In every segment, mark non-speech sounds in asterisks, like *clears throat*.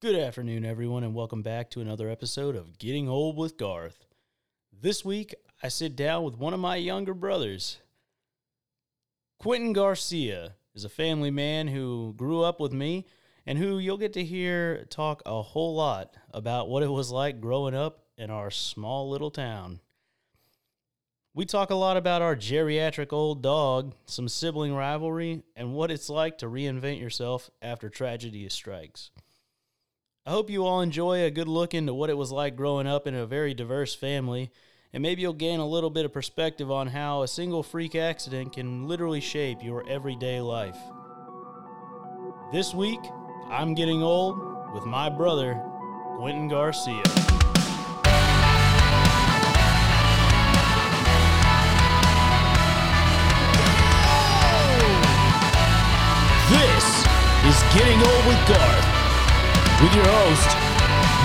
Good afternoon, everyone, and welcome back to another episode of Getting Old with Garth. This week, I sit down with one of my younger brothers. Quentin Garcia is a family man who grew up with me and who you'll get to hear talk a whole lot about what it was like growing up in our small little town. We talk a lot about our geriatric old dog, some sibling rivalry, and what it's like to reinvent yourself after tragedy strikes. I hope you all enjoy a good look into what it was like growing up in a very diverse family, and maybe you'll gain a little bit of perspective on how a single freak accident can literally shape your everyday life. This week, I'm getting old with my brother, Quentin Garcia. This is Getting Old with Garth with your host,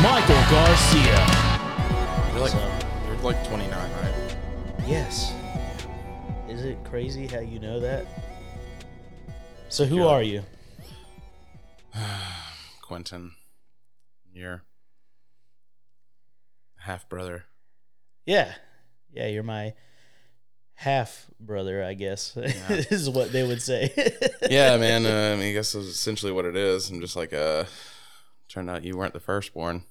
Michael Garcia. You're like So- you're like 29, right? Yes. Is it crazy how you know that? So who Yeah. are you? *sighs* Quentin, your half brother. Yeah. Yeah, you're my half brother, I guess. *laughs* Yeah. is what they would say. Yeah, man. *laughs* Uh, I mean, I guess that's essentially what it is. I'm just like, uh, turned out you weren't the firstborn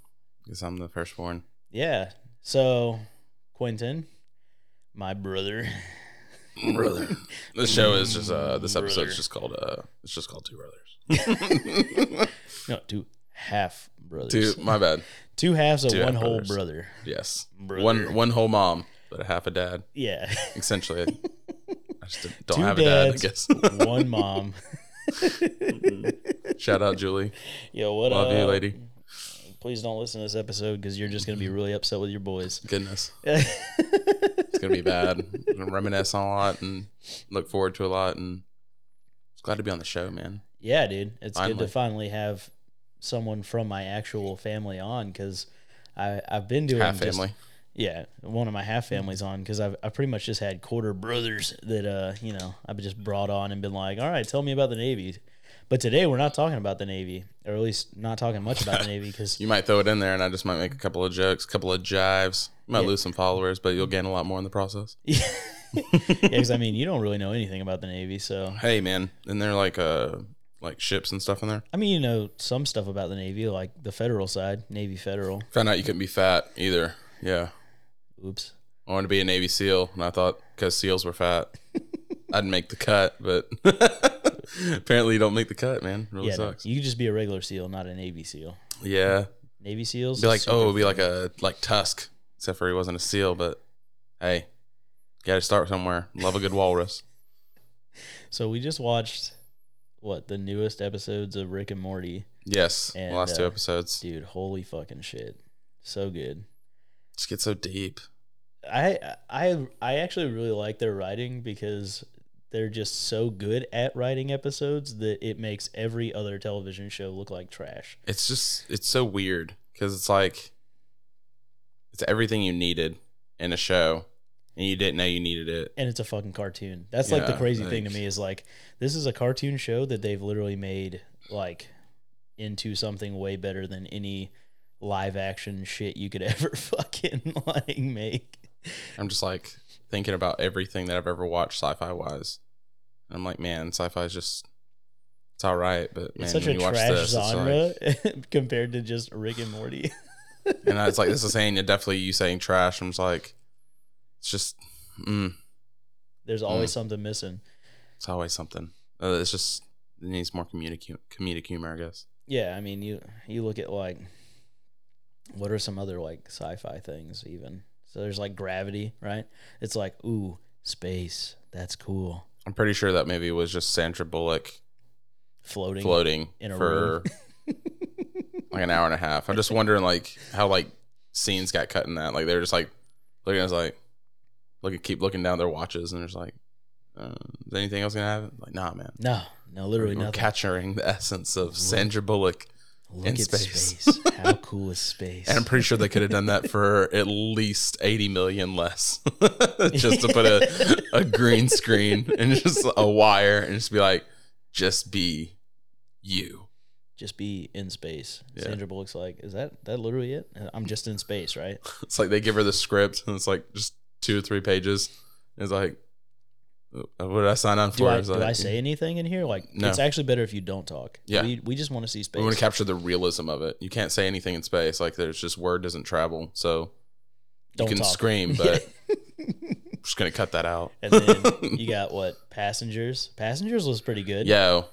because I'm the firstborn. Yeah. So, Quentin, my brother. *laughs* Brother. This show is just uh, this Brother. is just called uh, it's just called Two Brothers. *laughs* No, two half brothers. Two, my bad. Two halves of Two one half whole brothers. brother. Yes, Brother. one one whole mom, but a half a dad. Yeah. *laughs* Essentially, I just don't Two have a dad. I guess. one mom. Shout out Julie. *laughs* Yo, what Love you, up? lady. Please don't listen to this episode because you're just gonna be really upset with your boys. Goodness. *laughs* It's gonna be bad. I'm gonna reminisce on a lot and look forward to a lot, and it's glad to be on the show, man. yeah, dude, it's good to Finally. finally have someone from my actual family on because I I've been doing Half just- family. Yeah, one of my half families on because I've I pretty much just had quarter brothers that uh you know I've just brought on and been like, all right, tell me about the Navy. But today we're not talking about the Navy, or at least not talking much about the Navy because *laughs* You might throw it in there, and I just might make a couple of jokes, a couple of jives. You might Yeah. lose some followers, but you'll gain a lot more in the process. *laughs* yeah, because I mean you don't really know anything about the Navy, so Hey, man, and they're like uh like ships and stuff in there. I mean you know some stuff about the Navy, like the federal side, Navy Federal. Found out you couldn't be fat either. Yeah, Oops. I wanted to be a Navy SEAL, and I thought because SEAls were fat, *laughs* I'd make the cut, but *laughs* apparently you don't make the cut, man. Really yeah, no, sucks. you could just be a regular SEAL, not a Navy SEAL. yeah, Navy SEAls be like, oh, it'd be fun. like a like Tusk, except for he wasn't a seal. But hey, got to start somewhere. Love a good walrus. *laughs* So we just watched what the newest episodes of Rick and Morty. Yes, the And, last two uh, episodes Dude, holy fucking shit. So good. just get so deep. I I I actually really like their writing because they're just so good at writing episodes that it makes every other television show look like trash. It's just it's so weird because it's like it's everything you needed in a show, and you didn't know you needed it. And it's a fucking cartoon. That's like the Yeah, crazy thing to me is like this is a cartoon show that they've literally made like into something way better than any live action shit you could *laughs* ever fucking like make. I'm just like thinking about everything that I've ever watched sci-fi wise. And I'm like, man, sci-fi is just it's all right, but man, It's such a you watch trash this, genre like, *laughs* compared to just Rick and Morty. *laughs* and it's like this is saying definitely you saying trash. I'm just like, it's just, mm, There's always something missing. it's always something. Uh, it's just it needs more comedic comedic humor, I guess. Yeah, I mean you you look at like what are some other like sci-fi things even? So there's like Gravity, right? It's like ooh, space. That's cool. I'm pretty sure that movie was just Sandra Bullock Floating. floating in a for *laughs* *laughs* like an hour and a half. I'm just wondering like how like scenes got cut in that. Like they're just like looking at us like look keep looking down their watches and there's like uh, is anything else gonna happen? Like nah, man. No, no, literally We're nothing. capturing the essence of Sandra Bullock, Look in at space. space. How *laughs* cool is space? and I'm pretty sure they could have done that for at least 80 million less, *laughs* just to put a a green screen and just a wire and just be like, just be you. just be in space. Yeah. Sandra Bullock's like, is that that literally it? I'm just in space, right? *laughs* It's like they give her the script and it's like just two or three pages. And It's like, Uh, what did I sign on for? Do I do like, I say anything in here? Like, No. it's actually better if you don't talk. Yeah. we we just want to see space. We want to capture the realism of it. You can't say anything in space. Like there's just word doesn't travel. So Don't you can talk. scream, *laughs* but I'm just gonna cut that out. and then *laughs* you got what passengers? Passengers was pretty good. Yo,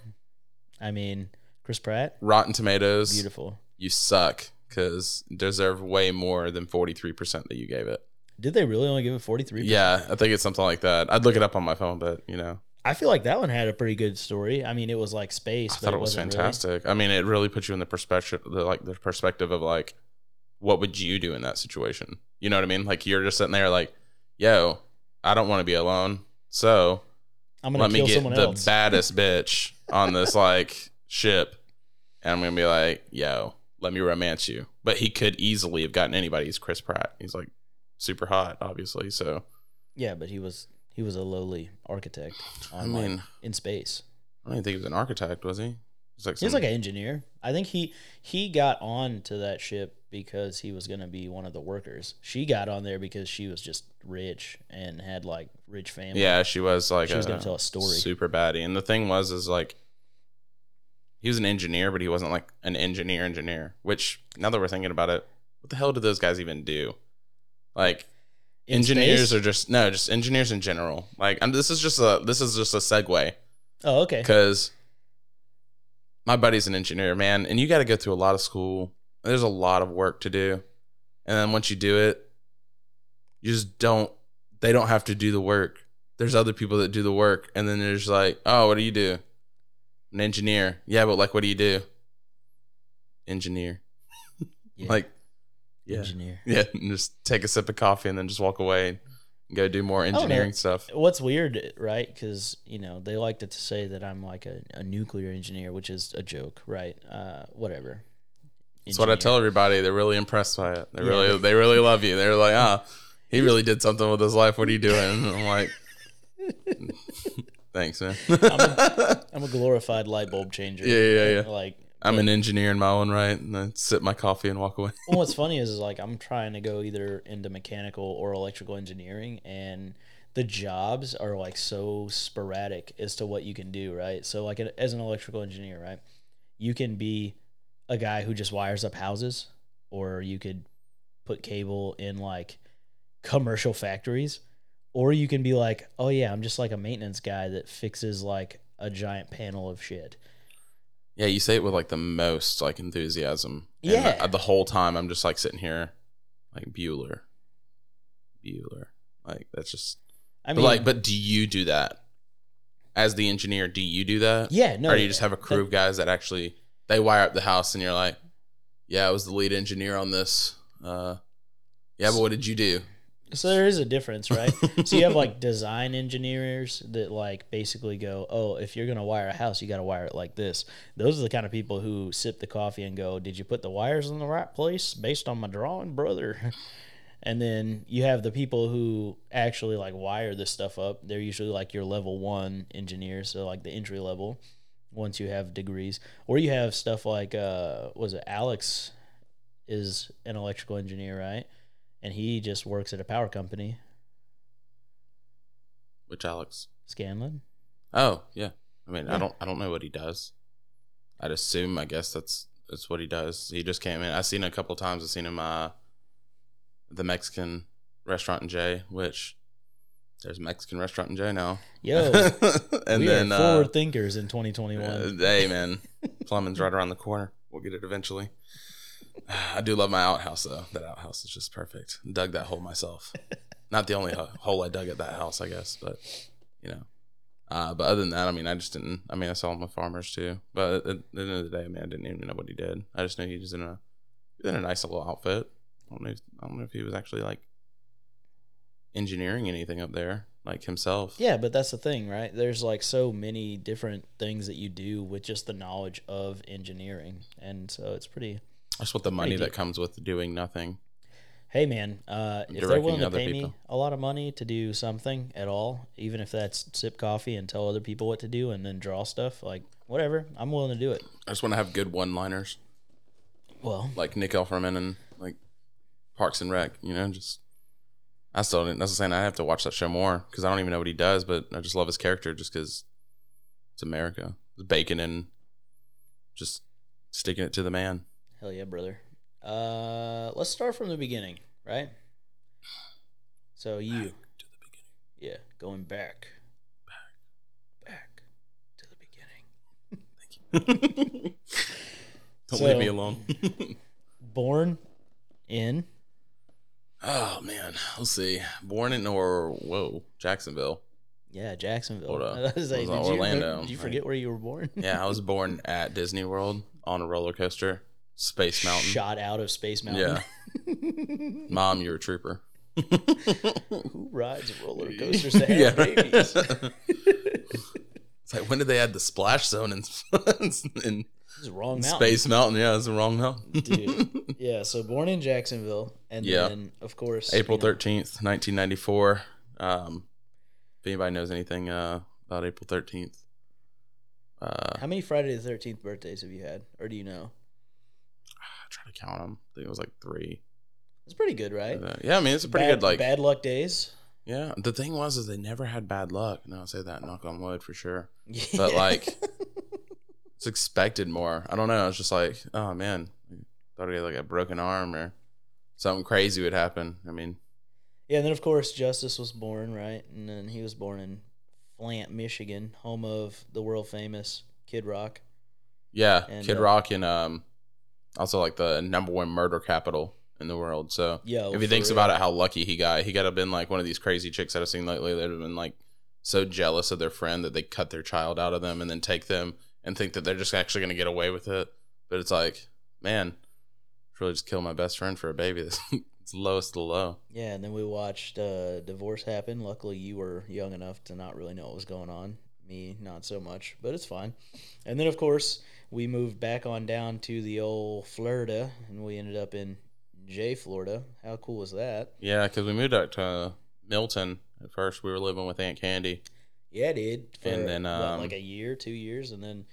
I mean, Chris Pratt, Rotten Tomatoes, beautiful. you suck because deserve way more than 43% that you gave it. Did they really only give it 43? Yeah, I think it's something like that. I'd look it up on my phone, but you know, I feel like that one had a pretty good story. I mean, it was like space, I but thought it was fantastic. I mean, it really puts you in the perspective, the, like the perspective of like, what would you do in that situation? You know what I mean? Like you're just sitting there, like, yo, I don't want to be alone, so I'm gonna let me get the else. baddest *laughs* bitch on this like ship, and I'm gonna be like, yo, let me romance you. But he could easily have gotten anybody. He's Chris Pratt. He's like super hot, obviously. So yeah, but he was he was a lowly architect. I On, like, mean, in space, I don't even think he was an architect, was he? He's like, he was like an engineer. I think he he got on to that ship because he was gonna be one of the workers. She got on there because she was just rich and had like rich family. Yeah, she was like She was gonna tell a story. super baddie. And the thing was, is like he was an engineer, but he wasn't like an engineer engineer. Which now that we're thinking about it, what the hell did those guys even do? Like In engineers space? are just no, just engineers in general. Like and this is just a this is just a segue Oh, okay. because my buddy's an engineer, man, and you got to go through a lot of school. There's a lot of work to do, and then once you do it, you just don't. They don't have to do the work. There's other people that do the work, and then there's like, oh, what do you do? An engineer. Yeah, but like, what do you do? Engineer. *laughs* Yeah. Like, yeah, engineer. *laughs* yeah. And just take a sip of coffee and then just walk away and go do more engineering stuff. What's weird, right? Because you know they like to say that I'm like a, a nuclear engineer, which is a joke, right? Uh, whatever. That's what I tell everybody. They're really impressed by it. They Yeah. really, they really love you. They're like, ah, he really did something with his life. What are you doing? And I'm like, *laughs* thanks, man. *laughs* I'm a glorified light bulb changer. Yeah, yeah, yeah. Like, I'm an engineer in my own right, and I sip my coffee and walk away. well, what's *laughs* funny is, is like I'm trying to go either into mechanical or electrical engineering, and the jobs are like so sporadic as to what you can do, right? So, like as an electrical engineer, right, you can be a guy who just wires up houses, or you could put cable in like commercial factories, or you can be like, oh yeah, I'm just like a maintenance guy that fixes like a giant panel of shit. Yeah, you say it with like the most like enthusiasm. And Yeah. the, the whole time I'm just like sitting here, like Bueller, Bueller. Like that's just. I but mean, like, but do you do that as the engineer? Do you do that? yeah, no, or do you just have a crew that- of guys that actually they wire up the house and you're like, yeah, I was the lead engineer on this. Uh, yeah, but what did you do? So there is a difference, right? so you have like design engineers that like basically go, "Oh, if you're gonna wire a house, you got to wire it like this." Those are the kind of people who sip the coffee and go, "Did you put the wires in the right place based on my drawing, brother?" And then you have the people who actually like wire this stuff up. They're usually like your level one engineers, so like the entry level. Once you have degrees, or you have stuff like, uh, was it Alex is an electrical engineer, right? And he just works at a power company, Which Alex? Scanlon. Oh yeah. I mean, Yeah. I don't I don't know what he does. I'd assume I guess that's that's what he does. He just came in. I've seen him a couple times. I've seen him uh the Mexican restaurant in Jay, which there's a Mexican restaurant in Jay now. Yo, *laughs* and we then are uh, forward thinkers in 2021. uh, hey man, plumbing's right around the corner. We'll get it eventually. *sighs* I do love my outhouse though. That outhouse is just perfect. Dug that hole myself. *laughs* Not the only hole I dug at that house, I guess, but you know. Uh, but other than that, I mean, I just didn't. I mean, I saw him with farmers too. But at the end of the day, I mean, I didn't even know what he did. I just knew he was in a he was in a nice little outfit. I don't know. If, I don't know if he was actually like engineering anything up there, like himself. yeah, but that's the thing, right? There's like so many different things that you do with just the knowledge of engineering, and so it's pretty. That's what the money that comes with doing nothing. Hey man, uh, if they're willing to pay me a lot of money to do something at all, even if that's sip coffee and tell other people what to do and then draw stuff, like whatever. I'm willing to do it. I just want to have good one-liners Well, like Nick Offerman and like Parks and Rec. You know, just I still didn't. That's saying. I have to watch that show more because I don't even know what he does, but I just love his character just because it's America. It's bacon and just sticking it to the man. Hell yeah, brother. Uh, let's start from the beginning, right? So you, To the beginning. yeah, going back, back, back to the beginning. Thank you. *laughs* Don't So- leave me alone. *laughs* Born in oh man, let's see. Born in or whoa, Jacksonville. yeah Jacksonville. Hold up. *laughs* I was like, was did, on you Orlando, did you right? forget where you were born? Yeah, I was born at Disney World on a roller coaster, Space Mountain. Shot out of Space Mountain. Yeah, *laughs* mom, you're a trooper. Who rides roller *laughs* coasters to have babies? *laughs* It's like when did they add the splash zone in, in is wrong mountain. Space Mountain? Yeah, it's the wrong mountain. Dude. Yeah, so born in Jacksonville, and Yeah. then of course April thirteenth, nineteen ninety four. Um, if anybody knows anything uh, about April thirteenth, uh, How many Friday the Thirteenth birthdays have you had, or do you know? I try to count them. I think it was like three. It's pretty good, right? Yeah, I mean it's a pretty bad, good like. bad luck days. Yeah, the thing was is they never had bad luck. No, I'll say that. Knock on wood for sure. Yeah. But like, *laughs* it's expected more. I don't know. It's just like, oh man, I thought he had like a broken arm or something crazy would happen. I mean, yeah, and then of course Justice was born, right? And then he was born in Flint, Michigan, home of the world famous Kid Rock. yeah, And, Kid uh, Rock and um, also like the number one murder capital in the world. So Yo, if he thinks real. about it, how lucky he got, he got to have been like one of these crazy chicks that I've seen lately that have been like so jealous of their friend that they cut their child out of them and then take them and think that they're just actually going to get away with it. But it's like, man, really just kill my best friend for a baby. *laughs* it's lowest of low. Yeah, and then we watched uh, divorce happen. Luckily, you were young enough to not really know what was going on. Me, not so much, but it's fine. And then, of course, we moved back on down to the old Florida, and we ended up in Jay, Florida. How cool was that? Yeah, because we moved out to Milton. At first, we were living with Aunt Candy. Yeah, dude. For, And then, what, um, like a year, two years, and then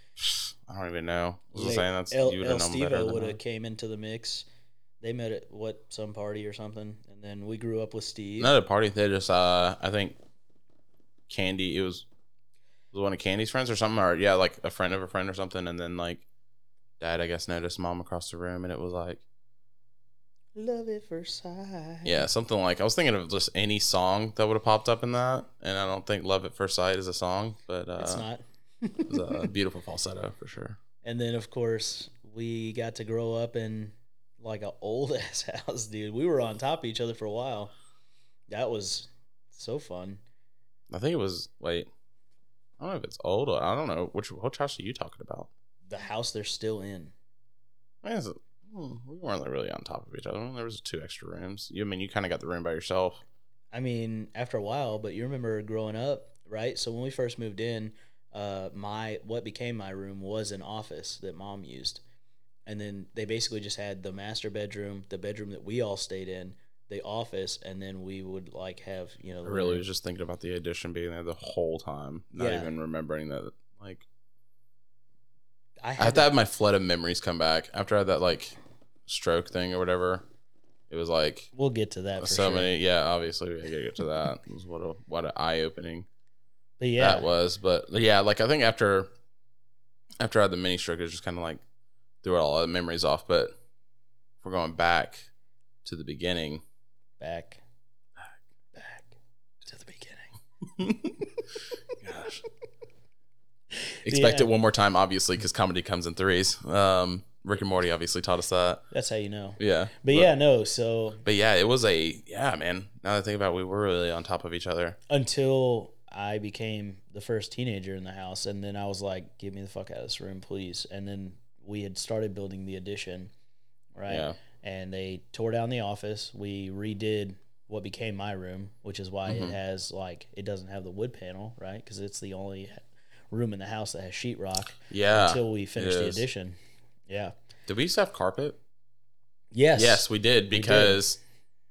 I don't even know. I was like, saying that's El, you would El have Stevo would have came into the mix. They met at what some party or something, and then we grew up with Steve. Not a party. They just, uh, I think, Candy. It was was one of Candy's friends or something, or yeah, like a friend of a friend or something. And then like, Dad, I guess noticed Mom across the room, and it was like, Love at first sight. yeah, something like I was thinking of just any song that would have popped up in that, and I don't think "Love at First Sight" is a song, but uh, it's not. it was a *laughs* beautiful falsetto for sure. And then of course we got to grow up in like a old *laughs* ass house, dude. We were on top of each other for a while. That was so fun. I think it was wait, I don't know if it's old. Or, I don't know which which house are you talking about? The house they're still in. I guess hmm, we weren't really on top of each other. There was two extra rooms. You I mean you kind of got the room by yourself. I mean, after a while, but you remember growing up, right? So when we first moved in, uh, my what became my room was an office that mom used, and then they basically just had the master bedroom, the bedroom that we all stayed in, the office, and then we would like have you know I really was just thinking about the addition being there the whole time, not Yeah. even remembering that. Like I I have to have my flood of memories come back after I had that like stroke thing or whatever. It was like We'll get to that. For so sure. many. Yeah, obviously we gotta get to that. It was what a what an eye opening. But yeah, that was. But yeah, like I think after after I had the mini stroke, it just kind of like threw all the memories off. But if we're going back to the beginning, back, back back to the beginning. *laughs* gosh, expect Yeah. it one more time, obviously, because comedy comes in threes. Um, Rick and Morty obviously taught us that. That's how you know. Yeah, But, yeah, no. So but yeah, it was a yeah, man. Now that I think about, it, we were really on top of each other. until I became the first teenager in the house, and then I was like, "Get me the fuck out of this room, please." And then we had started building the addition, right? Yeah, And they tore down the office. We redid what became my room, which is why Mhm. it has like it doesn't have the wood panel, right? Because it's the only room in the house that has sheetrock yeah. until we finished the addition. Yeah. Did we used to have carpet? Yes. Yes, we did did. because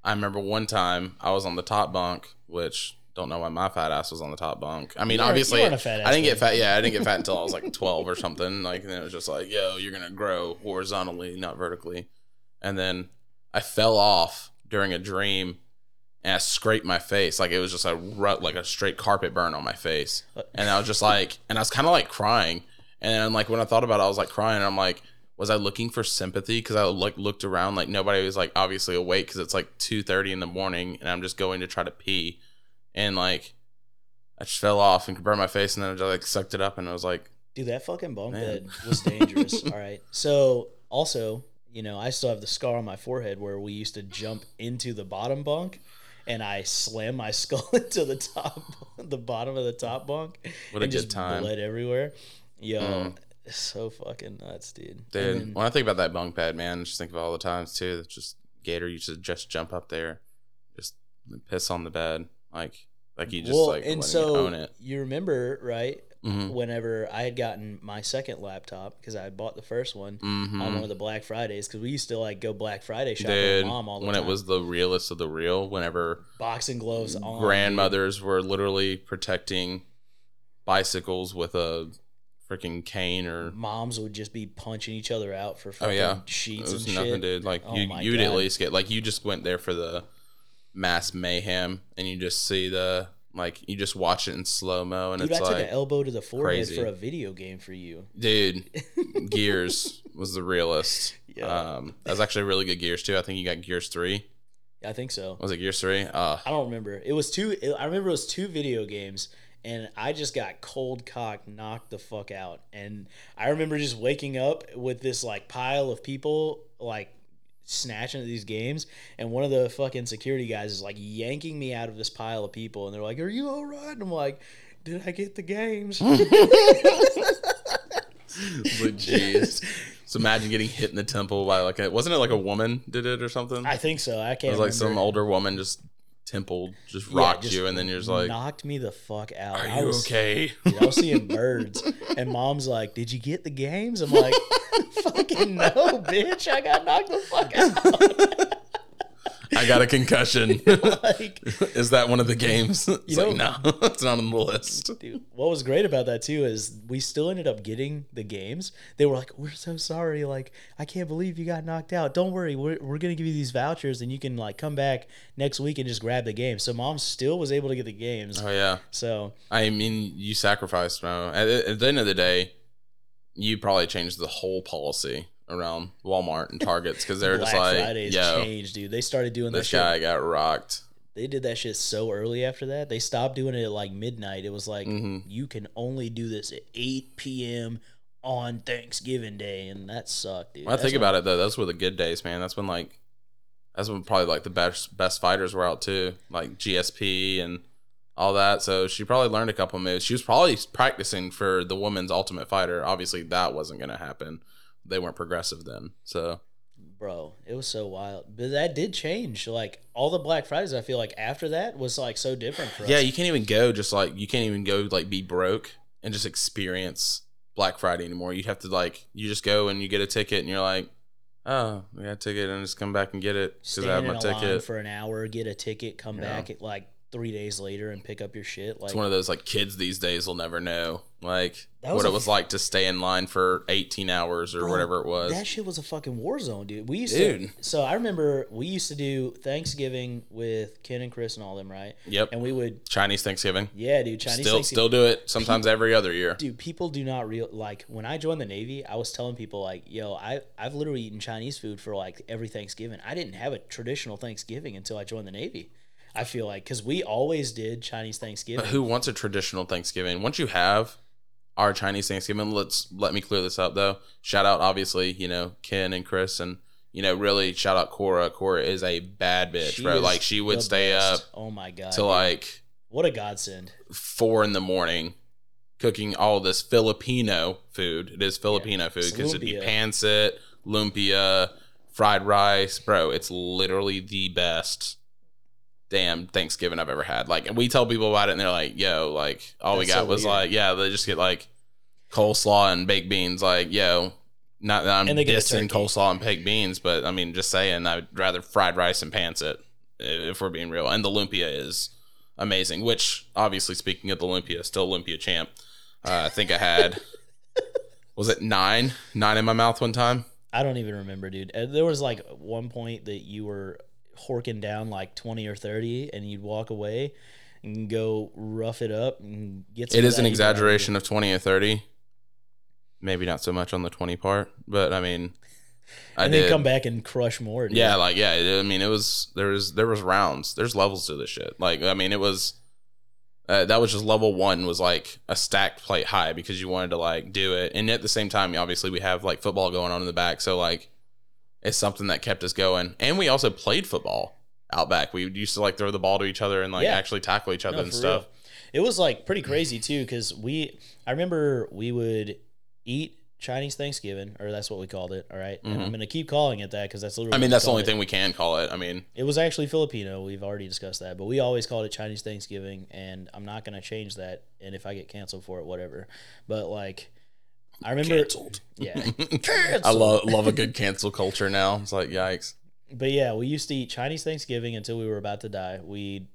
I remember one time I was on the top bunk, which don't know why my fat ass was on the top bunk. I mean, You weren't- obviously, you weren't a fat I didn't get fat. Yeah, I didn't get fat until I was like *laughs* 12 or something. Like, and it was just like, yo, you're gonna grow horizontally, not vertically. And then I fell off during a dream, and I scraped my face. Like it was just a rut, like a straight carpet burn on my face. And I was just like, and I was kind of like crying. And then like when I thought about it, I was like crying. And I'm like, was I looking for sympathy? Because I like looked around, like nobody was like obviously awake because it's like 2:30 in the morning, and I'm just going to try to pee, and like I just fell off and burned my face, and then I just like sucked it up, and I was like, Dude, that fucking bunk bed was dangerous. *laughs* All right. So also, you know, I still have the scar on my forehead where we used to jump into the bottom bunk and I slammed my *laughs* skull into the top the bottom of the top bunk. What a and good just time. Bled everywhere. Yo, Mm. so fucking nuts, dude. dude. Then- when I think about that bunk bed, man, I just think of all the times too. That just Gator used to just jump up there, just piss on the bed, like like you just well, like and so own it. you remember, right? Hmm Whenever I had gotten my second laptop because I had bought the first one hmm on one of the Black Fridays because we used to like go Black Friday shopping Dude, with mom all the when time. it was the realest of the real, whenever boxing gloves on. grandmothers were literally protecting bicycles with a freaking cane or. Moms would just be punching each other out for oh fucking yeah, sheets it was and nothing, shit. dude. Like Oh you you'd at least get like you just went there for the mass mayhem, and you just see the like you just watch it in slow mo, and Dude, I it's took like an elbow to the forehead crazy. for a video game for you. dude, *laughs* Gears was the realest. Yeah, Um, that was actually really good Gears too. I think you got Gears three. I think so. Was it Gears three? Uh, I don't remember. It was two. I remember it was two video games, and I just got cold cock knocked the fuck out. And I remember just waking up with this like pile of people like snatching at these games, and one of the fucking security guys is like yanking me out of this pile of people, and they're like, "Are you all right?" And I'm like. Did I get the games? *laughs* But jeez. so imagine getting hit in the temple by like a wasn't it like a woman did it or something? I think so. I can't. It was like remember. some older woman just temple just Yeah, rocked just you and then you're just like knocked me the fuck out. Are I you was, okay? Dude, I was seeing *laughs* birds, and mom's like, "Did you get the games?" I'm like, *laughs* "Fucking no, bitch! I got knocked the fuck *laughs* out." I got a concussion. *laughs* like, *laughs* Is that one of the games? It's You like no, *laughs* it's not on the list. dude, what was great about that too is we still ended up getting the games. They were like, "We're so sorry. Like, I can't believe you got knocked out. Don't worry, we're we're gonna give you these vouchers, and you can like come back next week and just grab the game." So mom still was able to get the games. Oh yeah. So I mean, you sacrificed. At, at the end of the day, you probably changed the whole policy around Walmart and Targets because they're just like, Fridays yo, changed, dude. They started doing this shit guy got rocked. they did that shit so early after that. They stopped doing it at like midnight. It was like Mhm. you can only do this at 8 p.m. on Thanksgiving Day, and that sucked, dude. When I think about it though, those were the good days, man. That's when like that's when probably like the best best fighters were out too, like GSP and all that. So she probably learned a couple moves. She was probably practicing for the woman's Ultimate Fighter. Obviously, that wasn't going to happen. They weren't progressive then. So bro, it was so wild. But that did change. Like all the Black Fridays, I feel like after that was like so different for us. yeah, you can't even go just like you can't even go like be broke and just experience Black Friday anymore. You have to like you just go and you get a ticket and you're like, oh, I got a ticket and just come back and get it because I have my ticket. for an hour, get a ticket, come Yeah. back at like three days later and pick up your shit. Like It's one of those like kids these days will never know like what it was like to stay in line for 18 hours or Bro, whatever it was. That shit was a fucking war zone, dude. We used Dude. to. So I remember we used to do Thanksgiving with Ken and Chris and all them, right? Yep. And we would, Chinese Thanksgiving. yeah, dude. Chinese still Thanksgiving. still do it sometimes every other year. Dude, people do not real like when I joined the Navy. I was telling people like, "Yo, I I've literally eaten Chinese food for like every Thanksgiving. I didn't have a traditional Thanksgiving until I joined the Navy. I feel like because we always did Chinese Thanksgiving. But who wants a traditional Thanksgiving? Once you have our Chinese Thanksgiving, let's let me clear this up though. Shout out obviously, you know, Ken and Chris and you know, really shout out Cora. Cora is a bad bitch, She bro. Like she would stay best. up Oh my god! to like what a godsend. four in the morning cooking all this Filipino food. It is Filipino food because it'd be pancit, lumpia, fried rice, bro. It's literally the best damn Thanksgiving I've ever had. Like, and we tell people about it, and they're like, "Yo, like all we got so was weird. like, yeah, they just get like coleslaw and baked beans. Like, yo." Not that I'm And they get dissing coleslaw and baked beans, but I mean, just saying, I'd rather fried rice and pants pancit if we're being real. And the lumpia is amazing. Which obviously, speaking of the Olympia, still Olympia champ. Uh, I think I had *laughs* was it nine nine in my mouth one time. I don't even remember, dude. Uh, There was like one point that you were horking down like 20 or 30 and you'd walk away and go rough it up and get some It is an heat out of exaggeration of twenty or thirty. Maybe not so much on the twenty part, but I mean. I And did. then come back and crush more. Dude. Yeah, like yeah. I mean, it was there was there was rounds. There's levels to this shit. Like I mean, it was uh, that was just level one was like a stacked plate high because you wanted to like do it, and at the same time, obviously we have like football going on in the back, so like it's something that kept us going, and we also played football out back. We used to like throw the ball to each other and like Yeah. actually tackle each other No, and stuff. real. It was like pretty crazy too because we, I remember we would eat Chinese Thanksgiving, or that's what we called it. All right? and Mhm. I'm gonna keep calling it that because that's literally. I mean, that's the only it. thing we can call it. I mean, It was actually Filipino. We've already discussed that, but we always called it Chinese Thanksgiving, and I'm not gonna change that. And if I get canceled for it, whatever. But like, I remember, canceled. yeah, *laughs* I love love a good cancel culture now. It's like yikes. But yeah, we used to eat Chinese Thanksgiving until we were about to die. We'd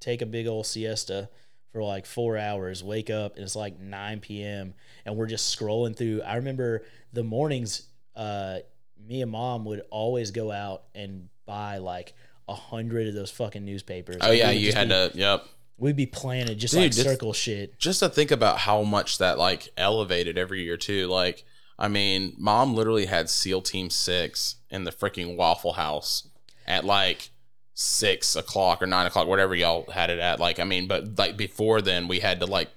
take a big old siesta for like four hours, wake up, and it's like 9 p.m. and we're just scrolling through. I remember the mornings, uh, me and mom would always go out and buy like a hundred of those fucking newspapers. Oh And yeah, you just had be- to. Yep. We'd be planning just Dude, like just- circle shit. just to think about how much that like elevated every year too. Like, I mean, mom literally had SEAL Team Six in the freaking Waffle House at like six o'clock or nine o'clock, whatever y'all had it at. Like, I mean, but like before then, we had to like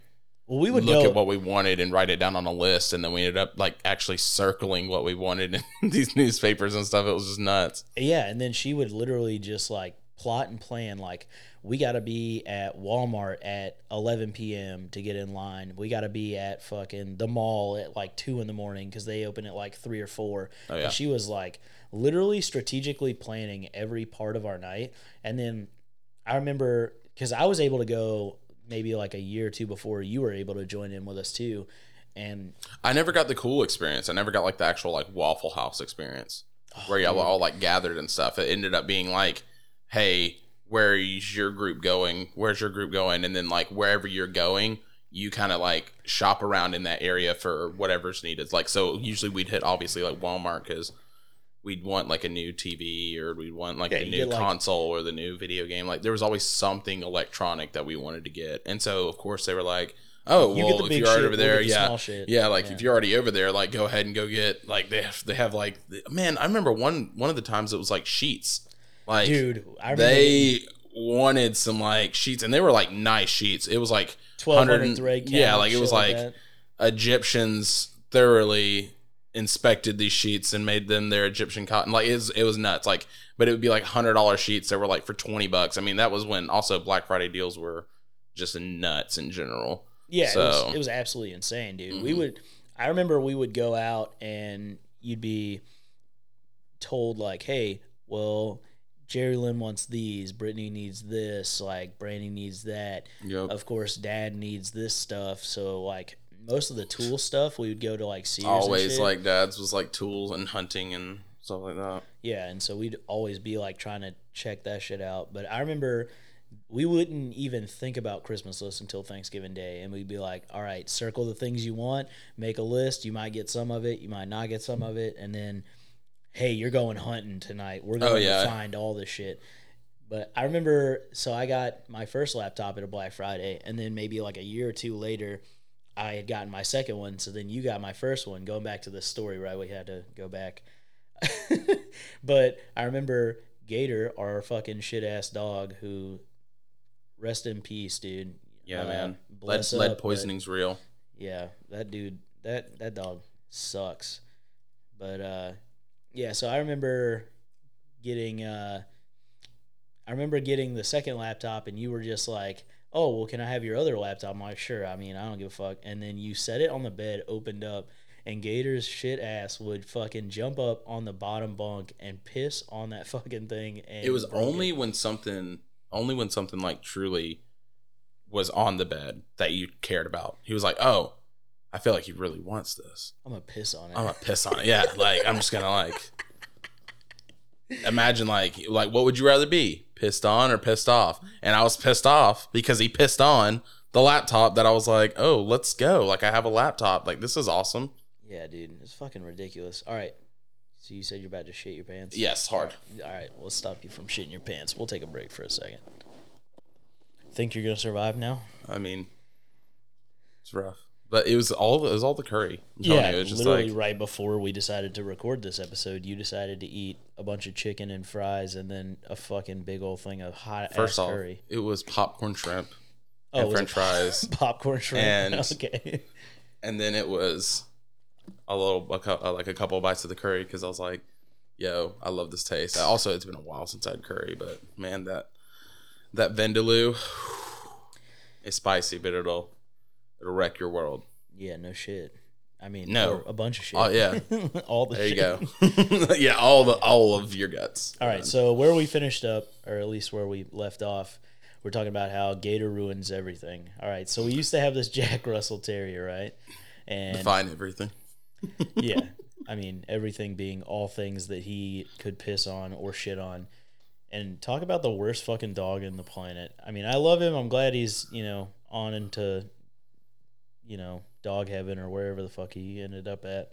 Well, we would look go. at what we wanted and write it down on a list, and then we ended up like actually circling what we wanted in *laughs* these newspapers and stuff. It was just nuts. Yeah, and then she would literally just like plot and plan like we got to be at Walmart at 11 p.m. to get in line. We got to be at fucking the mall at like 2 in the morning cuz they open at like 3 or 4. Oh yeah, And she was like literally strategically planning every part of our night. And then I remember cuz I was able to go maybe like a year or two before you were able to join in with us too. And I never got the cool experience. I never got like the actual like Waffle House experience. Oh, where y'all all like gathered and stuff. It ended up being like, hey, where's your group going? Where's your group going? And then like wherever you're going, you kind of like shop around in that area for whatever's needed. Like so, usually we'd hit obviously like Walmart because we'd want like a new TV or we'd want like Yeah, the you new get, like- console or the new video game. Like there was always something electronic that we wanted to get, and so of course they were like. Oh you well, get the if big you're shit, already over there, the yeah, shit. yeah, like Yeah. if you're already over there, like go ahead and go get like they have they have like man, I remember one one of the times it was like sheets. Like Dude, I they wanted some like sheets and they were like nice sheets. It was like 1200 100 thread count, yeah, like it was like. Egyptians thoroughly inspected these sheets and made them their Egyptian cotton. Like it was, it was nuts. Like, but it would be like hundred dollar sheets that were like for twenty bucks. I mean, that was when also Black Friday deals were just nuts in general. Yeah, it, was, it was absolutely insane, dude. We Mhm. would, I remember we would go out and you'd be told like, "Hey, well, Jerry Lynn wants these, Brittany needs this, like Brandy needs that. Yep. Of course, Dad needs this stuff." So like most of the tool stuff, we would go to like Sears. and Always like dad's was like tools and hunting and stuff like that. Yeah, and so we'd always be like trying to check that shit out. But I remember we wouldn't even think about Christmas lists until Thanksgiving Day, and we'd be like, "All right, circle the things you want, make a list. You might get some of it, you might not get some of it, and then, hey, you're going hunting tonight. We're going Oh, yeah. to find all this shit." But I remember, so I got my first laptop at a Black Friday, and then maybe like a year or two later, I had gotten my second one. So then you got my first one. Going back to this story, right? We had to go back. *laughs* but I remember Gator, our fucking shit ass dog, who rest in peace, dude. Yeah, Uh, man. Lead, lead up, but- poisoning's real. yeah, that dude, that that dog sucks. But uh, yeah, so I remember getting uh, I remember getting the second laptop, and you were just like, "Oh, well, can I have your other laptop?" I'm like, "Sure." I mean, I don't give a fuck. And then you set it on the bed, opened up, and Gator's shit ass would fucking jump up on the bottom bunk and piss on that *laughs* fucking thing. And It was only when something, only when something like truly was on the bed that you cared about. He was like, "Oh, I feel like he really wants this. I'm gonna piss on it. I'm gonna piss on it. Yeah, *laughs* like I'm just gonna like imagine like like what would you rather be? pissed on or pissed off? And I was pissed off because he pissed on the laptop that I was like, oh, let's go. Like I have a laptop. Like this is awesome. Yeah, dude, it's fucking ridiculous. All right. So you said you're about to shit your pants? Yes, hard. All right, we'll stop you from shitting your pants. We'll take a break for a second. Think you're gonna survive now? I mean, it's rough. But it was all it was all the curry. I'm Yeah, you, it was just literally like right before we decided to record this episode, you decided to eat a bunch of chicken and fries and then a fucking big old thing of hot first off, curry. it was popcorn shrimp Oh, and French fries, *laughs* popcorn shrimp. and- *laughs* okay. and then it was a little a uh, like a couple of bites of the curry because I was like, "Yo, I love this taste." Also, it's been a while since I had curry, but man, that that vindaloo, *sighs* it's spicy, but it'll it'll wreck your world. Yeah, no shit. I mean, No. a bunch of shit. Oh yeah, *laughs* all the there you go. *laughs* yeah, all the all of your guts. All right, so where we finished up, or at least where we left off, we're talking about how Gator ruins everything. All right, so we used to have this *laughs* Jack Russell Terrier, right? And define everything. yeah, I mean everything being all things that he could piss on or shit on. And talk about the worst fucking dog in the planet. I mean, I love him. I'm glad he's you know on into you know dog heaven or wherever the fuck he ended up at.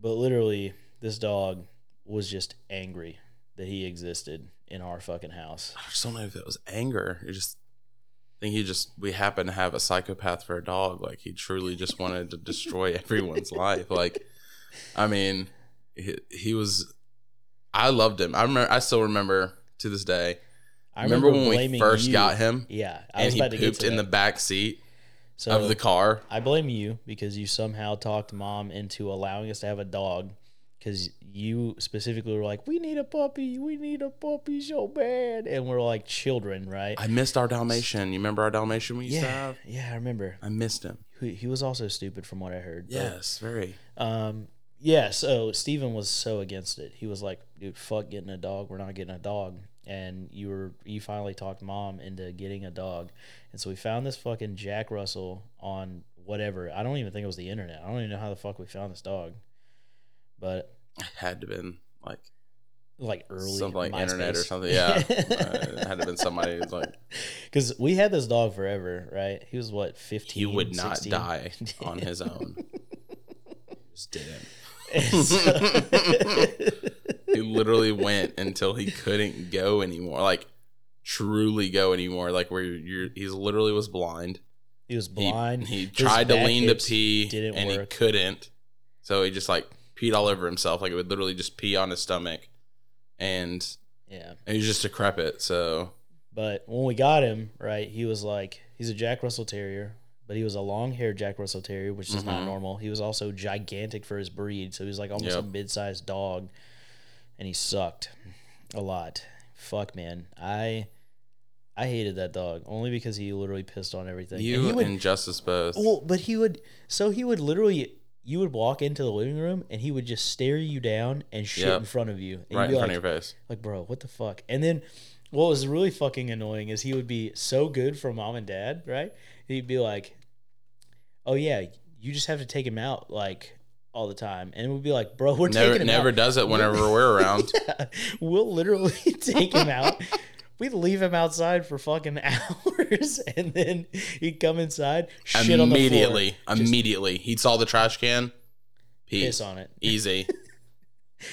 But literally, this dog was just angry that he existed in our fucking house. I just don't know if it was anger. It just I think he just we happen to have a psychopath for a dog. Like he truly just wanted to destroy *laughs* everyone's life. Like I mean, he, he was. I loved him. I remember. I still remember to this day. I remember, when we first you- got him, Yeah, I and was he about to get pooped in the back seat so of the car. I blame you because you somehow talked mom into allowing us to have a dog because you specifically were like, "We need a puppy. We need a puppy so bad," and we're like children, right? I missed our Dalmatian. You remember our Dalmatian we used to yeah, have? yeah, I remember. I missed him. He, he was also stupid from what I heard. but, Yes, very. Um. Yeah. So Steven was so against it. He was like, "Dude, fuck getting a dog. We're not getting a dog." And you were you finally talked mom into getting a dog, and so we found this fucking Jack Russell on whatever. I don't even think it was the internet. I don't even know how the fuck we found this dog, but It had to been like like early something like internet or something. Yeah, *laughs* uh, it had to have been somebody who's like Because we had this dog forever, right? He was what fifteen. he would not 16? die on his own. *laughs* Just didn't. *laughs* *laughs* So- he literally went until he couldn't go anymore like truly go anymore like where you're, you're he's literally was blind he was blind. he, His tried to lean to pee didn't and work. he couldn't so he just like peed all over himself like it would literally just pee on his stomach and, Yeah. and he was just decrepit so But when we got him, right, he was like he's a Jack Russell Terrier, but he was a long haired Jack Russell Terrier, which is not Mhm. normal. He was also gigantic for his breed, so he was like almost a mid sized dog. And he sucked a lot. Fuck man. I I hated that dog only because he literally pissed on everything. And you he and, would, justice both well, but he would so he would literally you would walk into the living room and he would just stare you down and shit Yep. in front of you. And right in be front of your face like, bro, what the fuck? And then what was really fucking annoying is he would be so good for mom and dad, right? He'd be like, oh, yeah, you just have to take him out like all the time. And we'd be like, bro, we're never taking him never out. does it whenever we're *laughs* around Yeah, we'll literally *laughs* take him out. We'd leave him outside for fucking *laughs* hours and then he'd come inside, shit on the floor, immediately just immediately he saw the trash can pee piss on it. easy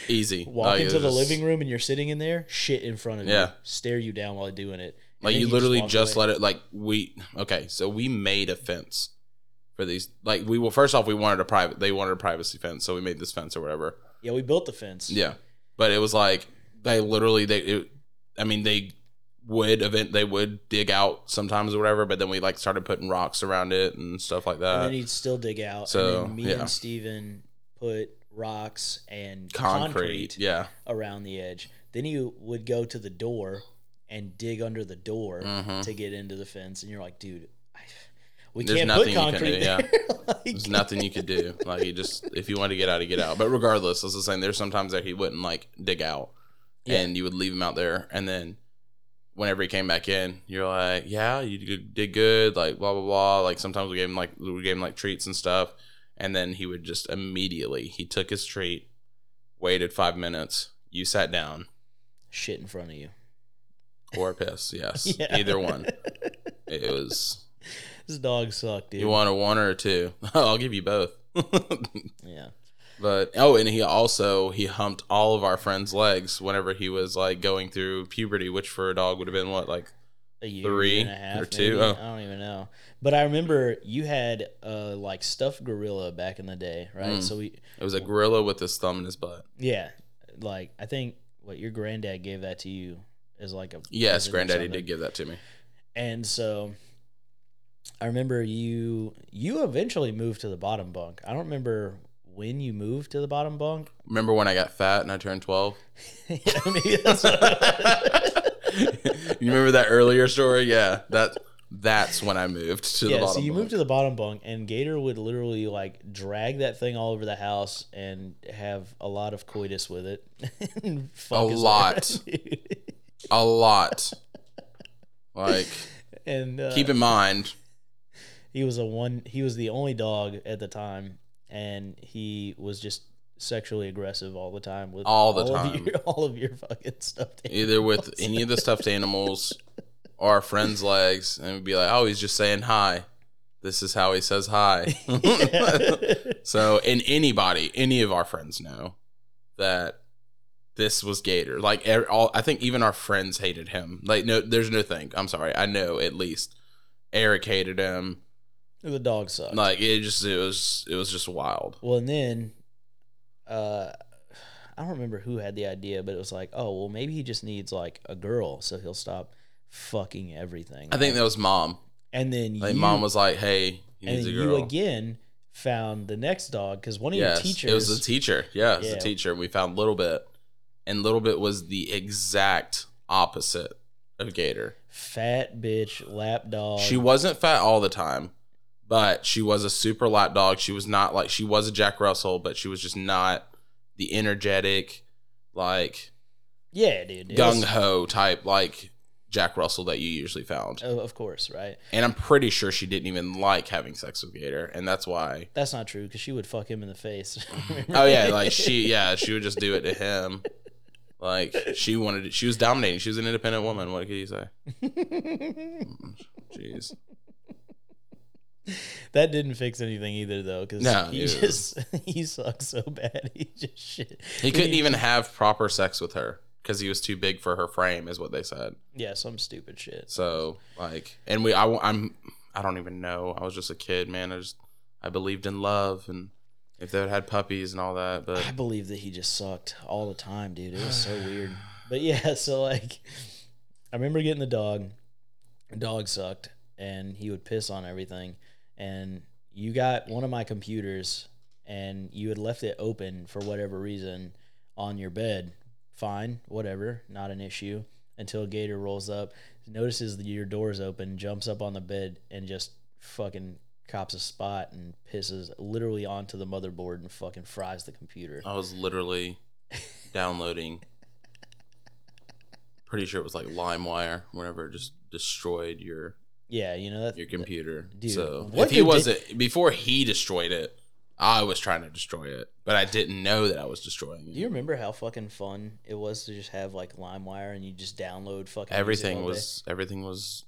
easy Walk Like, into the just- living room and you're sitting in there, shit in front of you, Yeah. stare you down while doing it. And Like you literally walk just let it like we okay, so we made a fence for these like we well first off we wanted a private they wanted a privacy fence, so we made this fence or whatever. Yeah, we built the fence. Yeah. But it was like they literally they it, I mean they would event they would dig out sometimes or whatever, but then we like started putting rocks around it and stuff like and that. then he'd still dig out. so, and then me yeah. and Steven put rocks and concrete, concrete, yeah. around the edge. Then he would go to the door and dig under the door Mhm. to get into the fence. And you're like, dude, we There's can't nothing put you can concrete do, yeah. *laughs* Like- There's nothing you could do. Like you just if you want to get out, you get out. But regardless, as the saying, there's sometimes that he wouldn't like dig out, Yeah. and you would leave him out there, and then whenever he came back in, you're like, yeah, you did- did good, like blah blah blah. Like sometimes we gave him like we gave him like treats and stuff, and then he would just immediately he took his treat, waited five minutes, you sat down, Shit in front of you. or piss. Yes, *laughs* Yeah. either one. It was. This dog sucked, dude. You want a one or a two? *laughs* I'll give you both. *laughs* yeah. but oh, and he also he humped all of our friends' legs whenever he was like going through puberty, which for a dog would have been what like A year, Three year and a half, or two? Oh. I don't even know. But I remember you had a like stuffed gorilla back in the day, right? Mm. So we it was a gorilla with his thumb in his butt. yeah, like I think what your granddad gave that to you is like a Yes, granddaddy did give that to me. And so I remember you you eventually moved to the bottom bunk. I don't remember when you moved to the bottom bunk. *laughs* Remember when I got fat and I turned twelve? *laughs* yeah, maybe that's *laughs* you remember that earlier story? Yeah, that that's when I moved to the bottom. yeah, so you bunk. moved to the bottom bunk, and Gator would literally like drag that thing all over the house and have a lot of coitus with it. A lot. a lot. Like, and uh, keep in mind, he was a one. He was the only dog at the time, and he was just sexually aggressive all the time with All the Of time. your, *laughs* all of your fucking stuff. *laughs* either with any of the stuffed animals or our friends' legs, and we'd be like, "Oh, he's just saying hi." This is how he says hi. *laughs* so, and anybody, any of our friends know that this was Gator. Like, all I think even our friends hated him. Like, no, there's no thing. I'm sorry. I know at least Eric hated him. The dog sucked. Like, it just it was it was just wild. Well, and then, uh, I don't remember who had the idea, but it was like, oh, well, maybe he just needs like a girl, so he'll stop fucking everything. I think that was mom. and then Like, you, mom was like, "Hey, he and a girl." you again found the next dog because one of yes, your teachers. it was the teacher. Yeah, it was Yeah. the teacher. We found Little Bit, and Little Bit was the exact opposite of Gator. fat bitch lap dog. She wasn't fat all the time, but she was a super lap dog. She was not like she was a Jack Russell, but she was just not the energetic, like yeah, dude. gung ho type like Jack Russell that you usually found. Oh, of course, right? And I'm pretty sure she didn't even like having sex with Gator, and that's why. That's not true because she would fuck him in the face. *laughs* Oh yeah, like she, yeah, she would just do it to him. Like she wanted, she was dominating. She was an independent woman. What could you say? *laughs* Mm, jeez. *laughs* that didn't fix anything either, though, because No, he it just *laughs* he sucked so bad. *laughs* He just shit. He couldn't even have proper sex with her because he was too big for her frame, is what they said. Yeah, some stupid shit. So like, and we, I, I'm, I don't even know. I was just a kid, man. I just, I believed in love, and if they had had puppies and all that, but I believe that he just sucked all the time, dude. It was so *sighs* weird. But yeah, so like, I remember getting the dog. The dog sucked, and he would piss on everything. And you got one of my computers, and you had left it open for whatever reason on your bed. Fine, whatever, not an issue. Until Gator rolls up, notices that your door's open, jumps up on the bed, and just fucking cops a spot and pisses literally onto the motherboard and fucking fries the computer. I was literally *laughs* downloading. Pretty sure it was like LimeWire, whenever it just destroyed your Yeah, you know that. your computer. Dude, so what if he wasn't before he destroyed it, I was trying to destroy it, but I didn't know that I was destroying it. Do you remember how fucking fun it was to just have like LimeWire and you just download fucking everything all day? was everything was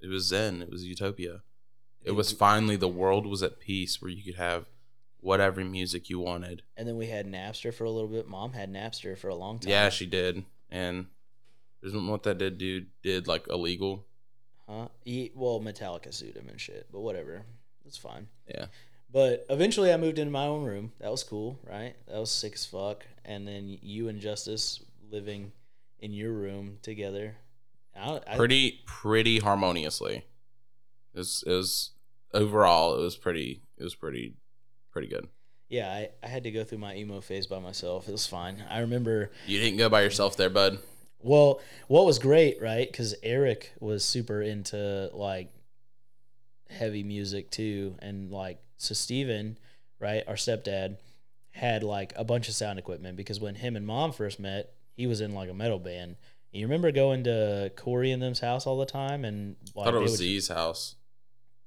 it was zen. It was utopia. It was finally the world was at peace where you could have whatever music you wanted. And then we had Napster for a little bit. Mom had Napster for a long time. Yeah, she did, and isn't what that did dude did like illegal. Huh? He, well, Metallica sued him and shit, but whatever. It's fine. Yeah. But eventually I moved into my own room. That was cool, right? That was sick as fuck. And then you and Justice living in your room together. I, I, Pretty pretty harmoniously. It was, it was overall it was pretty it was pretty pretty good. yeah, I, I had to go through my emo phase by myself. It was fine. I remember You didn't go by yourself there, bud. Well, what was great, right? Because Eric was super into like heavy music too, and like so Steven, right, our stepdad, had like a bunch of sound equipment because when him and mom first met, he was in like a metal band. You remember going to Corey and them's house all the time, and I like thought it was would- Z's house.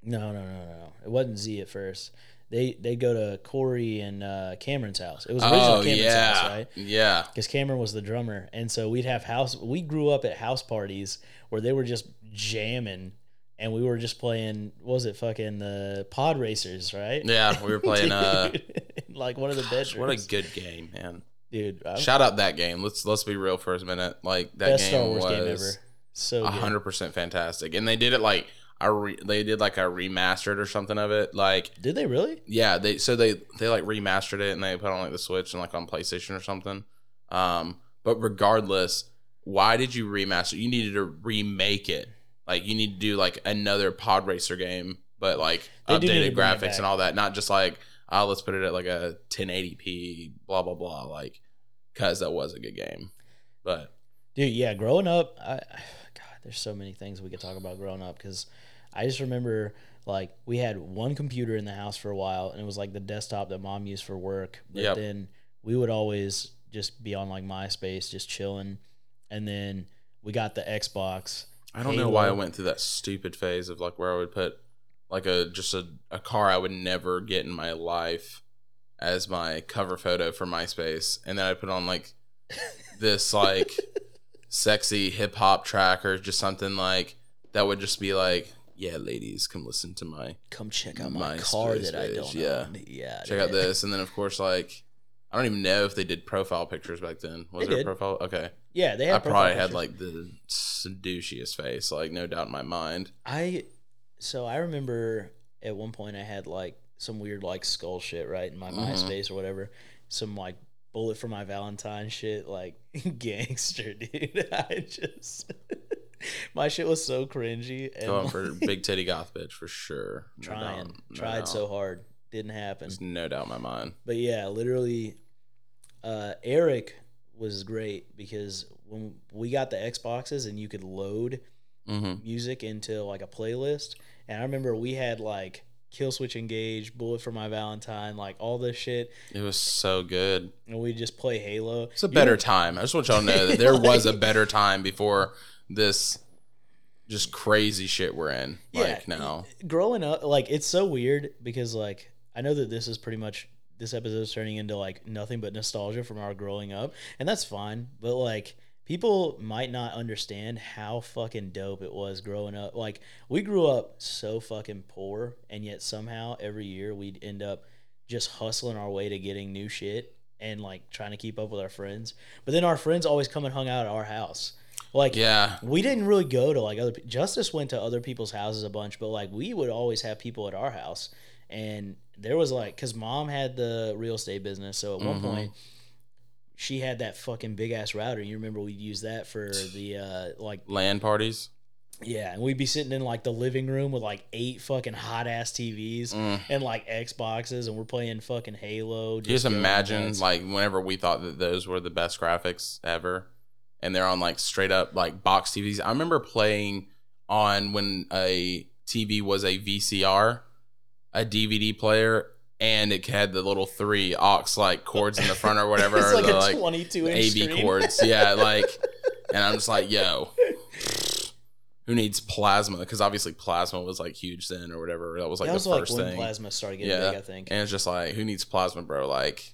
no, no, no, no, no. It wasn't Z at first. They they go to Corey and uh, Cameron's house. It was original Oh Cameron's yeah, house, right? yeah. Because Cameron was the drummer, and so we'd have house. We grew up at house parties where they were just jamming, and we were just playing. What was it fucking the Pod Racers, right? Yeah, we were playing. Uh, *laughs* like one of the bedrooms. what a good game, man! dude! I- Shout out that game. Let's let's be real for a minute. Like that best game Star Wars was game ever. So good. hundred percent fantastic, and they did it like a re- they did like a remastered or something of it. Like Did they really? yeah, they so they they like remastered it and they put on like the Switch and like on PlayStation or something. Um, but regardless, why did you remaster? You needed to remake it. Like you need to do like another Pod Racer game, but like They do need to updated graphics and all that. Not just like oh, let's put it at like a 1080p, blah blah blah. Like, cause that was a good game. But Dude, yeah, growing up, I, I- *sighs* God, there's so many things we could talk about growing up because I just remember like we had one computer in the house for a while, and it was like the desktop that mom used for work. But Yep. then we would always just be on like MySpace, just chilling, and then we got the Xbox. I don't know why I went through that stupid phase of like where I would put like a just a, a car I would never get in my life as my cover photo for MySpace, and then I put on like this *laughs* like sexy hip hop track or just something like that would just be like, yeah, ladies, come listen to my Come check out my MySpace car that I don't yeah. own. Yeah, check out *laughs* this, and then of course like. I don't even know if they did profile pictures back then. Was They there a profile? Okay. Yeah, they had I probably had like the douchiest face, like no doubt in my mind. I so I remember at one point I had like some weird like skull shit right in my Mhm. MySpace or whatever. Some like bullet for my Valentine shit, like *laughs* gangster, dude. *laughs* I just *laughs* my shit was so cringy and Going for like, big titty goth bitch for sure. No *laughs* trying, doubt, no tried doubt. so hard, didn't happen. There's no doubt in my mind. But yeah, literally, uh, Eric was great because when we got the Xboxes and you could load Mm-hmm. music into like a playlist. And I remember we had like Killswitch Engage, Bullet for My Valentine, like all this shit. It was so good. And we just play Halo. It's a You better know- time. I just want y'all to know that *laughs* there was a better time before this just crazy shit we're in. Yeah. Like now. Growing up, like it's so weird because like I know that this is pretty much this episode is turning into like nothing but nostalgia from our growing up, and that's fine. But like people might not understand how fucking dope it was growing up. Like we grew up so fucking poor, and yet somehow every year we'd end up just hustling our way to getting new shit and like trying to keep up with our friends. But then our friends always come and hung out at our house. Like Yeah. we didn't really go to like other Justice went to other people's houses a bunch, but like we would always have people at our house. And there was like cuz mom had the real estate business, so at one Mhm. point she had that fucking big ass router. You remember we'd use that for the uh like LAN parties. yeah, and we'd be sitting in like the living room with like eight fucking hot ass TVs Mm. and like Xboxes and we're playing fucking Halo. You just imagine like whenever we thought that those were the best graphics ever and they're on like straight up like box TVs. I remember playing on when a TV was a VCR, a DVD player, and it had the little three aux like cords in the front or whatever. *laughs* it's or like the, a like 22 inch AV screen. cords. Yeah, *laughs* like, and I'm just like, yo, who needs plasma? Because obviously plasma was like huge then or whatever. That was like that the like first when thing. plasma started getting Yeah. big, I think. And it's just like, who needs plasma, bro? Like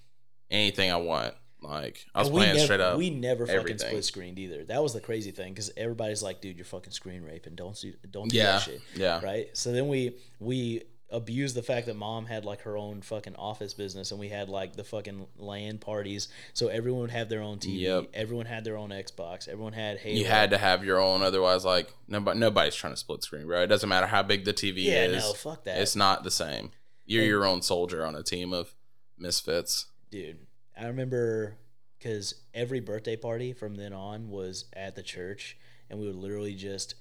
anything I want. Like I was And playing never, straight up. We never fucking split screened either. That was the crazy thing because everybody's like, "Dude, you're fucking screen raping. Don't do, don't do yeah, that shit." yeah. Right. So then we we abused the fact that mom had like her own fucking office business and we had like the fucking LAN parties. So everyone would have their own TV. Yep. Everyone had their own Xbox. Everyone had Halo. You had to have your own, otherwise, like nobody, nobody's trying to split screen, bro. It doesn't matter how big the TV is. Yeah, is. no, fuck that, It's not the same. You're And- your own soldier on a team of misfits. dude. I remember because every birthday party from then on was at the church, and we would literally just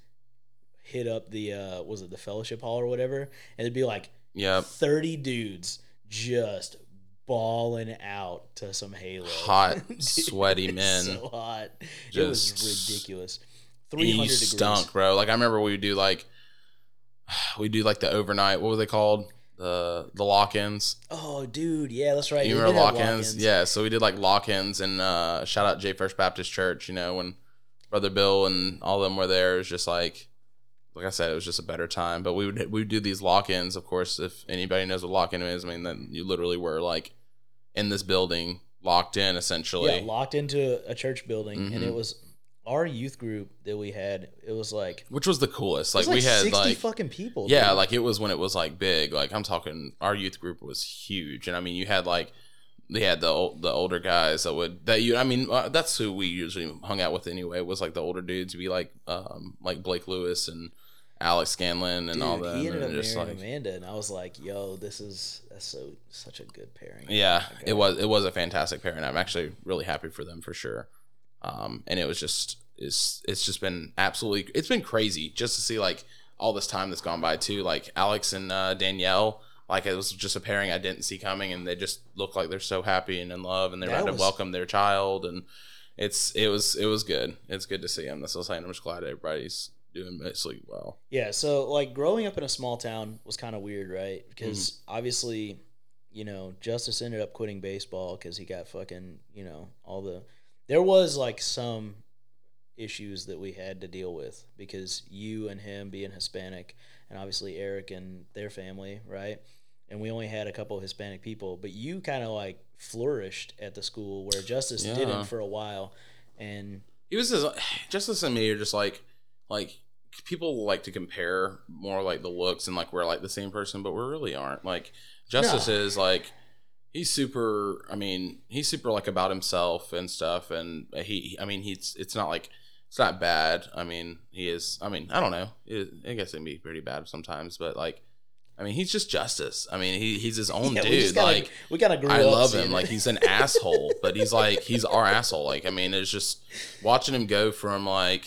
hit up the uh was it the fellowship hall or whatever, and it'd be like yeah 30 dudes just balling out to some Halo. Hot, *laughs* Dude, sweaty men. So hot. it Just was ridiculous. And 300 degrees. stunk, bro. Like I remember we would do like *sighs* we do like the overnight. What were they called? The the lock-ins. Oh, dude. Yeah, that's right. You remember lock-ins? Yeah. So we did like lock-ins and uh, shout out Jay First Baptist Church. You know when Brother Bill and all of them were there. It was just like like I said, it was just a better time. But we would we would do these lock-ins. Of course, if anybody knows what lock-in is, I mean, then you literally were like in this building, locked in essentially. Yeah, locked into a church building, and Mhm. it was our youth group that we had. It was like, which was the coolest. it was Like, we had 60 like fucking people. yeah, dude. like it was when it was like big. Like I'm talking, our youth group was huge, and I mean, you had like they had the ol- the older guys that would that you. I mean, uh, that's who we usually hung out with anyway. Was like the older dudes, be like um like Blake Lewis and Alex Scanlon and Dude, all that. he ended up marrying like Amanda, and I was like, "Yo, this is that's so such a good pairing." yeah, it was it was a fantastic pairing. I'm actually really happy for them for sure. Um, and it was just it's it's just been absolutely it's been crazy just to see like all this time that's gone by too. Like Alex and uh, Danielle, like it was just a pairing I didn't see coming, and they just look like they're so happy and in love, and they're That ready was- to welcome their child, and it's it was it was good. It's good to see them. That's what I'm saying. I'm just glad everybody's doing mostly well. Yeah, so like growing up in a small town was kind of weird, right? Because Mm-hmm. obviously, you know, Justice ended up quitting baseball because he got fucking, you know, all the. There was like some issues that we had to deal with because you and him being Hispanic, and obviously Eric and their family, right? And we only had a couple of Hispanic people, but you kind of like flourished at the school where Justice Yeah. didn't for a while, and he was just *sighs* justice and me are just like like people like to compare more like the looks and like we're like the same person but we really aren't like justice No. is like he's super i mean he's super like about himself and stuff and he i mean he's it's not like it's not bad i mean he is i mean i don't know it, i guess it can be pretty bad sometimes but like i mean he's just justice i mean he, he's his own *laughs* Yeah, dude just kinda- like we of grew I love him. Like he's an *laughs* asshole, but he's like he's our asshole. Like I mean, it's just watching him go from like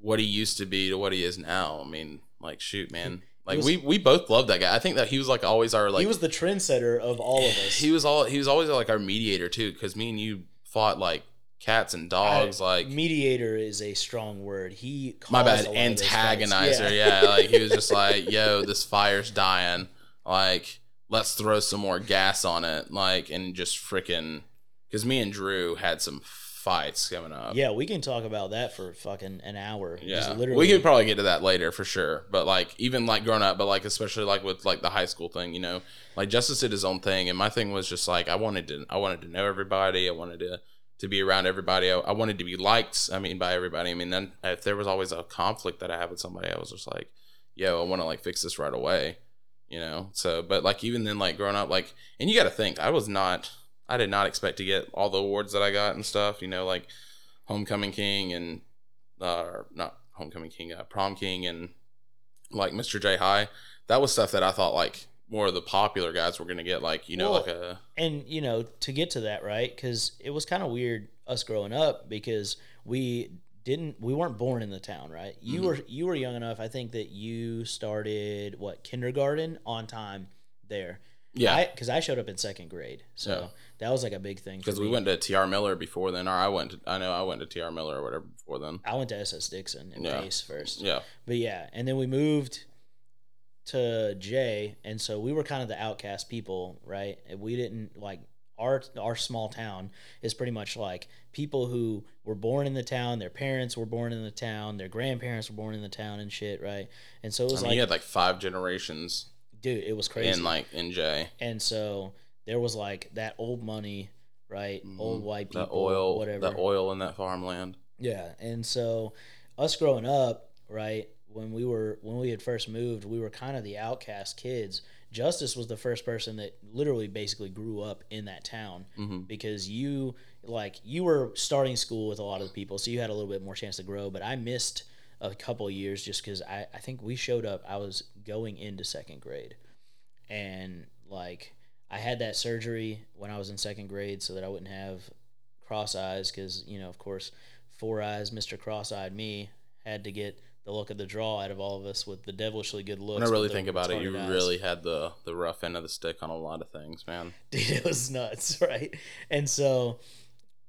what he used to be to what he is now. I mean, like shoot, man. Like was- we we both love that guy. I think that he was like always our like he was the trendsetter of all of us. *sighs* he was all he was always like our mediator too. Because me and you fought like cats and dogs. I- like mediator is a strong word. He my bad, a lot of those fights. antagonizer. Yeah. like he was just *laughs* like, yo, this fire's dying. Like, let's throw some more gas on it. Like, and just freaking, because me and Drew had some fights coming up. yeah. We can talk about that for fucking an hour. Yeah, literally. we could probably get to that later for sure. But like, even like growing up, but like especially like with like the high school thing, you know, like Justice did his own thing, and my thing was just like I wanted to, I wanted to know everybody, I wanted to to be around everybody, I, I wanted to be liked. I mean, by everybody. I mean, then if there was always a conflict that I had with somebody, I was just like, yo, I want to like fix this right away, you know. So, but like even then, like growing up, like, and you got to think, I was not, I did not expect to get all the awards that I got and stuff, you know, like Homecoming King and uh, or not Homecoming King, uh, Prom King, and like Mr. Jay High. That was stuff that I thought like more of the popular guys were gonna get, like you know, Well, like a and you know to get to that right because it was kind of weird us growing up because we didn't we weren't born in the town right you Mhm. were you were young enough i think that you started what kindergarten on time there yeah, because I, showed up in second grade so Yeah. That was like a big thing because we went to T.R. Miller before then, or I went, to, I know I went to T.R. Miller or whatever before then. i went to ss dixon and Yeah. pace first Yeah, But yeah, and then we moved to Jay, and so we were kind of the outcast people, right? We didn't like our our small town is pretty much like people who were born in the town, their parents were born in the town, their grandparents were born in the town and shit, right? And so it I was mean, like, you had like five generations dude, it was crazy. in like in Jay. and so there was like that old money, right? Old white people, Mm-hmm. oil, whatever. the oil in that farmland. Yeah, and so us growing up, right, when we were when we had first moved, we were kind of the outcast kids. Justice was the first person that literally basically grew up in that town hmm because you like you were starting school with a lot of the people, so you had a little bit more chance to grow. But I missed a couple years just because I I think we showed up. I was going into second grade, and like I had that surgery when I was in second grade so that I wouldn't have cross eyes because you know of course four eyes Mr. Cross eyed me had to get the look of the draw out of all of us with the devilishly good looks. When I really think about it, you eyes. really had the the rough end of the stick on a lot of things, man. *laughs* dude it was nuts *laughs* right and so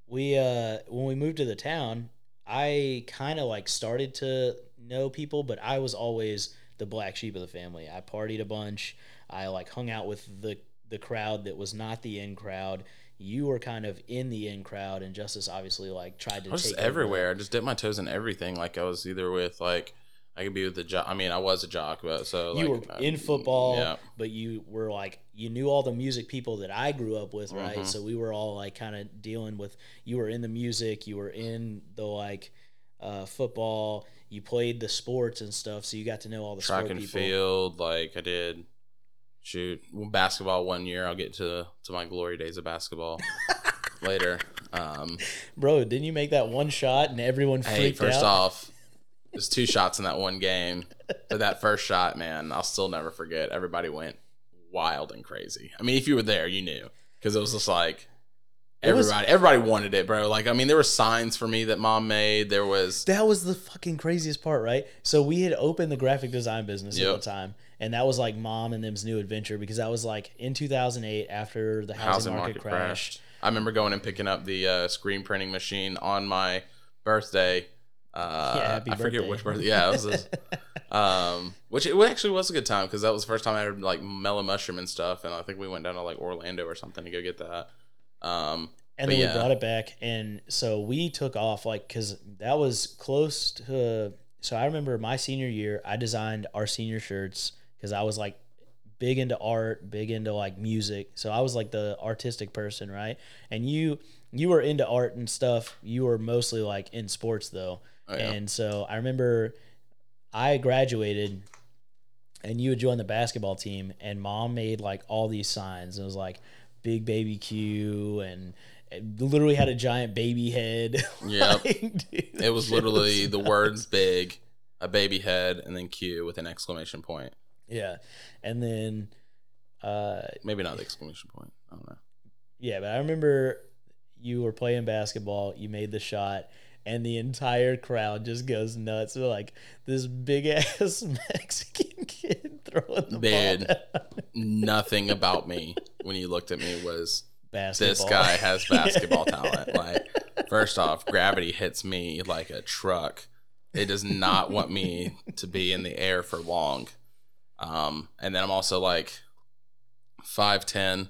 we uh when we moved to the town i kind of like started to know people but i was always the black sheep of the family i partied a bunch i like hung out with the the crowd that was not the in crowd you were kind of in the in crowd and justice obviously like tried to I was just take over everywhere. I just dipped my toes in everything. Like I was either with like I could be with the jock. I mean, I was a jock, but so you like, were uh, in football, Yeah, but you were like you knew all the music people that I grew up with, right? Mhm. So we were all like kind of dealing with. You were in the music, you were in the like uh, football. You played the sports and stuff, so you got to know all the track sport and people. field. Like I did. Shoot, basketball one year. I'll get to to my glory days of basketball *laughs* later. Um, Bro, didn't you make that one shot and everyone hey, first out? off, there's two shots in that one game, but that first shot, man, I'll still never forget. Everybody went wild and crazy. I mean, if you were there, you knew because it was just like It was- everybody, everybody wanted it, bro. Like, I mean, there were signs for me that mom made. There was That was the fucking craziest part, right? So we had opened the graphic design business Yep. at the time, and that was like mom and them's new adventure because that was like in 2008 after the housing, housing market, market crashed. crashed. I remember going and picking up the uh, screen printing machine on my birthday. Uh, Yeah, happy I forget which birthday. Yeah, it was this, *laughs* um, which it actually was a good time because that was the first time I heard like mellow mushroom and stuff, and I think we went down to like Orlando or something to go get that. Um, and then yeah. we brought it back, and so we took off like because that was close to. So I remember my senior year, I designed our senior shirts because I was like big into art, big into like music. So I was like the artistic person, right? And you you were into art and stuff. You were mostly like in sports though. oh, yeah. And so I remember I graduated and you had joined the basketball team and mom made like all these signs. It was like big baby Q and it literally had a giant baby head. *laughs* Yeah. Like, dude, it was *laughs* literally the nuts. words "big," a baby head, and then Q with an exclamation point. Yeah. And then uh Maybe not the exclamation point. I don't know. yeah, but I remember you were playing basketball, you made the shot, and the entire crowd just goes nuts. They're like this big ass *laughs* Mexican kid throwing the Dude. ball down. Nothing about me when you looked at me was basketball. this guy has *laughs* basketball talent. Like, first off, gravity hits me like a truck. It does not want me to be in the air for long. Um, and then I'm also like five ten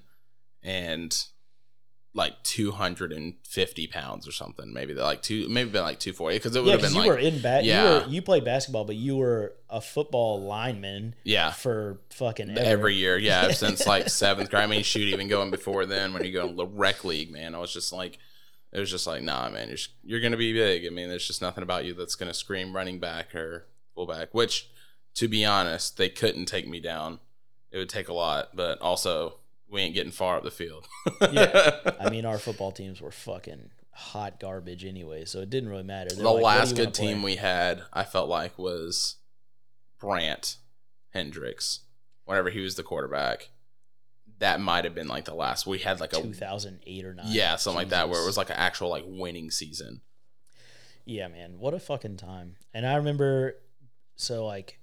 and like two hundred and fifty pounds or something. Maybe they're like two, maybe been like two forty because it would yeah, have been you like were in bat. Yeah. You were you played basketball, but you were a football lineman yeah. for fucking ever. Every year, yeah, *laughs* since like seventh grade. I mean, shoot, even going before then, when you go to rec league, man, I was just like, it was just like, nah, man, you're you're gonna be big. I mean, there's just nothing about you that's gonna scream running back or fullback. Which, to be honest, they couldn't take me down. It would take a lot, but also we ain't getting far up the field. Yeah. *laughs* I mean, our football teams were fucking hot garbage anyway, so it didn't really matter. They're the like, last good team we had, I felt like was Brant Hendricks. Whenever he was the quarterback, that might have been like the last. We had like a 2008 or 9. yeah, something like that, where it was like an actual like winning season. Yeah, man, what a fucking time. And I remember, so like,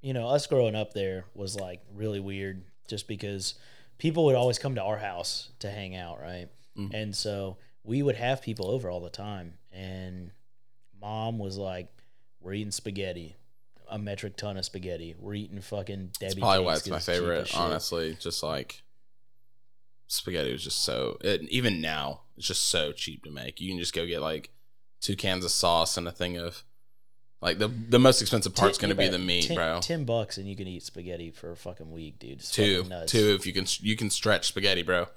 you know, us growing up there was like really weird, just because people would always come to our house to hang out, right? Mhm. And so we would have people over all the time, and mom was like, "We're eating spaghetti." A metric ton of spaghetti. We're eating fucking Debbie. It's probably why it's my 'cause cheap as favorite. Honestly, just like spaghetti was just so. It, even now, it's just so cheap to make. You can just go get like two cans of sauce and a thing of like the the most expensive part's Ten- going to be the meat, 10, bro. Ten bucks and you can eat spaghetti for a fucking week, dude. It's Two, nuts. two. If you can, you can stretch spaghetti, bro. *laughs*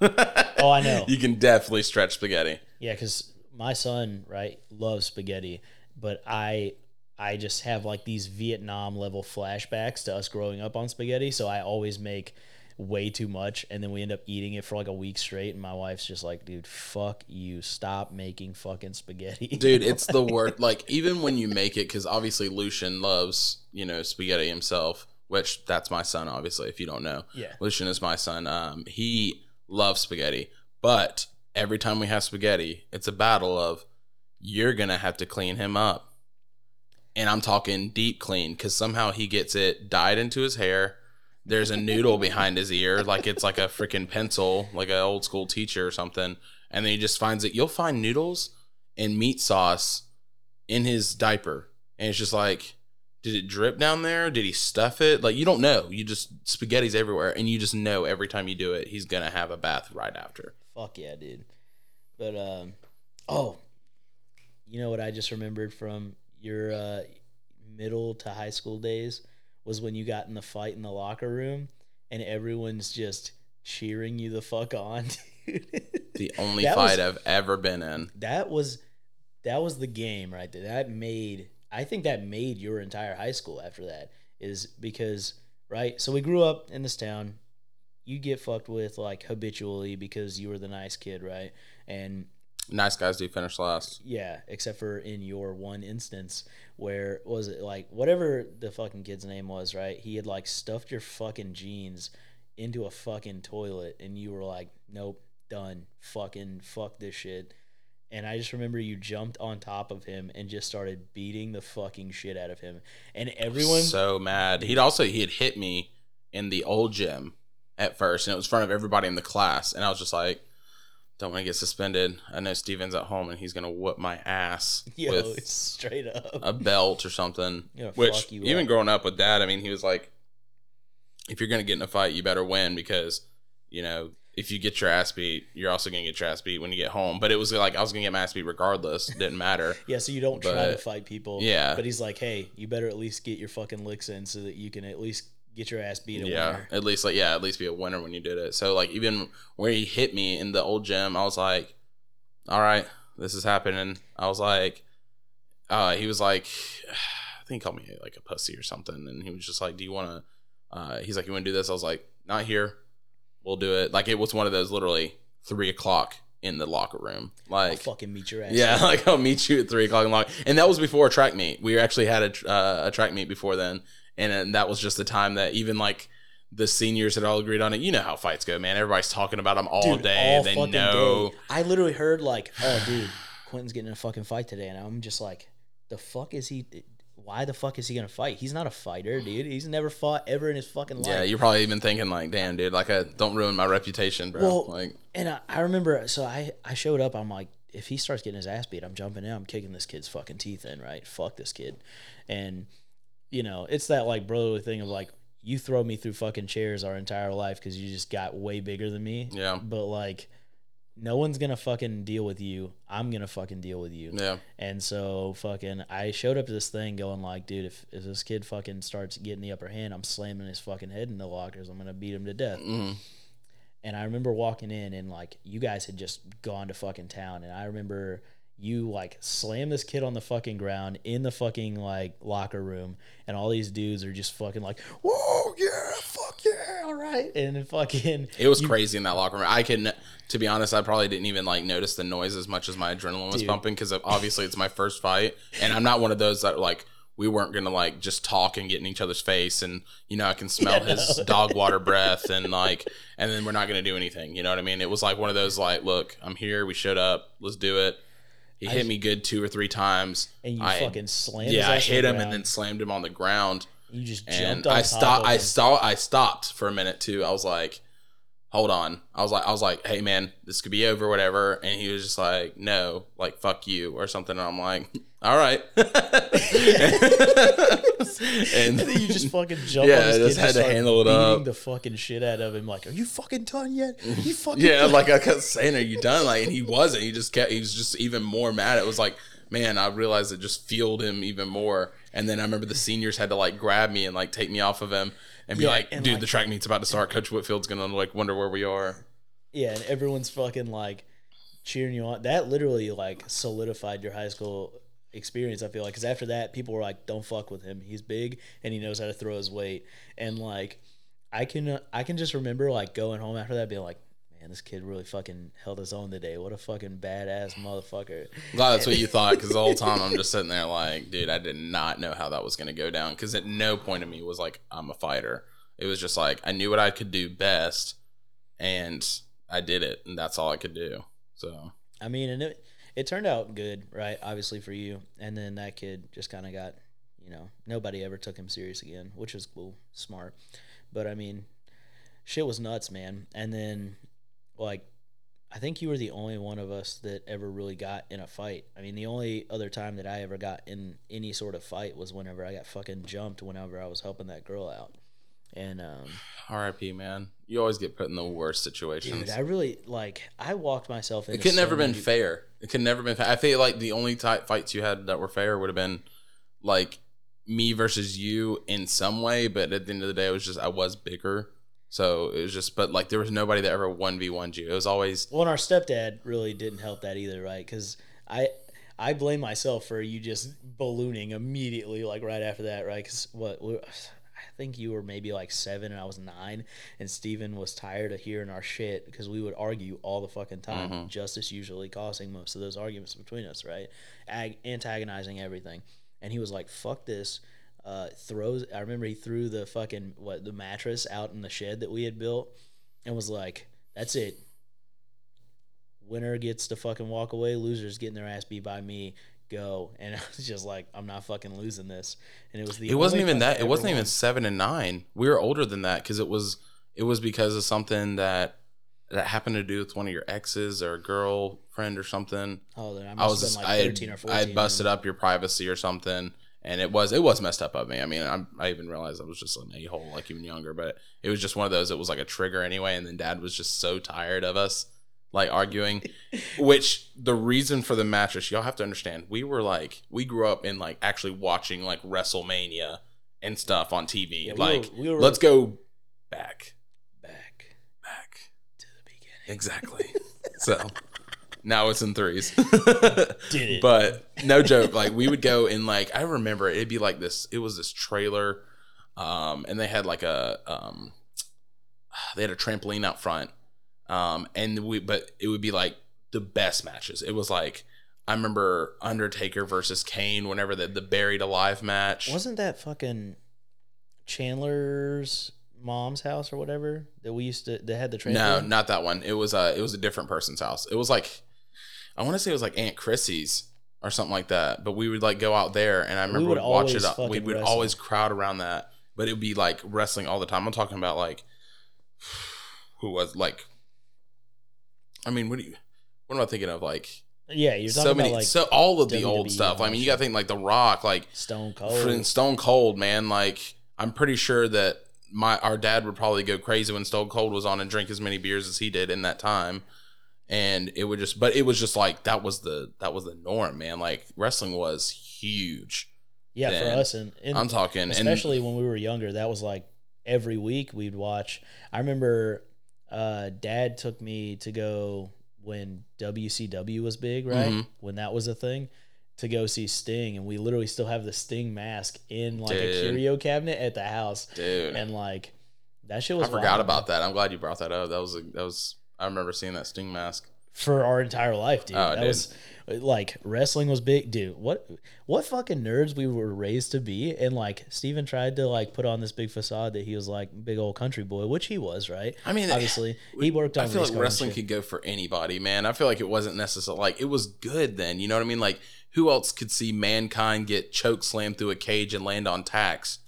Oh, I know. You can definitely stretch spaghetti. Yeah, because my son right loves spaghetti, but I I just have like these Vietnam level flashbacks to us growing up on spaghetti. So I always make way too much, and then we end up eating it for like a week straight. And my wife's just like, "Dude, fuck you! Stop making fucking spaghetti, *laughs* dude it's the *laughs* worst like even when you make it because obviously lucian loves you know spaghetti himself which that's my son obviously if you don't know yeah, lucian is my son um he loves spaghetti but every time we have spaghetti it's a battle of you're gonna have to clean him up and i'm talking deep clean because somehow he gets it dyed into his hair there's a noodle behind his ear like it's like a freaking pencil like an old school teacher or something and then he just finds it you'll find noodles and meat sauce in his diaper. And it's just like, did it drip down there? Did he stuff it? Like you don't know. You just spaghetti's everywhere, and you just know every time you do it, he's gonna have a bath right after. fuck yeah, dude. But um, oh, you know what I just remembered from your uh, middle to high school days was when you got in the fight in the locker room and everyone's just cheering you the fuck on. *laughs* dude. The only fight was- I've ever been in. that was that was the game right there. That made I think that made your entire high school after that is because right. So we grew up in this town. You get fucked with like habitually because you were the nice kid, right? And Nice guys do finish last. yeah, except for in your one instance where was it like whatever the fucking kid's name was, right? He had like stuffed your fucking jeans into a fucking toilet and you were like, Nope, done. Fucking fuck this shit. And I just remember you jumped on top of him and just started beating the fucking shit out of him. And everyone was so mad. He'd also he had hit me in the old gym at first, and it was in front of everybody in the class, and I was just like, "Don't want to get suspended." I know Steven's at home, and he's gonna whoop my ass yo, with *laughs* straight up. a belt or something. Which even up. growing up with dad, I mean, he was like, "If you're gonna get in a fight, you better win because you know." If you get your ass beat, you're also gonna get your ass beat when you get home. But it was like I was gonna get my ass beat regardless. Didn't matter. *laughs* Yeah, so you don't try to fight people. Yeah. But he's like, hey, you better at least get your fucking licks in so that you can at least get your ass beat a yeah, winner. at least like yeah, at least be a winner when you did it. So like even where he hit me in the old gym, I was like, all right, this is happening. I was like, uh, he was like, *sighs* I think he called me like a pussy or something, and he was just like, do you want to? Uh, he's like, you want to do this? I was like, not here. We'll do it. Like it was one of those literally three o'clock in the locker room, I'll like. fucking meet your ass. Yeah, *laughs* like I'll meet you at three o'clock in the lock. And that was before a track meet. We actually had a, uh, a track meet before then, and, then that was just the time that even like the seniors had all agreed on it. You know how fights go, man. Everybody's talking about them all Dude, day. all they fucking know. day. I literally heard like, oh, dude, Quentin's getting in a fucking fight today, and I'm just like, the fuck is he? Why the fuck is he gonna fight? He's not a fighter, dude. He's never fought ever in his fucking life. Yeah, you're probably even thinking like, "Damn, dude, like, I don't ruin my reputation, bro." Well, like, And I, I remember, so I, I showed up. I'm like, if he starts getting his ass beat, I'm jumping in. I'm kicking this kid's fucking teeth in, right? Fuck this kid. And, you know, it's that like brotherly thing of like, you throw me through fucking chairs our entire life because you just got way bigger than me. yeah, But like, no one's gonna fucking deal with you. I'm gonna fucking deal with you. yeah, And so fucking I showed up to this thing going like, dude, if, if this kid fucking starts getting the upper hand, I'm slamming his fucking head in the lockers. I'm gonna beat him to death. mm And I remember walking in and like you guys had just gone to fucking town. And I remember you like slam this kid on the fucking ground in the fucking like locker room. And all these dudes are just fucking like, whoa, yeah, fuck yeah, all right. And fucking, It was you- crazy in that locker room. I can, to be honest, I probably didn't even like notice the noise as much as my adrenaline was Dude. pumping because obviously it's my first fight, and I'm not one of those that like we weren't gonna like just talk and get in each other's face, and you know I can smell Yeah, his no. dog water breath, and like, and then we're not gonna do anything. You know what I mean? It was like one of those like, look, I'm here. We showed up. Let's do it. He I hit me good two or three times. and you I- fucking slammed Yeah, I hit him and then slammed him on the ground you just and jumped on I top stopped. I saw. I stopped for a minute too. I was like, "Hold on." I was like, "I was like, hey man, this could be over, whatever." And he was just like, "No, like fuck you" or something. And I'm like, "All right." *laughs* and and then you just fucking jump Yeah, on this I just had to handle it up. the fucking shit out of him. Like, are you fucking done yet? You *laughs* fucking yeah, done? like I kept saying, "Are you done?" Like, and he wasn't. He just kept. He was just even more mad. It was like, man, I realized it just fueled him even more. And then I remember the seniors had to like grab me and like take me off of him and be Yeah, like, and, "Dude, like- the track meet's about to start. Coach Whitfield's gonna like wonder where we are." yeah, and everyone's fucking like cheering you on. That literally like solidified your high school experience. I feel like because after that, people were like, "Don't fuck with him. He's big and he knows how to throw his weight." And like, I can I can just remember like going home after that, being like. Man, this kid really fucking held his own today. What a fucking badass motherfucker. Glad that's what you *laughs* thought because the whole time I'm just sitting there like, dude, I did not know how that was going to go down because at no point of me was like, I'm a fighter. It was just like, I knew what I could do best and I did it and that's all I could do. So, I mean, and it it turned out good, right? Obviously for you. And then that kid just kind of got, you know, nobody ever took him serious again, which was cool, smart. But I mean, shit was nuts, man. And then, like, I think you were the only one of us that ever really got in a fight. I mean, the only other time that I ever got in any sort of fight was whenever I got fucking jumped whenever I was helping that girl out. And um, RIP, man. You always get put in the worst situations. dude, I really like. I walked myself into. it could so never been fair. It could never been fair. I feel like the only type fights you had that were fair would have been like me versus you in some way, but at the end of the day, it was just I was bigger. So it was just, but like there was nobody that ever one v one you. It was always Well, and our stepdad really didn't help that either, right? Because I I blame myself for you just ballooning immediately, like right after that, right? Because what I think you were maybe like seven and I was nine, and Steven was tired of hearing our shit because we would argue all the fucking time. Mm-hmm. Justice usually causing most of those arguments between us, right? Ag- antagonizing everything, and he was like, "Fuck this." Uh, throws. I remember he threw the fucking what the mattress out in the shed that we had built, and was like, "That's it winner gets to fucking walk away, losers getting their ass beat by me. Go. And *laughs* I was just like, I'm not fucking losing this. And it was the it wasn't even that. It wasn't even seven and nine. We were older than that because it was it was because of something that that happened to do with one of your exes or a girlfriend or something. Oh, then I, I was have been like I 13 or had, 14. I had busted up your privacy or something, and it was it was messed up of me. I mean, I'm, I even realized I was just an a hole, like even younger, but it was just one of those. It was like a trigger anyway, and then Dad was just so tired of us like arguing. *laughs* which the reason for the mattress, y'all have to understand, we were like we grew up in like actually watching like WrestleMania and stuff on TV. Yeah, we like, were- we were- let's go back, Back back. to the beginning. Exactly. *laughs* so now it's in threes. *laughs* But no joke, like we would go in like I remember it'd be like this. It was this trailer, um, and they had like a um, *sighs* they had a trampoline out front, um, and we but it would be like the best matches. It was like I remember Undertaker versus Kane whenever the the buried alive match. Wasn't that fucking Chandler's mom's house or whatever that we used to, that had the train? No, not that one. It was a it was a different person's house. It was like I want to say it was like Aunt Chrissy's or something like that. But we would like go out there, and I remember we'd watch it. up. We would wrestle. always crowd around that, but it would be like wrestling all the time. I'm talking about like *sighs* who was like. I mean, what do you? What am I thinking of? Like Yeah, you're talking so many, about like so all of the old stuff. I mean, you got to think like The Rock, like Stone Cold. Stone Cold, man. Like I'm pretty sure that my our dad would probably go crazy when Stone Cold was on and drink as many beers as he did in that time. And it would just but it was just like that was the that was the norm, man. Like wrestling was huge. Yeah, for us and, and I'm talking especially when we were younger that was like every week we'd watch i remember uh dad took me to go when wcw was big right Mhm. when that was a thing to go see sting and we literally still have the sting mask in like a curio cabinet at the house dude, and like that shit was. I forgot wild, about that. I'm glad you brought that up. That was a, that was I remember seeing that Sting mask. for our entire life, dude. Oh, that dude. was like wrestling was big, dude. What what fucking nerds we were raised to be, and like Steven tried to like put on this big facade that he was like big old country boy, which he was, right? I mean, Obviously, *sighs* he worked on. I feel like wrestling could go for anybody, man. I feel like it wasn't necessary. Like it was good then. You know what I mean? Like who else could see mankind get choke slammed through a cage and land on tacks?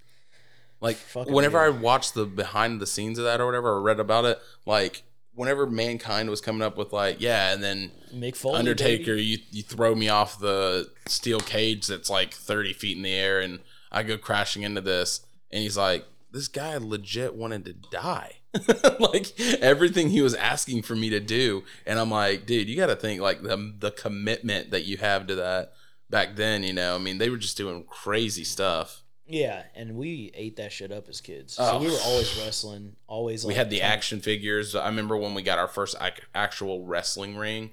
Like Fucking whenever I watched the behind the scenes of that or whatever, or read about it, like whenever mankind was coming up with like, yeah, and then Mick Foley, Undertaker, baby. you you throw me off the steel cage that's like thirty feet in the air, and I go crashing into this, and he's like, this guy legit wanted to die, *laughs* like everything he was asking for me to do, and I'm like, dude, you got to think like the the commitment that you have to that back then, you know, I mean, they were just doing crazy stuff. Yeah, and we ate that shit up as kids. Oh. So we were always wrestling, always. We had the action figures. I remember when we got our first ac- actual wrestling ring.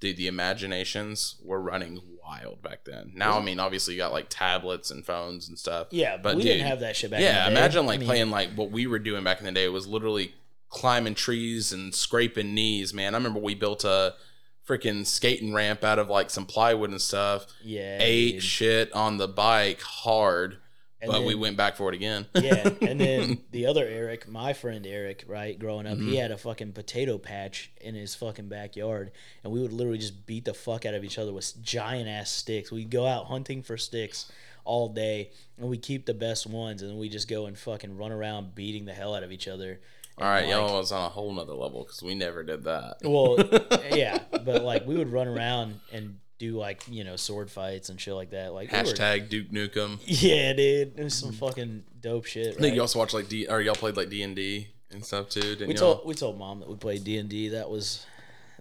Dude, the imaginations were running wild back then. Now, I mean, obviously, you got like tablets and phones and stuff. Yeah, but we dude, didn't have that shit back. yeah, imagine like I mean, playing like what we were doing back in the day was literally climbing trees and scraping knees, man. I remember we built a freaking skating ramp out of like some plywood and stuff. Yeah, Ate dude. shit on the bike hard, And but we went back for it again. yeah, and *laughs* then the other Eric, my friend Eric, right, growing up, Mm-hmm. he had a fucking potato patch in his fucking backyard, and we would literally just beat the fuck out of each other with giant ass sticks. We'd go out hunting for sticks all day, and we keep the best ones, and we just go and fucking run around beating the hell out of each other. All right, like- y'all was on a whole nother level because we never did that. Well, *laughs* yeah, but like we would run around and do like you know sword fights and shit like that. Like we were- Hashtag Duke Nukem. yeah, dude, it was some fucking dope shit. I think you also watched like D or y'all played like D and D and stuff too. Didn't we y'all? told we told mom that we played D and D. That was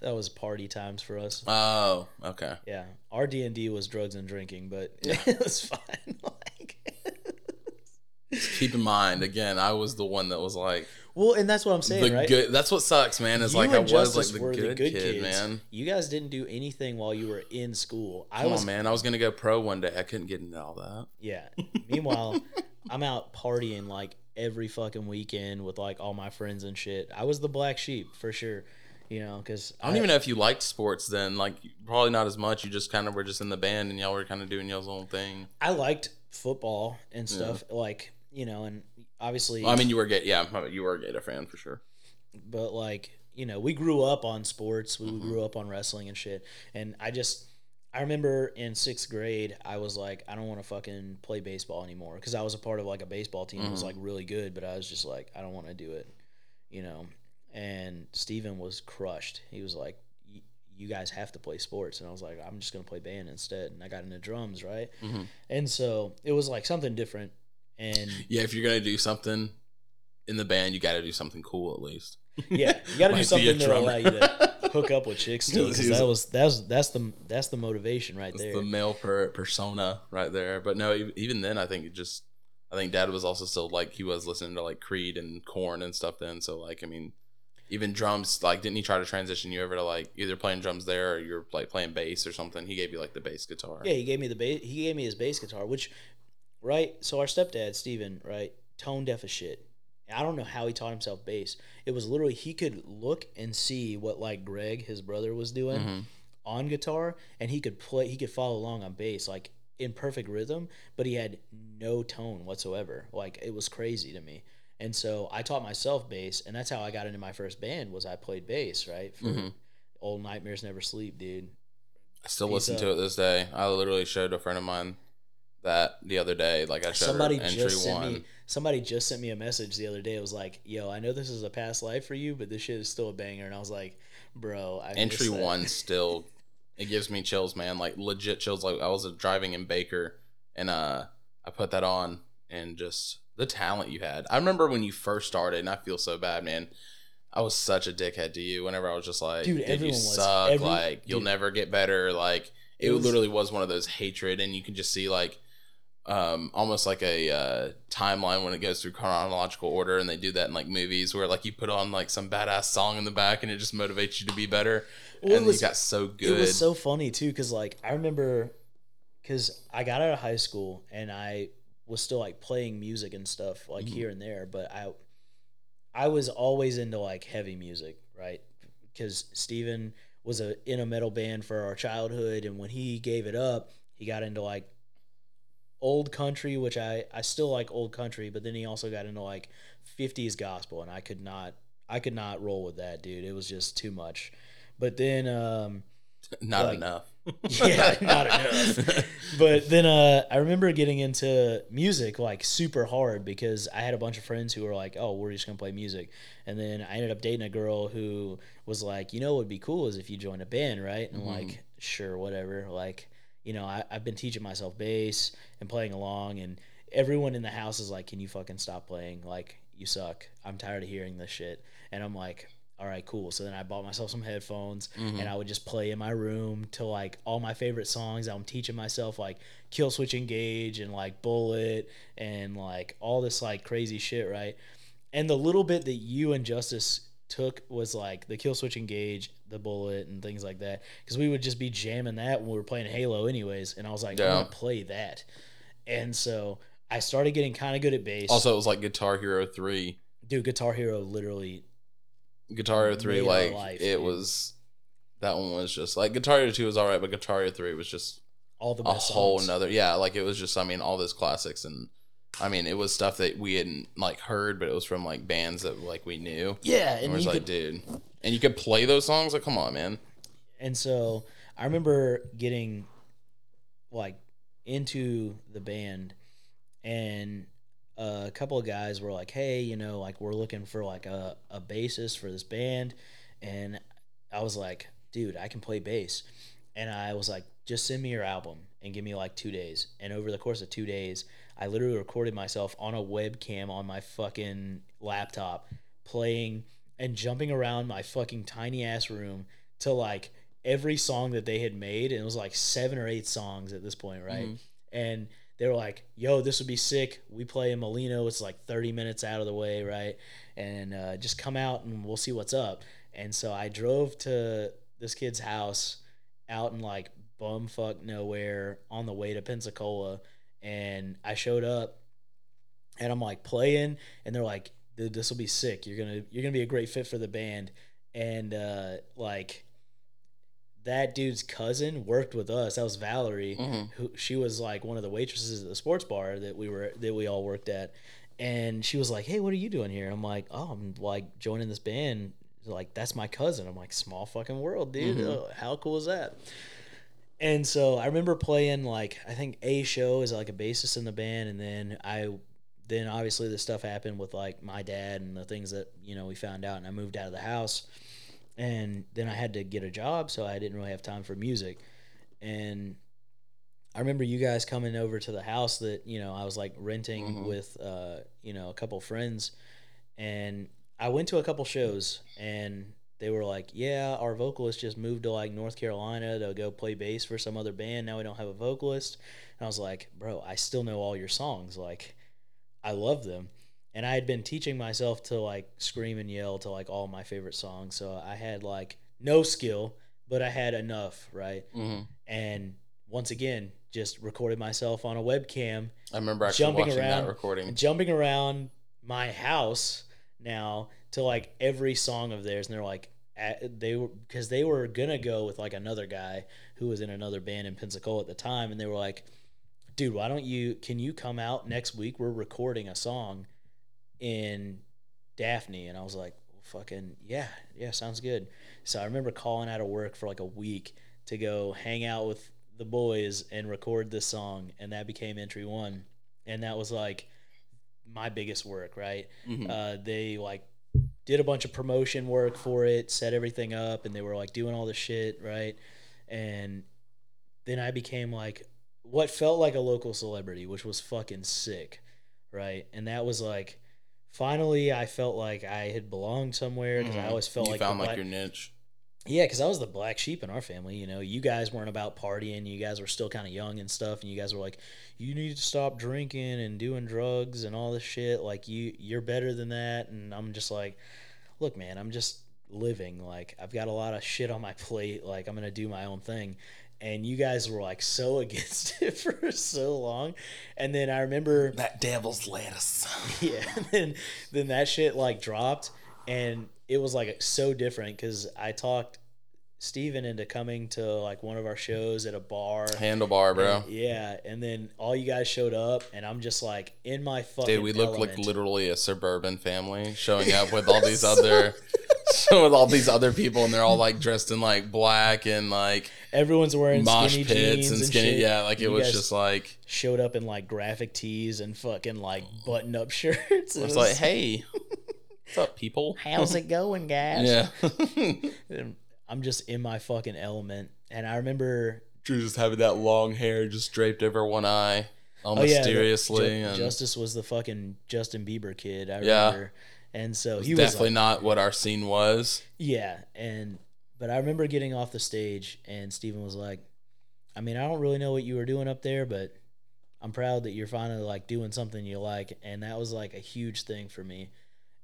that was party times for us. Oh, okay. Yeah, our D and D was drugs and drinking, but *laughs* it was fine. *laughs* Keep in mind, again, I was the one that was like Well, and that's what I'm saying, the right? good. That's what sucks, man. Is You like I and was like the were good, kid, man. You guys didn't do anything while you were in school. I Come was on, man. I was gonna go pro one day. I couldn't get into all that. Yeah. *laughs* Meanwhile, I'm out partying like every fucking weekend with like all my friends and shit. I was the black sheep for sure, you know, because I don't even know if you liked sports then. Like probably not as much. You just kind of were just in the band and y'all were kind of doing y'all's own thing. I liked football and stuff, like you know, and obviously, Well, I mean, you were gay. Yeah, you were a Gator fan for sure. but like you know, we grew up on sports. We Mm-hmm. grew up on wrestling and shit. And I just, I remember in sixth grade, I was like, I don't want to fucking play baseball anymore because I was a part of like a baseball team that was Mhm. like really good, but I was just like, I don't want to do it, you know. And Steven was crushed. He was like, You guys have to play sports, and I was like, I'm just gonna play band instead. And I got into drums, right? Mhm. And so it was like something different. And Yeah, if you're gonna do something in the band, you got to do something cool at least. Yeah, you got to do Like be a something that'll allow you to hook up with chicks still. Because *laughs* that was that's that's the that's the motivation right It's there. the male per persona right there. But no, even then, I think it just, I think Dad was also still like he was listening to like Creed and Korn and stuff then. So like, I mean, even drums, like, didn't he try to transition you over to like either playing drums there or you're like playing bass or something? He gave you like the bass guitar. Yeah, he gave me the bass. He gave me his bass guitar, which, right? So our stepdad Steven, right, tone deaf as shit. I don't know how he taught himself bass. It was literally he could look and see what like Greg, his brother, was doing Mhm. on guitar, and he could play. He could follow along on bass, like in perfect rhythm. But he had no tone whatsoever. Like it was crazy to me. And so I taught myself bass, and that's how I got into my first band. Was I played bass, right? For Mhm. Old Nightmares Never Sleep, dude. I still Peace listen to it this day. I literally showed a friend of mine that the other day. Like I showed somebody just sent one. me somebody just sent me a message the other day. It was like, "Yo, I know this is a past life for you, but this shit is still a banger." And I was like, "Bro, I entry that." one *laughs* still it gives me chills man like legit chills like i was driving in baker and uh i put that on and just the talent you had i remember when you first started and i feel so bad man i was such a dickhead to you whenever i was just like Dude, dude, you suck Every- like you'll never get better like it, It was- literally was one of those hatred and you can just see like um almost like a uh timeline when it goes through chronological order and they do that in like movies where like you put on like some badass song in the back and it just motivates you to be better Well, it and was- you got so good It was so funny too, because like I remember, because I got out of high school and I was still like playing music and stuff like Mhm. here and there, but I, I was always into like heavy music, right? Because Steven was a in a metal band for our childhood, and when he gave it up, he got into like old country, which I I still like old country, but then he also got into like 50s gospel, and I could not I could not roll with that, dude. It was just too much. But then um *laughs* not like- enough *laughs* yeah, not *laughs* enough. But then uh, I remember getting into music like super hard because I had a bunch of friends who were like, "Oh, we're just gonna play music," and then I ended up dating a girl who was like, "You know, what would be cool is if you joined a band, right?" And I'm Mhm. like, "Sure, whatever." Like, you know, I, I've been teaching myself bass and playing along, and everyone in the house is like, "Can you fucking stop playing? Like, you suck. I'm tired of hearing this shit." And I'm like, "All right, cool." So then I bought myself some headphones Mhm. and I would just play in my room to like all my favorite songs. I'm teaching myself like Killswitch Engage and like Bullet and like all this like crazy shit, right? And the little bit that you and Justice took was like the Killswitch Engage, the Bullet, and things like that. Because we would just be jamming that when we were playing Halo, anyways. And I was like, Yeah. want to play that. And so I started getting kind of good at bass. also it was like guitar hero 3 dude, Guitar Hero literally guitar hero 3 like life, it dude. was that one was just like guitar hero 2 was all right but guitar hero 3 was just all the a best whole songs. nother yeah like it was just i mean all those classics and i mean it was stuff that we hadn't like heard but it was from like bands that like we knew Yeah, and and it was like could, dude and you could play those songs like come on man And so I remember getting like into the band and a couple of guys were like, "Hey, you know, like we're looking for like a a bassist for this band." And I was like, "Dude, I can play bass." And I was like, "Just send me your album and give me like 2 days." And over the course of 2 days, I literally recorded myself on a webcam on my fucking laptop playing and jumping around my fucking tiny ass room to like every song that they had made and it was like seven or eight songs at this point right Mhm. and they were like, "Yo, this would be sick. We play in Molino. It's like 30 minutes out of the way, right? And uh, just come out and we'll see what's up." And so I drove to this kid's house out in like bumfuck nowhere on the way to Pensacola, and I showed up, and I'm like playing, and they're like, this will be sick. You're gonna you're gonna be a great fit for the band." And uh, like that dude's cousin worked with us. That was Valerie. Mhm. Who she was like one of the waitresses at the sports bar that we were that we all worked at. And she was like, "Hey, what are you doing here?" I'm like, "Oh, I'm like joining this band. Like that's my cousin." I'm like, "Small fucking world, dude. Mhm. Oh, how cool is that?" And so I remember playing like I think a show as like a bassist in the band, and then I then obviously this stuff happened with like my dad and the things that you know we found out, and I moved out of the house, and then I had to get a job, so I didn't really have time for music, and I remember you guys coming over to the house that you know I was like renting Mhm. with uh, you know a couple friends, and I went to a couple shows and they were like, "Yeah, our vocalist just moved to like North Carolina to go play bass for some other band. Now we don't have a vocalist." And I was like, "Bro, I still know all your songs. Like, I love them." And I had been teaching myself to like scream and yell to like all my favorite songs, so I had like no skill, but I had enough, right? Mhm. And once again, just recorded myself on a webcam I remember actually Jumping watching around. that recording. jumping around my house now to like every song of theirs and they're like at, they were because they were gonna go with like another guy who was in another band in pensacola at the time and they were like dude why don't you can you come out next week? We're recording a song in daphne. And i was like well, fucking yeah yeah sounds good. So i remember calling out of work for like a week to go hang out with the boys and record this song and that became entry one. And that was like my biggest work right? Mhm. uh, they like did a bunch of promotion work for it, set everything up, and they were like doing all the shit, right? And then I became like what felt like a local celebrity, which was fucking sick, right? And that was like finally I felt like I had belonged somewhere because I Mhm. always felt you like found like black- your niche. Yeah, because I was the black sheep in our family. You know, you guys weren't about partying. You guys were still kind of young and stuff, and you guys were like, "You need to stop drinking and doing drugs and all this shit. Like you, you're better than that." And I'm just like, "Look, man, I'm just living. Like I've got a lot of shit on my *laughs* plate. Like I'm gonna do my own thing." And you guys were like so *laughs* against it for so long, and then I remember That devil's lettuce. *laughs* yeah and then then that shit like dropped and it was like so different because i talked steven into coming to like one of our shows at a bar Handlebar, bro. And- yeah and then all you guys showed up and i'm just like in my fucking Dude, we look like literally a suburban family showing up with all these *laughs* other *laughs* with all these other people and they're all like dressed in like black and like everyone's wearing mosh skinny pits jeans and and skinny shit. yeah, like it You was just like showed up in like graphic tees and fucking like button up *laughs* shirts it was like, hey, what's up, people? how's it going guys Yeah. *laughs* I'm just in my fucking element and i remember Drew just having that long hair just draped over one eye, oh, all Oh, yeah, the- mysteriously. And Justice was the fucking Justin Bieber kid. I Yeah. remember, and so he was definitely like, not what our scene was. yeah. And but I remember getting off the stage, and Steven was like, "I mean, I don't really know what you were doing up there, but I'm proud that you're finally like doing something you like." And that was like a huge thing for me,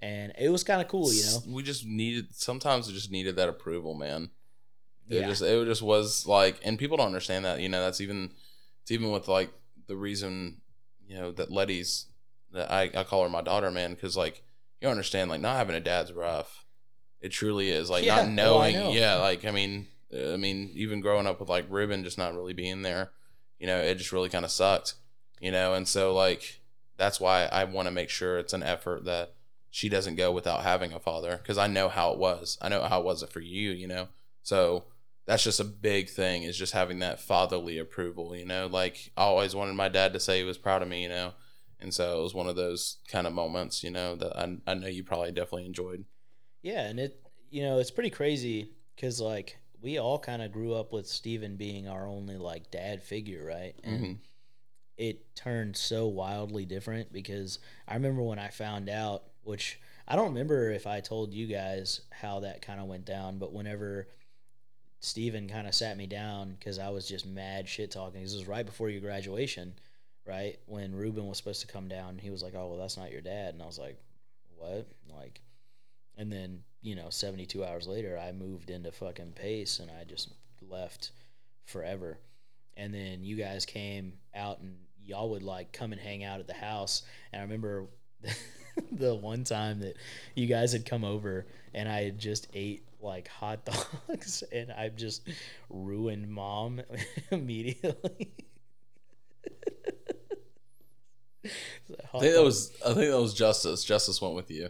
and it was kind of cool, you know. we just needed sometimes we just needed that approval, man. It Yeah. just it just was like, and people don't understand that. You know, that's even it's even with like the reason you know that Letty's that I I call her my daughter, man, because like you don't understand like not having a dad's rough. It truly is like Yeah, not oh, knowing. know. yeah, like I mean, I mean, even growing up with like Ruben just not really being there, you know, it just really kind of sucked, you know, and so like that's why I want to make sure it's an effort that she doesn't go without having a father because I know how it was. I know how it was for you, you know. So that's just a big thing is just having that fatherly approval, you know. Like I always wanted my dad to say he was proud of me, you know. And so it was one of those kind of moments, you know, that I, I know you probably definitely enjoyed. Yeah, and it you know it's pretty crazy because like we all kind of grew up with Steven being our only like dad figure, right? And Mhm. it turned so wildly different because I remember when I found out, which I don't remember if I told you guys how that kind of went down, but whenever Steven kind of sat me down because I was just mad shit talking. This was right before your graduation, right? When Ruben was supposed to come down, he was like, "Oh, well, that's not your dad," and I was like, "What?" Like, and then you know, seventy two hours later, I moved into fucking Pace, and I just left forever. And then you guys came out, and y'all would like come and hang out at the house. And I remember *laughs* *laughs* the one time that you guys had come over, and I had just ate like hot *laughs* dogs, and I just ruined mom *laughs* immediately. I think that was I think that was Justice. Justice went with you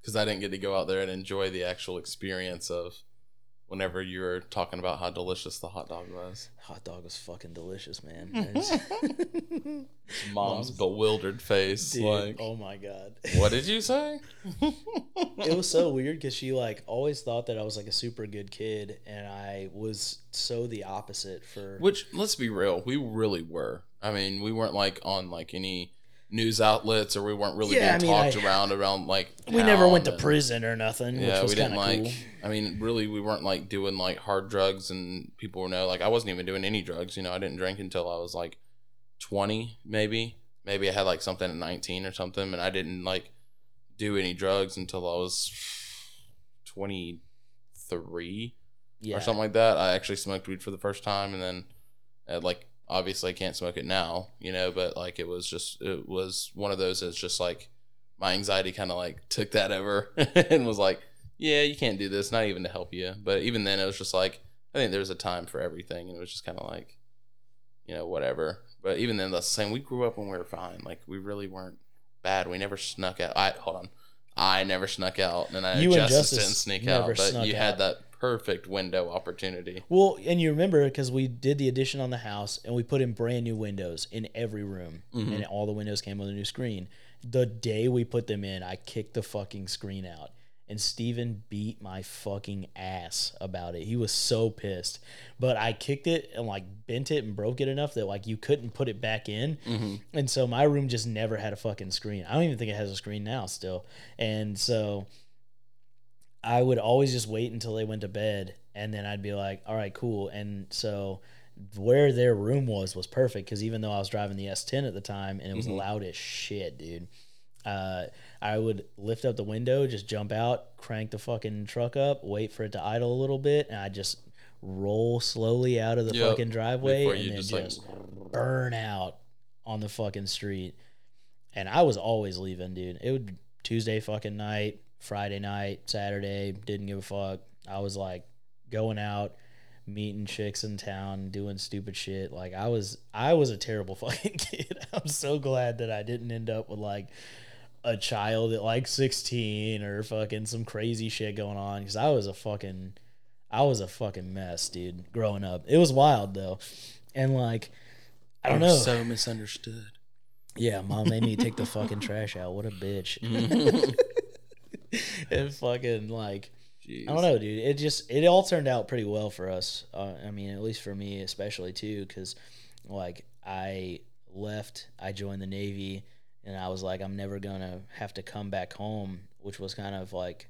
because I didn't get to go out there and enjoy the actual experience of whenever you were talking about how delicious the hot dog was. hot dog was fucking delicious, man. *laughs* *laughs* Mom's, Mom's- bewildered face, Dude, like, oh my god. "What did you say?" it was so weird because she like always thought that I was like a super good kid, and I was so the opposite for. Which, let's be real, we really were. I mean, we weren't like on like any news outlets, or we weren't really Yeah, being I mean, talked I- around around like. we never went to and- prison or nothing, Yeah, which was we didn't kind of like. cool. I mean, really, we weren't like doing like hard drugs, and people were know. Like, I wasn't even doing any drugs. You know, I didn't drink until I was like twenty, maybe. Maybe I had like something at nineteen or something, and I didn't like do any drugs until I was twenty three Yeah, or something like that. I actually smoked weed for the first time, and then uh, like obviously I can't smoke it now, you know. But like it was just it was one of those. It's just like my anxiety kind of like took that over *laughs* and was like, yeah, you can't do this. Not even to help you, but even then it was just like I think there's a time for everything, and it was just kind of like you know whatever. But even then, that's the same. We grew up when we were fine. Like we really weren't bad. We never snuck out. I hold on. I never snuck out, and I You and Justice Justice didn't sneak out. But you out. had that perfect window opportunity. Well, and you remember because we did the addition on the house and we put in brand new windows in every room, Mhm. and all the windows came with a new screen. The day we put them in, I kicked the fucking screen out, and Steven beat my fucking ass about it. He was so pissed, but I kicked it and like bent it and broke it enough that like you couldn't put it back in, Mm-hmm. and so my room just never had a fucking screen. I don't even think it has a screen now still. And so I would always just wait until they went to bed and then I'd be like, "All right, cool." And so where their room was was perfect cuz even though I was driving the S10 at the time and it was Mhm. loud as shit, dude. Uh, I would lift up the window, just jump out, crank the fucking truck up, wait for it to idle a little bit, and I just roll slowly out of the Yep. fucking driveway and then just, just, like burn out on the fucking street. And I was always leaving, dude. It would Tuesday fucking night, Friday night, Saturday, didn't give a fuck. I was like going out, meeting chicks in town, doing stupid shit. Like I was I was a terrible *laughs* fucking kid. I'm so glad that I didn't end up with like a child at like 16 or fucking some crazy shit going on cuz I was a fucking I was a fucking mess, dude, growing up. It was wild though. And like I don't You're know. So misunderstood. Yeah, mom made me take the fucking trash out. What a bitch. *laughs* *laughs* *laughs* and fucking like Jeez. I don't know, dude. It just it all turned out pretty well for us. Uh, I mean, at least for me, especially too, because like I left, I joined the Navy, and I was like, I'm never gonna have to come back home, which was kind of like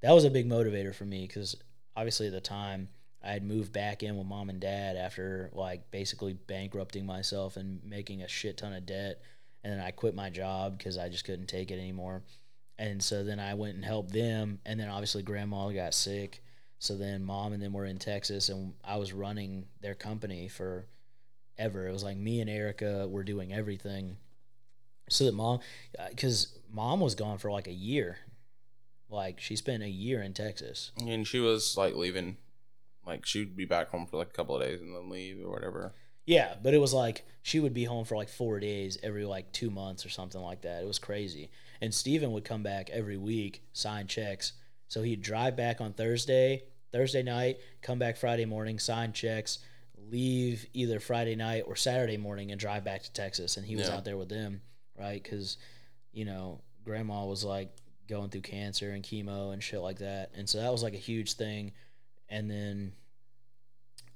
that was a big motivator for me because obviously at the time I had moved back in with mom and dad after like basically bankrupting myself and making a shit ton of debt, and then I quit my job because I just couldn't take it anymore. And so then I went and helped them. And then obviously grandma got sick. So then mom and them were in Texas and I was running their company for ever. It was like me and Erica were doing everything. So that mom, uh, because mom was gone for like a year. Like she spent a year in Texas. And she was like leaving, like she'd be back home for like a couple of days and then leave or whatever. Yeah, but it was like she would be home for like four days every like two months or something like that. It was crazy. And Steven would come back every week, sign checks. So he'd drive back on Thursday, Thursday night, come back Friday morning, sign checks, leave either Friday night or Saturday morning and drive back to Texas. And he was Yeah. out there with them, right? Because, you know, grandma was like going through cancer and chemo and shit like that. And so that was like a huge thing. And then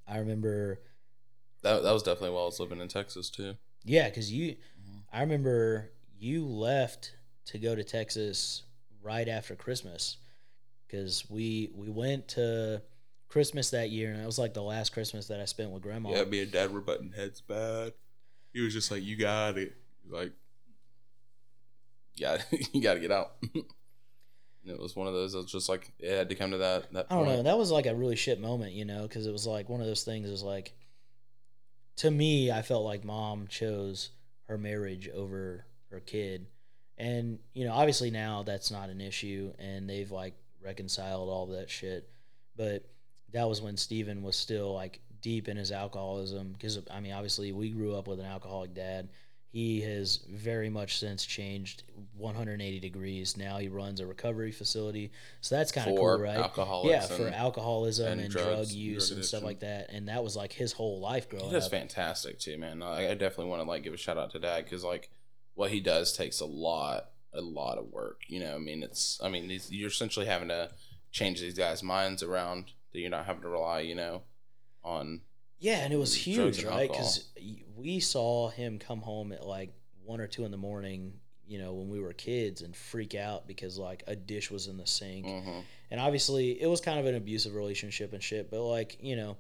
I remember That that was definitely while I was living in Texas too. yeah, because you, Mhm. I remember you left to go to Texas right after Christmas, because we we went to Christmas that year, and it was like the last Christmas that I spent with Grandma. Yeah, me and Dad were butting heads bad. he was just like, "You got it." Like, yeah, you got *laughs* to get out. *laughs* and it was one of those. It was just like it had to come to that. That I don't know. That was like a really shit moment, you know, because it was like one of those things. Is like, to me, I felt like mom chose her marriage over her kid, and you know, obviously now that's not an issue, and they've like reconciled all that shit. But that was when Steven was still like deep in his alcoholism. Because I mean, obviously, we grew up with an alcoholic dad. He has very much since changed 180 degrees. Now he runs a recovery facility, so that's kind of cool, right? alcoholics. yeah, for alcoholism and and, drugs, drug drug use and stuff like that. And that was like his whole life growing up. fantastic too, man. I, I definitely want to like give a shout out to Dad because like what he does takes a lot, a lot of work. You know, I mean, it's, I mean, these, you're essentially having to change these guys' minds around that you're not having to rely, you know, on. Yeah, and it was huge, right? Because we saw him come home at like one or two in the morning, you know, when we were kids, and freak out because like a dish was in the sink. Mhm. And obviously, it was kind of an abusive relationship and shit. But like, you know,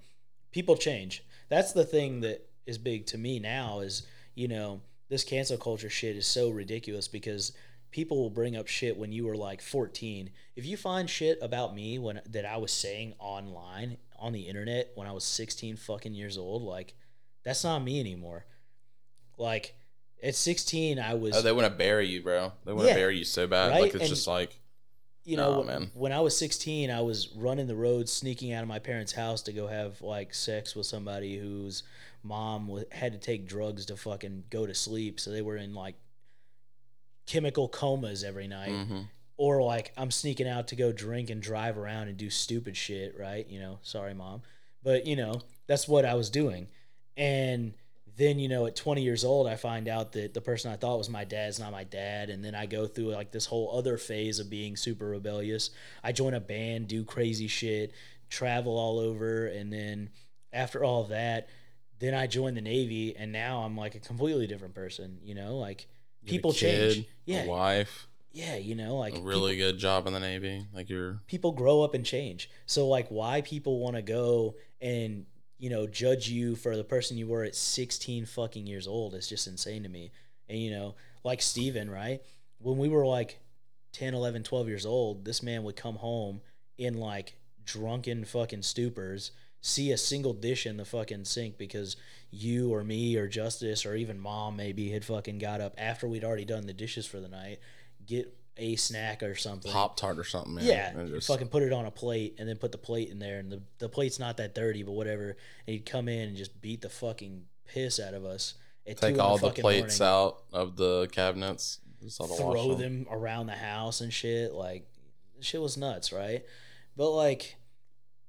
people change. That's the thing that is big to me now. Is you know, this cancel culture shit is so ridiculous because people will bring up shit when you were like 14. If you find shit about me when that I was saying online on the internet when I was 16 fucking years old, like that's not me anymore. Like at 16, I was Oh, they want to bury you, bro. They want to Yeah, bury you so bad. right? Like it's And- just like you know, Nah, when, man. when I was 16, I was running the roads, sneaking out of my parents' house to go have like sex with somebody whose mom wa- had to take drugs to fucking go to sleep. So they were in like chemical comas every night. mhm. Or like I'm sneaking out to go drink and drive around and do stupid shit, right? You know, sorry, mom. But, you know, that's what I was doing. And then, you know, at 20 years old, I find out that the person I thought was my dad's not my dad. And then I go through like this whole other phase of being super rebellious. I join a band, do crazy shit, travel all over. And then after all that, then I joined the Navy. And now I'm like a completely different person, you know? Like You people change. Yeah. wife, Yeah, you know, like a really good job in the Navy. Like you're people grow up and change. So like why people want to go and you know judge you for the person you were at 16 fucking years old is just insane to me. And you know, like Steven, right? When we were like 10, 11, 12 years old, this man would come home in like drunken fucking stupors, see a single dish in the fucking sink because you or me or Justice or even mom maybe had fucking got up after we'd already done the dishes for the night, get a snack or something. Pop Tart or something, man. Yeah, just- fucking put it on a plate and then put the plate in there, and the, the plate's not that dirty, but whatever. And he'd come in and just beat the fucking piss out of us. Take all the fucking plates morning, out of the cabinets. Just all the wash throw them around the house and shit. Like, shit was nuts, right? But like,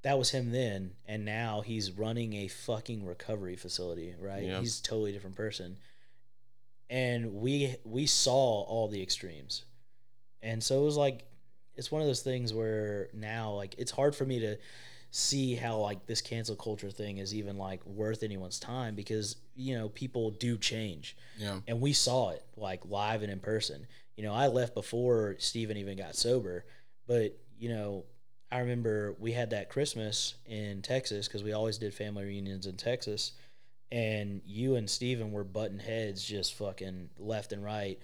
that was him then, and now he's running a fucking recovery facility, right? Yeah. He's a totally different person. And we we saw all the extremes. And so it was like it's one of those things where now like it's hard for me to see how like this cancel culture thing is even like worth anyone's time because you know people do change Yeah. and we saw it like live and in person. You know, I left before Steven even got sober, but you know, I remember we had that Christmas in Texas because we always did family reunions in Texas, and you and Steven were butting heads just fucking left and right.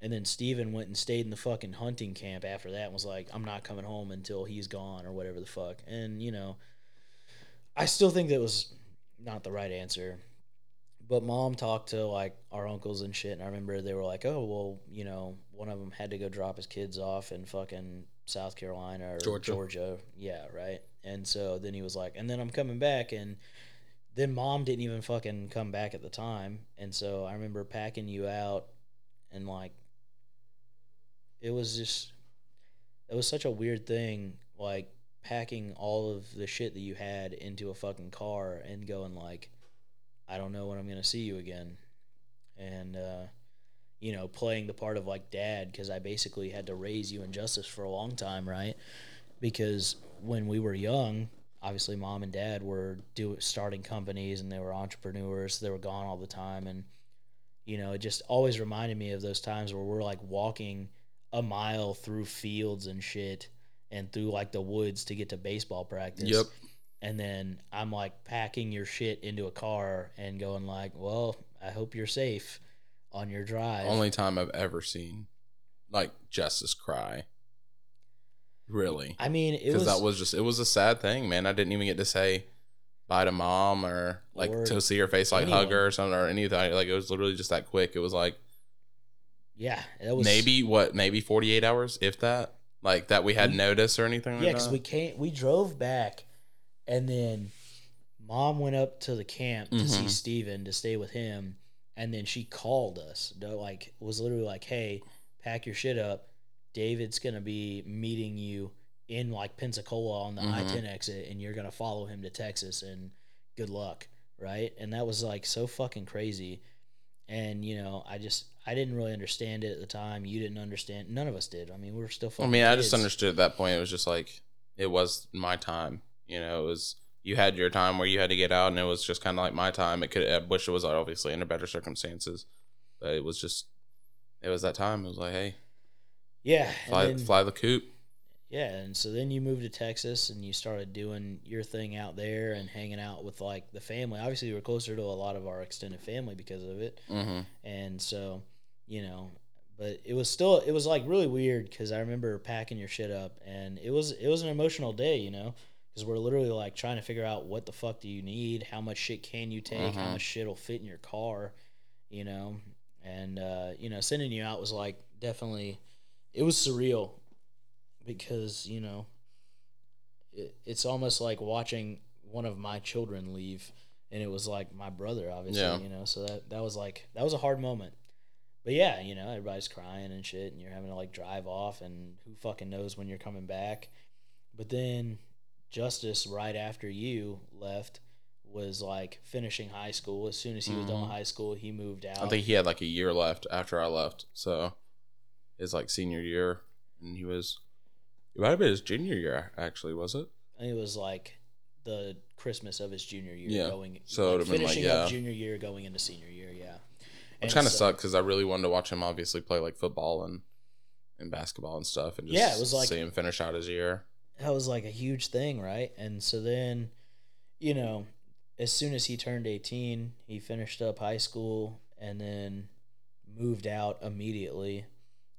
And then Steven went and stayed in the fucking hunting camp after that and was like, I'm not coming home until he's gone or whatever the fuck. And, you know, I still think that was not the right answer but mom talked to like our uncles and shit and i remember they were like oh well you know one of them had to go drop his kids off and fucking south carolina or Georgia. georgia. Yeah right. And so then he was like and then i'm coming back and then mom didn't even fucking come back at the time. And so i remember packing you out and like it was just it was such a weird thing like packing all of the shit that you had into a fucking car and going like I don't know when I'm gonna see you again, and uh, you know, playing the part of like dad because I basically had to raise you in justice for a long time, right? Because when we were young, obviously mom and dad were do starting companies and they were entrepreneurs. so They were gone all the time, and you know, it just always reminded me of those times where we're like walking a mile through fields and shit and through like the woods to get to baseball practice Yep. and then I'm like packing your shit into a car and going like, well, I hope you're safe on your drive. Only time I've ever seen like Justice cry. Really, I mean, it because was, that was just it was a sad thing, man. I didn't even get to say bye to mom or like Or to see her face, like hug her or something or anything. Like it was literally just that quick. It was like yeah, that was maybe what maybe forty eight hours, if that. Like that we had We- notice or anything. Yeah, like because we came, we drove back, and then mom went up to the camp to see Mhm. Steven to stay with him, and then she called us. Like, was literally like, "Hey, pack your shit up. David's gonna be meeting you in like Pensacola on the Mhm. I ten exit, and you're gonna follow him to Texas. And good luck, right?" And that was like so fucking crazy. And you know, I just I didn't really understand it at the time. You didn't understand. None of us did. I mean, we were still. I mean, I just understood at that point. It was just like it was my time. You know, it was you had your time where you had to get out, and it was just kind of like my time. It could. I wish it was obviously under better circumstances, but it was just it was that time. It was like, hey, Yeah, fly then, fly the coop. yeah, and so then you moved to Texas and you started doing your thing out there and hanging out with like the family. Obviously, we were closer to a lot of our extended family because of it, hmm and so you know, but it was still it was like really weird because I remember packing your shit up and it was it was an emotional day, you know, because we're literally like trying to figure out what the fuck do you need, how much shit can you take, how Mhm. much shit will fit in your car, you know, and uh, you know, sending you out was like definitely it was surreal because you know it, it's almost like watching one of my children leave and it was like my brother obviously Yeah. you know? So that that was like that was a hard moment. But yeah you know everybody's crying and shit and you're having to like drive off and who fucking knows when you're coming back. But then justice right after you left was like finishing high school as soon as he was done mm-hmm. with high school he moved out I think he had like a year left after I left, so his like senior year, and he was. It might have been his junior year, actually, was it? it was like the Christmas of his junior year Yeah. going So like been, like, finishing up junior year going into senior year, yeah. Which kind of so- sucked because I really wanted to watch him obviously play like football and and basketball and stuff, and just Yeah, it was like- see him finish out his year. That was like a huge thing, right? And so then, you know, as soon as he turned 18, he finished up high school and then moved out immediately.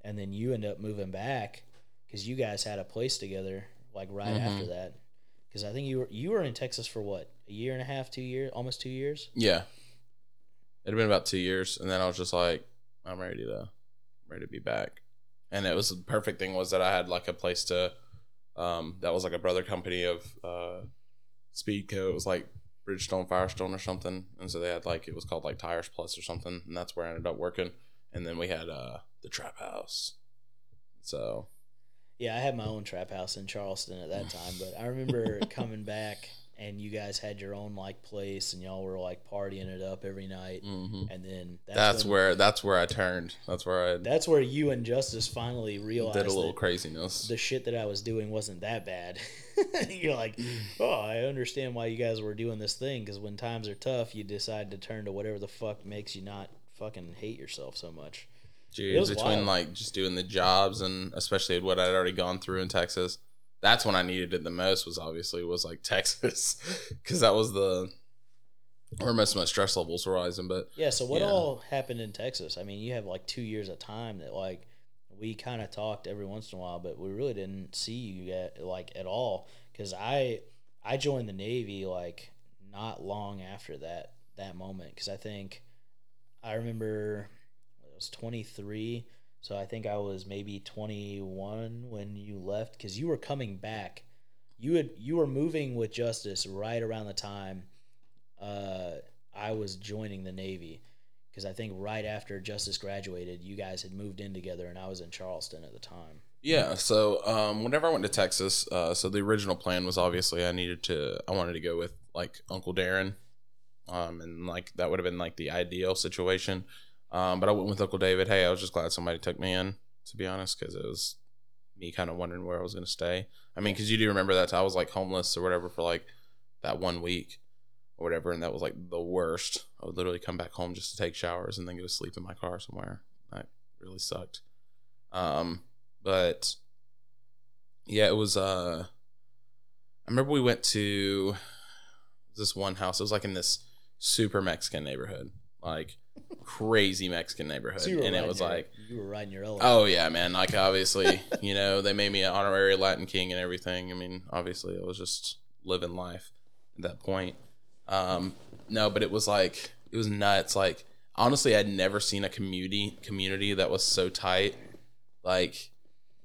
And then you end up moving back because you guys had a place together like right Mhm. after that. Because I think you were you were in Texas for what a year and a half, two years, almost two years. Yeah, it had been about two years, and then I was just like, I'm ready to, I'm ready to be back. And it was the perfect thing was that I had like a place to, um, that was like a brother company of uh, Speedco. It was like Bridgestone Firestone or something, and so they had like it was called like Tires Plus or something, and that's where I ended up working. And then we had uh the Trap House. So Yeah, I had my own trap house in Charleston at that time, but I remember *laughs* coming back and you guys had your own like place and y'all were like partying it up every night. mhm. And then that's, that's, when- where that's where I turned. That's where I that's where you and Justice finally realized did a little craziness. the shit that I was doing wasn't that bad. *laughs* You're like, oh, I understand why you guys were doing this thing because when times are tough, you decide to turn to whatever the fuck makes you not fucking hate yourself so much. Dude, was between wild. like just doing the jobs and especially what I'd already gone through in Texas, that's when I needed it the most. Was obviously was like Texas, *laughs* because that was the where most of my stress levels were rising. But Yeah. So what Yeah. all happened in Texas? I mean, you have like two years of time that like we kind of talked every once in a while, but we really didn't see you at, like at all because I I joined the Navy like not long after that that moment because I think I remember I was 23, so I think I was maybe 21 when you left because you were coming back. You had you were moving with Justice right around the time uh, I was joining the Navy because I think right after Justice graduated, you guys had moved in together, and I was in Charleston at the time. yeah, so um, whenever I went to Texas, uh, so the original plan was obviously I needed to I wanted to go with like Uncle Darren, um, and like that would have been like the ideal situation. Um, but I went with Uncle David. Hey, I was just glad somebody took me in, to be honest, because it was me kind of wondering where I was going to stay. I mean, because you do remember that I was like homeless or whatever for like that one week or whatever, and that was like the worst. I would literally come back home just to take showers and then go to sleep in my car somewhere. That really sucked. Um, but yeah, it was. Uh, I remember we went to this one house. It was like in this super Mexican neighborhood, like crazy Mexican neighborhood, So and it was your- like, you were riding your elephant. oh yeah, man. Like obviously, *laughs* you know, they made me an honorary Latin king and everything. I mean, obviously, it was just living life at that point. Um, no, but it was like it was nuts. Like honestly, I'd never seen a community community that was so tight. Like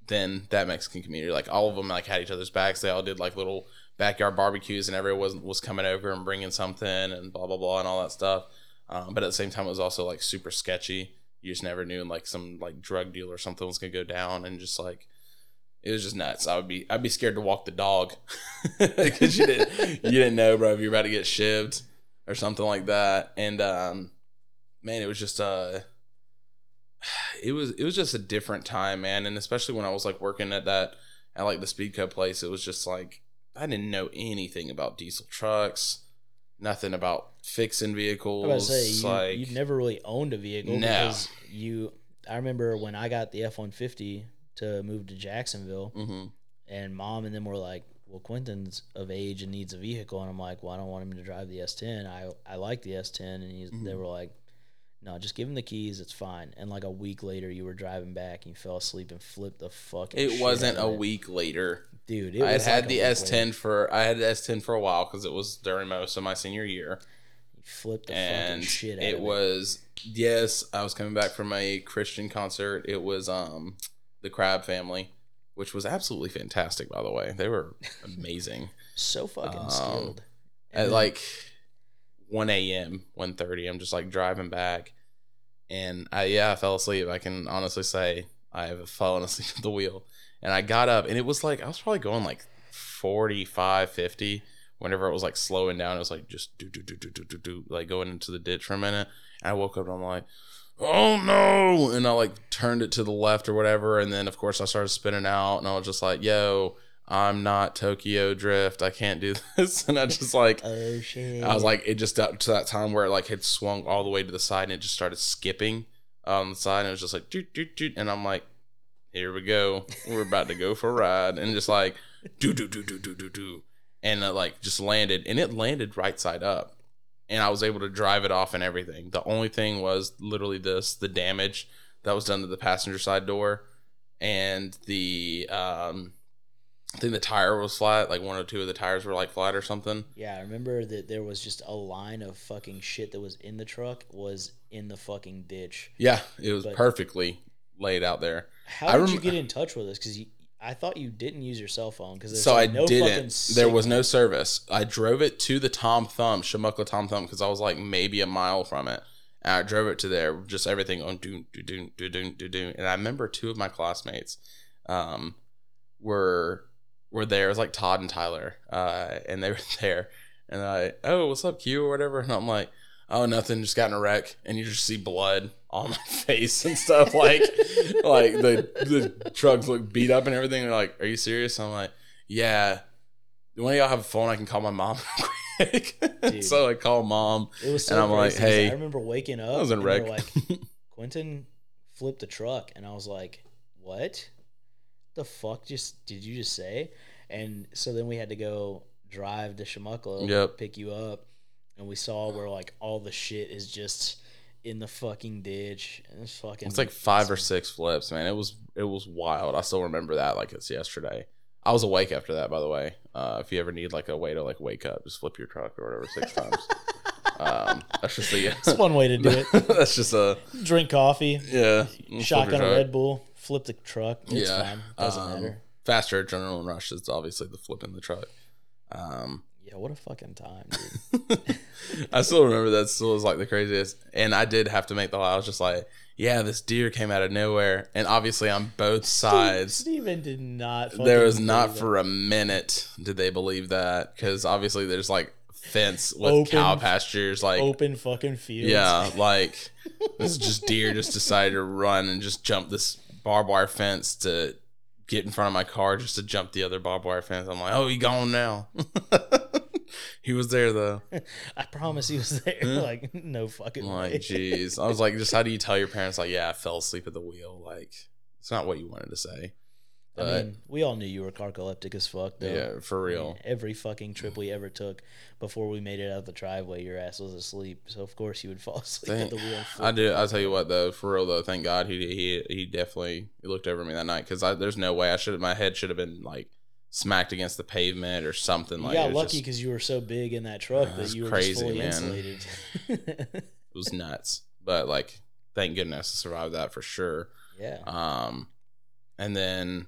than that Mexican community. Like all of them like had each other's backs. They all did like little backyard barbecues, and everyone was was coming over and bringing something and blah blah blah and all that stuff. Um, but at the same time, it was also like super sketchy. You just never knew and like some like drug deal or something was gonna go down, and just like it was just nuts. I would be I'd be scared to walk the dog *laughs* because you didn't you didn't know, bro, if you're about to get shivved or something like that. And um, man, it was just uh *sighs* it was it was just a different time, man. And especially when I was like working at that at like the Speedco place, it was just like I didn't know anything about diesel trucks, nothing about fixing vehicles. I was say you, like you've never really owned a vehicle No. because you. I remember when I got the F one fifty to move to Jacksonville, Mhm. and mom and them were like, "Well, Quentin's of age and needs a vehicle," and I'm like, "Well, I don't want him to drive the S10. I I like the S10," and he's, they were like, "No, just give him the keys. It's fine." And like a week later, you were driving back and you fell asleep and flipped the fucking. It wasn't a it. week later. Dude. I had had like the S10 for I had the S10 for a while because it was during most of my senior year. You flipped the fucking shit out it of it. was yes i was coming back from a christian concert it was um the Crabb Family which was absolutely fantastic by the way they were *laughs* amazing so fucking um, skilled. And at then- like 1 a.m 1.30 i'm just like driving back and i yeah i fell asleep i can honestly say i have fallen *laughs* asleep at the wheel and i got up and it was like i was probably going like 45 50 whenever it was like slowing down. It was like just do do do do do do do like going into the ditch for a minute. And i woke up and i'm like oh no! And i like turned it to the left or whatever. And then of course i started spinning out and i was just like yo i'm not tokyo drift. I can't do *laughs* this. And i just like *laughs* oh shit. I was like, it just got to that time where it like had swung all the way to the side and it just started skipping uh, on the side and it was just like doot doot doot. And I'm like, here we go, we're about to go for a ride and just like do do do do do do do and it like just landed and it landed right side up and I was able to drive it off and everything. The only thing was literally this the damage that was done to the passenger side door and the um I think the tire was flat, like one or two of the tires were like flat or something. Yeah, I remember that there was just a line of fucking shit that was in the truck was in the fucking ditch. Yeah, it was But- perfectly laid out there. How I did you get in touch with us? Because I thought you didn't use your cell phone because so like I no didn't. There was no service. I drove it to the Tom Thumb, Chumuckla Tom Thumb, because I was like maybe a mile from it. And I drove it to there, just everything on do do do do do do do. And I remember two of my classmates, um, were were there. It was like Todd and Tyler, uh, and they were *laughs* there. And I, oh, what's up, Q or whatever. And I'm like, oh, nothing. Just got in a wreck, and you just see blood on my *laughs* face and stuff. Like, like the the trucks look beat up and everything. They're like, are you serious? I'm like, yeah. One of y'all have a phone? I can call my mom. *laughs* so I call mom. It was so and I'm like, hey, I remember waking up. I was in and wreck. like *laughs* Quentin flipped the truck, and I was like, "What? The fuck? Just did you just say?" And so then we had to go drive to Chumuckla, Yep. pick you up, and we saw where like all the shit is just in the fucking ditch, and it's fucking. It's like five or six flips, man. It was it was wild. I still remember that like it's yesterday. I was awake after that, by the way. Uh, if you ever need like a way to like wake up, just flip your truck or whatever six times. *laughs* Um, that's just the It's one way to do it. *laughs* that's just a Drink coffee, yeah. shotgun a. Red Bull, flip the truck. It's Yeah, fine. Doesn't um, matter. Faster adrenaline rush is obviously the flipping the truck. Um, Yeah, what a fucking time, dude. *laughs* *laughs* I still remember that still was like the craziest. And I did have to make the lie. I was just like, yeah, this deer came out of nowhere. And obviously on both sides, Steven did not. there was not for a minute did they believe that. Because obviously there's like fence with Open- cow pastures. Like, open fucking fields. yeah, *laughs* like this just deer just decided to run and just jump this barbed wire fence to get in front of my car just to jump the other barbed wire fence. I'm like, oh, he gone now. He was there though. *laughs* I promise he was there. Like no fucking like, jeez. I was like, just how do you tell your parents like, yeah, I fell asleep at the wheel? Like, it's not what you wanted to say. I mean, we all knew you were carcoleptic as fuck, though. yeah, for I mean, real. every fucking trip we ever took before we made it out of the driveway, your ass was asleep. So of course you would fall *laughs* asleep Thank- at the wheel. I do. I'll tell you what though, for real though, thank God he he he definitely he looked over me that night because there's no way I should have my head should have been like smacked against the pavement or something You like. got it lucky because you were so big in that truck Uh, that you were crazy, just fully man. insulated. *laughs* it was nuts, but like thank goodness I survived that for sure. yeah. Um, and then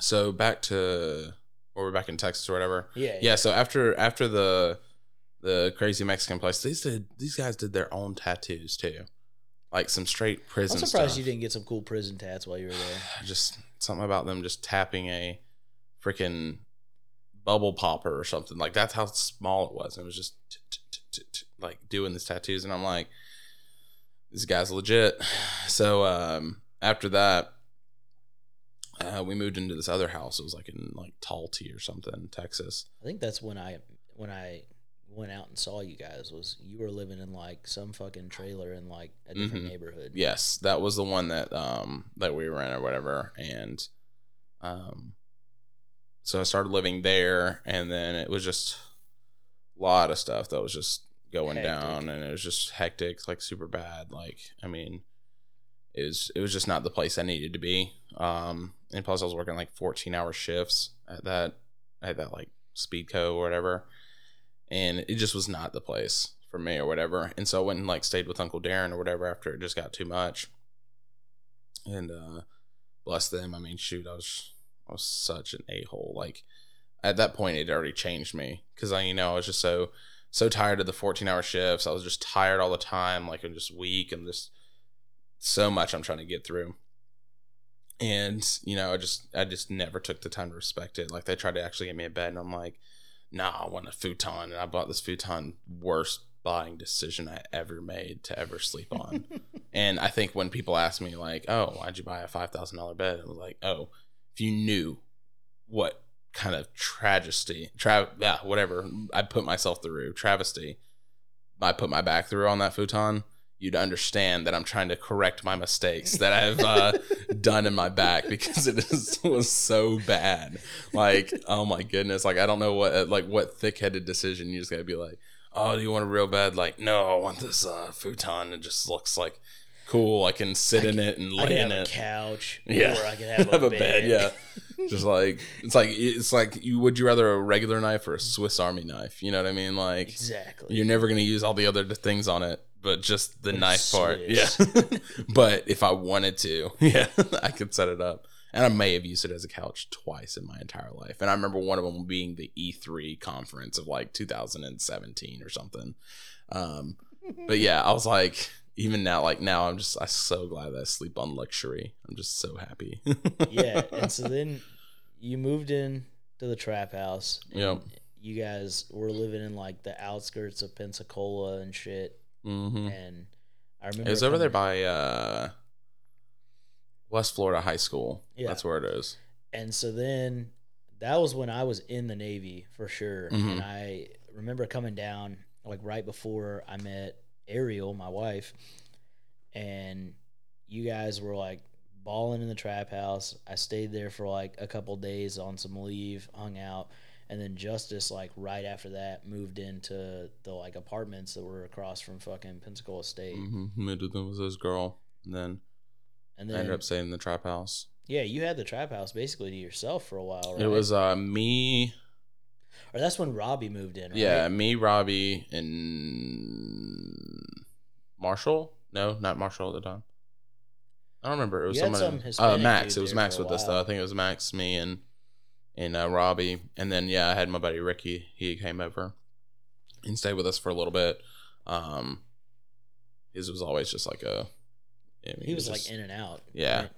so back to or we're back in Texas or whatever. yeah. Yeah. So after after the the crazy Mexican place, these did these guys did their own tattoos too, like some straight prison. I'm surprised stuff. you didn't get some cool prison tats while you were there. *sighs* Just something about them just tapping a freaking bubble popper or something like that's how small it was. It was just like doing these tattoos, and I'm like, this guy's legit. *sighs* So um, after that, uh, we moved into this other house. It was like in like Talty or something, Texas. I think that's when I when I went out and saw you guys was you were living in like some fucking trailer in like a different Mhm. neighborhood. Yes, that was the one that um that we were in or whatever, and um, so I started living there, and then it was just a lot of stuff that was just going Hectic. down, and it was just hectic, like super bad. Like I mean, it was it was just not the place I needed to be. Um, and plus I was working like fourteen hour shifts at that at that like Speedco or whatever, and it just was not the place for me or whatever. And so I went and like stayed with Uncle Darren or whatever after it just got too much. And uh bless them. I mean, shoot, I was I was such an a hole. Like at that point, it already changed me because I, you know, I was just so so tired of the fourteen hour shifts. I was just tired all the time. Like I'm just weak and just so much I'm trying to get through. And you know, I just I just never took the time to respect it. Like they tried to actually get me a bed, and I'm like, nah, I want a futon, and I bought this futon. Worst buying decision I ever made to ever sleep on. *laughs* and I think when people ask me like, oh, why'd you buy a five thousand dollar bed? I was like, oh, if you knew what kind of tragedy, tra- yeah, whatever I put myself through, travesty, I put my back through on that futon, you'd understand that I'm trying to correct my mistakes that I've uh, *laughs* done in my back because it is, was so bad. Like, oh my goodness, like I don't know what like what thick headed decision you just gotta be like, oh, do you want a real bed? Like, no, I want this uh, futon. It just looks like cool. I can sit in it and I lay in have a it. couch. *laughs* Yeah. I could *laughs* have a, bed. yeah. *laughs* Just like it's like it's like you would you rather a regular knife or a Swiss Army knife? You know what I mean? Like Exactly. you're never gonna use all the other things on it, but just the knife part. Yeah. But if I wanted to, yeah, I could set it up. And I may have used it as a couch twice in my entire life. And I remember one of them being the E3 conference of like 2017 or something. Um, but yeah, I was like, even now, like now, I'm just, I'm so glad that I sleep on luxury. I'm just so happy. *laughs* yeah. And so then you moved in to the trap house. Yep. You guys were living in like the outskirts of Pensacola and shit. hmm And I remember It was over there by uh, West Florida High School. Yeah. That's where it is. And so then that was when I was in the Navy for sure. Mhm. And I remember coming down like right before I met Ariel, my wife, and you guys were like balling in the trap house. I stayed there for like a couple days on some leave, hung out, and then Justice like right after that moved into the like apartments that were across from fucking Pensacola State. Mm-hmm. Moved with this girl, and then And then I ended up staying in the trap house. yeah, you had the trap house basically to yourself for a while, right? It was uh me, or that's when Robbie moved in, right? yeah, me, Robbie, and Marshall. No, not Marshall at the time. I don't remember. It was You someone. some uh, Max. It was Max with us though. I think it was Max, me, and and uh, Robbie, and then yeah, I had my buddy Ricky. He came over and stayed with us for a little bit. Um, his was always just like a. I mean, he was just- like in and out. Yeah. right?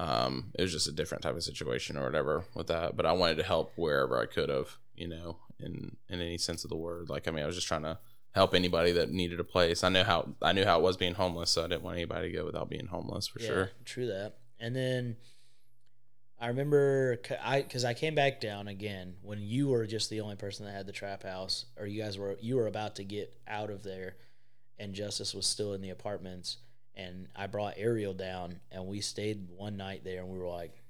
um it was just a different type of situation or whatever with that but i wanted to help wherever i could have you know in in any sense of the word like i mean i was just trying to help anybody that needed a place i knew how i knew how it was being homeless so i didn't want anybody to go without being homeless for Yeah, sure True that. And then I remember I because I came back down again when you were just the only person that had the trap house, or you guys were you were about to get out of there, and Justice was still in the apartments. And I brought Ariel down, and we stayed one night there, and we were like,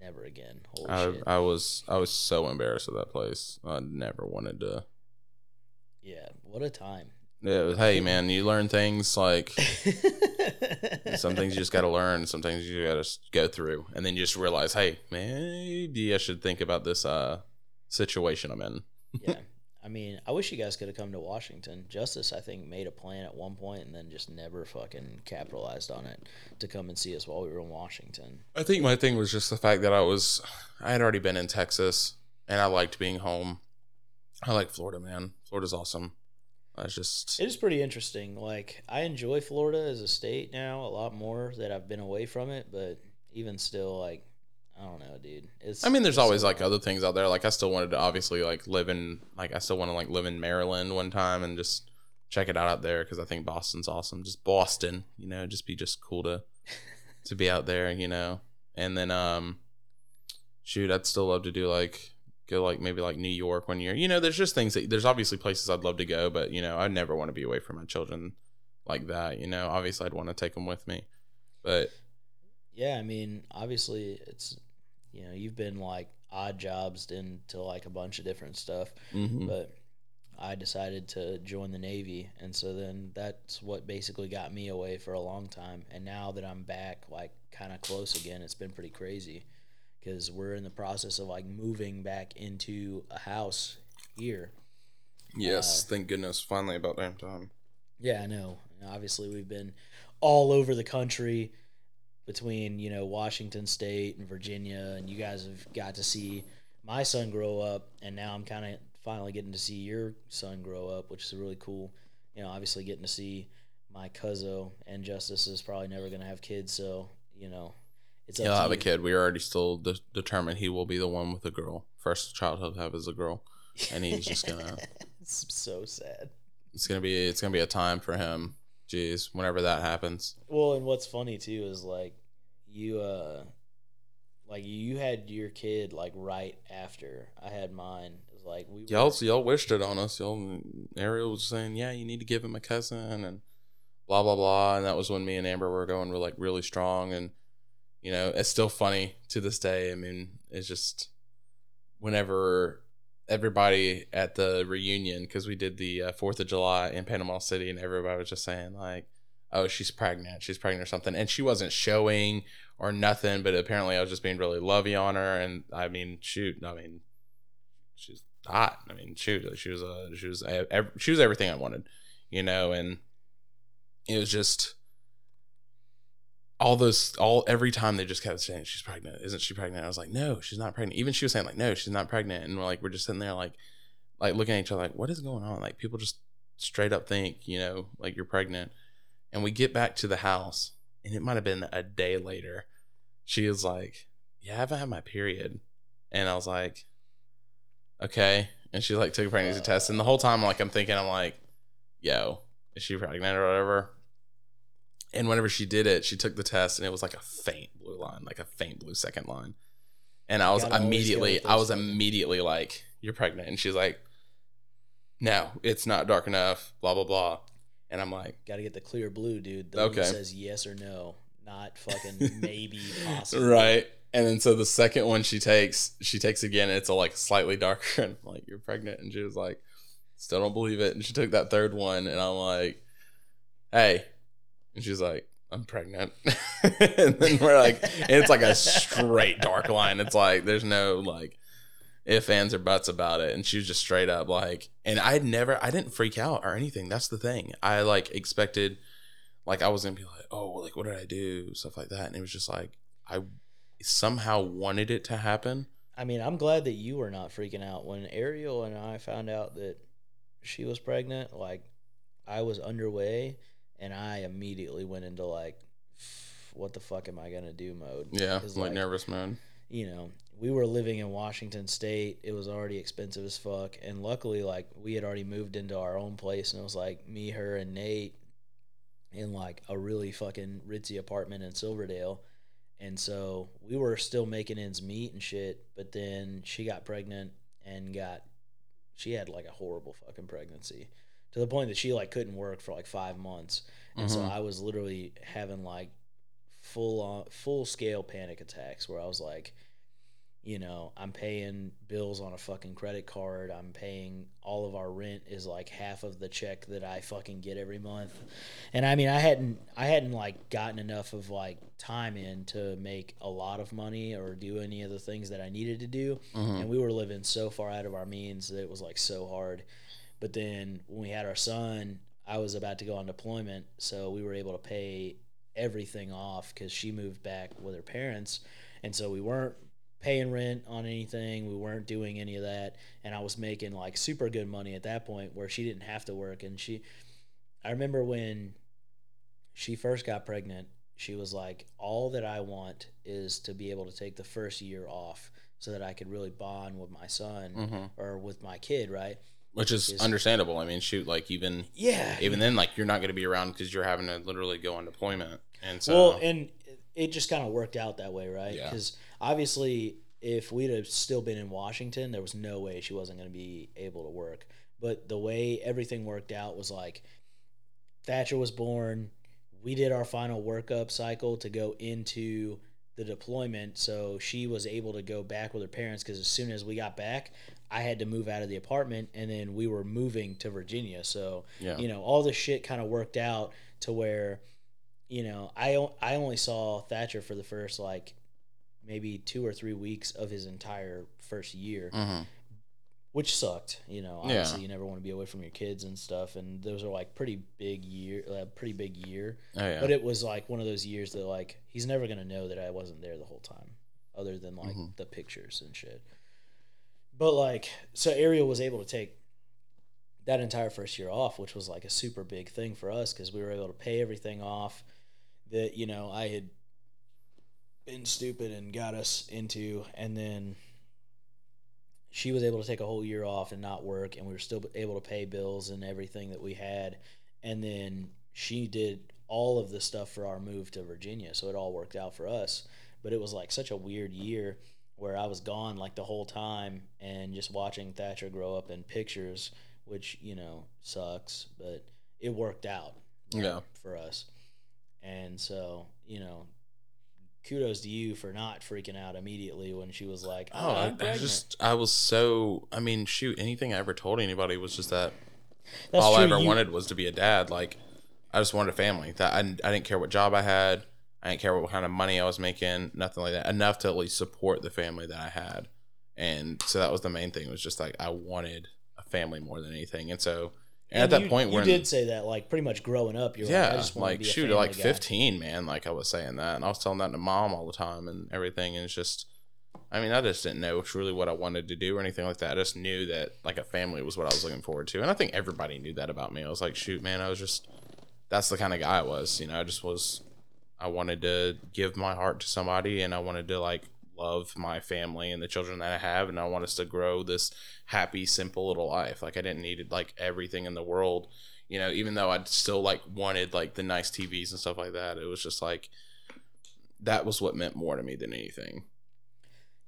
never again. Holy I, shit. I was I was so embarrassed of that place. I never wanted to. yeah, what a time. Yeah, was, hey man, you learn things like *laughs* some things you just got to learn. Some things you got to go through, and then you just realize, hey, maybe I should think about this uh situation I'm in. yeah. *laughs* I mean, I wish you guys could have come to Washington. Justice, I think, made a plan at one point and then just never fucking capitalized on it to come and see us while we were in Washington. I think my thing was just the fact that I was I had already been in Texas and I liked being home. I like Florida, man. Florida's awesome. I just It is pretty interesting. Like, I enjoy Florida as a state now a lot more that I've been away from it, but even still, like, I don't know, dude. It's. I mean, there's always like other things out there. Like I still wanted to obviously like live in like I still want to like live in Maryland one time and just check it out out there because I think Boston's awesome. Just Boston, you know, just be just cool to *laughs* to be out there, you know. And then um, shoot, I'd still love to do like go like maybe like New York one year. You know, there's just things that there's obviously places I'd love to go, but you know, I never want to be away from my children like that. You know, obviously I'd want to take them with me, but Yeah, I mean, obviously, it's you know you've been like odd jobs into like a bunch of different stuff, mhm. but I decided to join the Navy, and so then that's what basically got me away for a long time. And now that I'm back, like kind of close again, it's been pretty crazy because we're in the process of like moving back into a house here. yes, uh, thank goodness, finally about damn time. Yeah, I know. And Obviously, we've been all over the country between you know Washington State and Virginia, and you guys have got to see my son grow up, and now I'm kind of finally getting to see your son grow up, which is really cool. You know, obviously getting to see my cousin and Justice is probably never going to have kids, so you know, it's up He'll to have a kid. We're already still de- determined he will be the one with a girl. First child he'll have is a girl, and he's just gonna. *laughs* it's so sad. It's gonna be. It's gonna be a time for him. Jeez, whenever that happens. Well, and what's funny too is like you uh like you had your kid like right after I had mine. It was like we Y'all, y'all wished it on us. Y'all, Ariel was saying, "Yeah, you need to give him a cousin," and blah blah blah. And that was when me and Amber were going, we're like really strong, and you know, it's still funny to this day. I mean, it's just whenever everybody at the reunion because we did the uh, Fourth of July in Panama City, and everybody was just saying like, "Oh, she's pregnant. She's pregnant or something," and she wasn't showing or nothing. But apparently, I was just being really lovey on her, and I mean, shoot, I mean, she's hot. I mean, shoot, she was a she was a, she was everything I wanted, you know, and it was just all those all every time they just kept saying she's pregnant. Isn't she pregnant? I was like no she's not pregnant. Even she was saying like no she's not pregnant. And we're like we're just sitting there like like looking at each other like what is going on? Like people just straight up think you know like you're pregnant and we get back to the house and it might have been a day later she is like yeah i haven't had my period and i was like okay and she like took a pregnancy test and the whole time like i'm thinking i'm like yo is she pregnant or whatever and whenever she did it, she took the test and it was like a faint blue line, like a faint blue second line. And I was Gotta always go immediately, I was immediately like, "You're pregnant," and she's like, "No, it's not dark enough." Blah blah blah. And I'm like, Got to get the clear blue, dude. The one that says yes or no, not fucking *laughs* maybe possible. right. And then so the second one she takes, she takes again. It's a like slightly darker, *laughs* and I'm like, "You're pregnant," and she was like, "Still don't believe it." And she took that third one, and I'm like, "Hey," and she's like, "I'm pregnant." *laughs* and then we're like, and it's like a straight dark line. It's like there's no like if ands or buts about it. And she was just straight up like, and I had never, I didn't freak out or anything. That's the thing. I like expected, like I was gonna be like, oh, like what did I do, stuff like that. And it was just like I somehow wanted it to happen. I mean, I'm glad that you were not freaking out when Ariel and I found out that she was pregnant. Like, I was underway, and I immediately went into like, "What the fuck am I gonna do?" mode. Yeah, 'Cause, like, nervous mode. you know, we were living in Washington State. It was already expensive as fuck, and luckily, like, we had already moved into our own place, and it was like me, her, and Nate in like a really fucking ritzy apartment in Silverdale. And so we were still making ends meet and shit, but then she got pregnant and got she had like a horrible fucking pregnancy to the point that she like couldn't work for like 5 months. And so Mhm. I was literally having like full on full scale panic attacks where I was like you know, I'm paying bills on a fucking credit card. I'm paying all of our rent is like half of the check that I fucking get every month. And I mean, I hadn't I hadn't like gotten enough of like time in to make a lot of money or do any of the things that I needed to do. Mm-hmm. And we were living so far out of our means that it was like so hard. But then when we had our son, I was about to go on deployment, so we were able to pay everything off because she moved back with her parents, and so we weren't paying rent on anything. We weren't doing any of that, and I was making like super good money at that point where she didn't have to work. And she, I remember when she first got pregnant, she was like, "All that I want is to be able to take the first year off." So that I could really bond with my son Mhm. or with my kid, right? which is Is- understandable. I mean, shoot, like even Yeah, even then, like you're not going to be around because you're having to literally go on deployment, and so well, and it just kind of worked out that way, right? Yeah. Obviously, if we'd have still been in Washington, there was no way she wasn't going to be able to work. But the way everything worked out was like Thatcher was born. We did our final workup cycle to go into the deployment, so she was able to go back with her parents. Because as soon as we got back, I had to move out of the apartment, and then we were moving to Virginia. So yeah, you know all this shit kind of worked out to where you know I, I only saw thatcher for the first like maybe two or three weeks of his entire first year hmm which sucked you know Yeah. obviously you never want to be away from your kids and stuff and those are like pretty big year uh, pretty big year oh yeah, but it was like one of those years that like he's never gonna know that I wasn't there the whole time, other than like Mhm. the pictures and shit. But like, so Ariel was able to take that entire first year off, which was like a super big thing for us because we were able to pay everything off that you know I had been stupid and got us into, and then she was able to take a whole year off and not work, and we were still able to pay bills and everything that we had. And then she did all of the stuff for our move to Virginia, so it all worked out for us. But it was like such a weird year where I was gone like the whole time and just watching Thatcher grow up in pictures, which you know sucks, but it worked out. right, Yeah. for us. And so you know, kudos to you for not freaking out immediately when she was like, Oh, I, I'm I pregnant." just I was so I mean, shoot, anything I ever told anybody was just that That's all I true, ever you- wanted was to be a dad. Like I just wanted a family. That I, I didn't care what job I had. I didn't care what kind of money I was making. Nothing like that. Enough to at least support the family that I had. And so that was the main thing. It was just like I wanted a family more than anything. And so and, at that you, point you did say that, like pretty much growing up, you're yeah, like, I just want like to be a shoot, like guy. 15, man. Like I was saying that, and I was telling that to mom all the time and everything. And it's just, I mean, I just didn't know truly what I wanted to do or anything like that. I just knew that like a family was what I was looking forward to, and I think everybody knew that about me. I was like, shoot, man, I was just, that's the kind of guy I was. You know, I just was, I wanted to give my heart to somebody, and I wanted to like love my family and the children that I have, and I want us to grow this happy, simple little life. Like I didn't need like everything in the world you know even though i'd still like wanted like the nice tvs and stuff like that it was just like that was what meant more to me than anything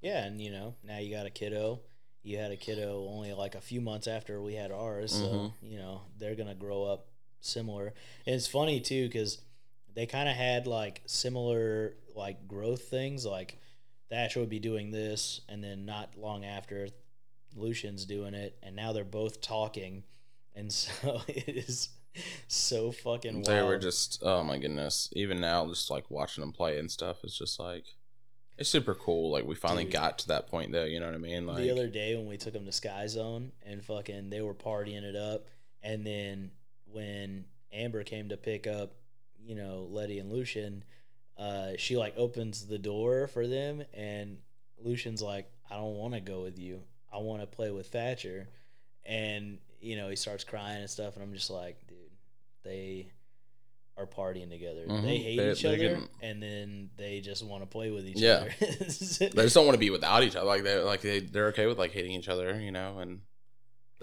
Yeah, and you know, now you got a kiddo. You had a kiddo only like a few months after we had ours, so Mhm. you know they're gonna grow up similar. And it's funny too because they kind of had like similar like growth things. Like Thatcher would be doing this, and then not long after, Lucian's doing it, and now they're both talking, and *laughs* so it is so fucking. Wild. they were just oh my goodness even now just like watching them play and stuff it's just like it's super cool like we finally Dude. got to that point though you know what i mean like the other day when we took them to Sky Zone and fucking they were partying it up, and then when Amber came to pick up, you know, Letty and Lucian, uh, she like opens the door for them, and Lucian's like, "I don't want to go with you. I want to play with Thatcher," and you know he starts crying and stuff, and I'm just like, dude, they are partying together. Mhm. They hate They- each other, getting- and then they just want to play with each Yeah. other. *laughs* they just don't want to be without each other like they like they, they're okay with like hating each other you know and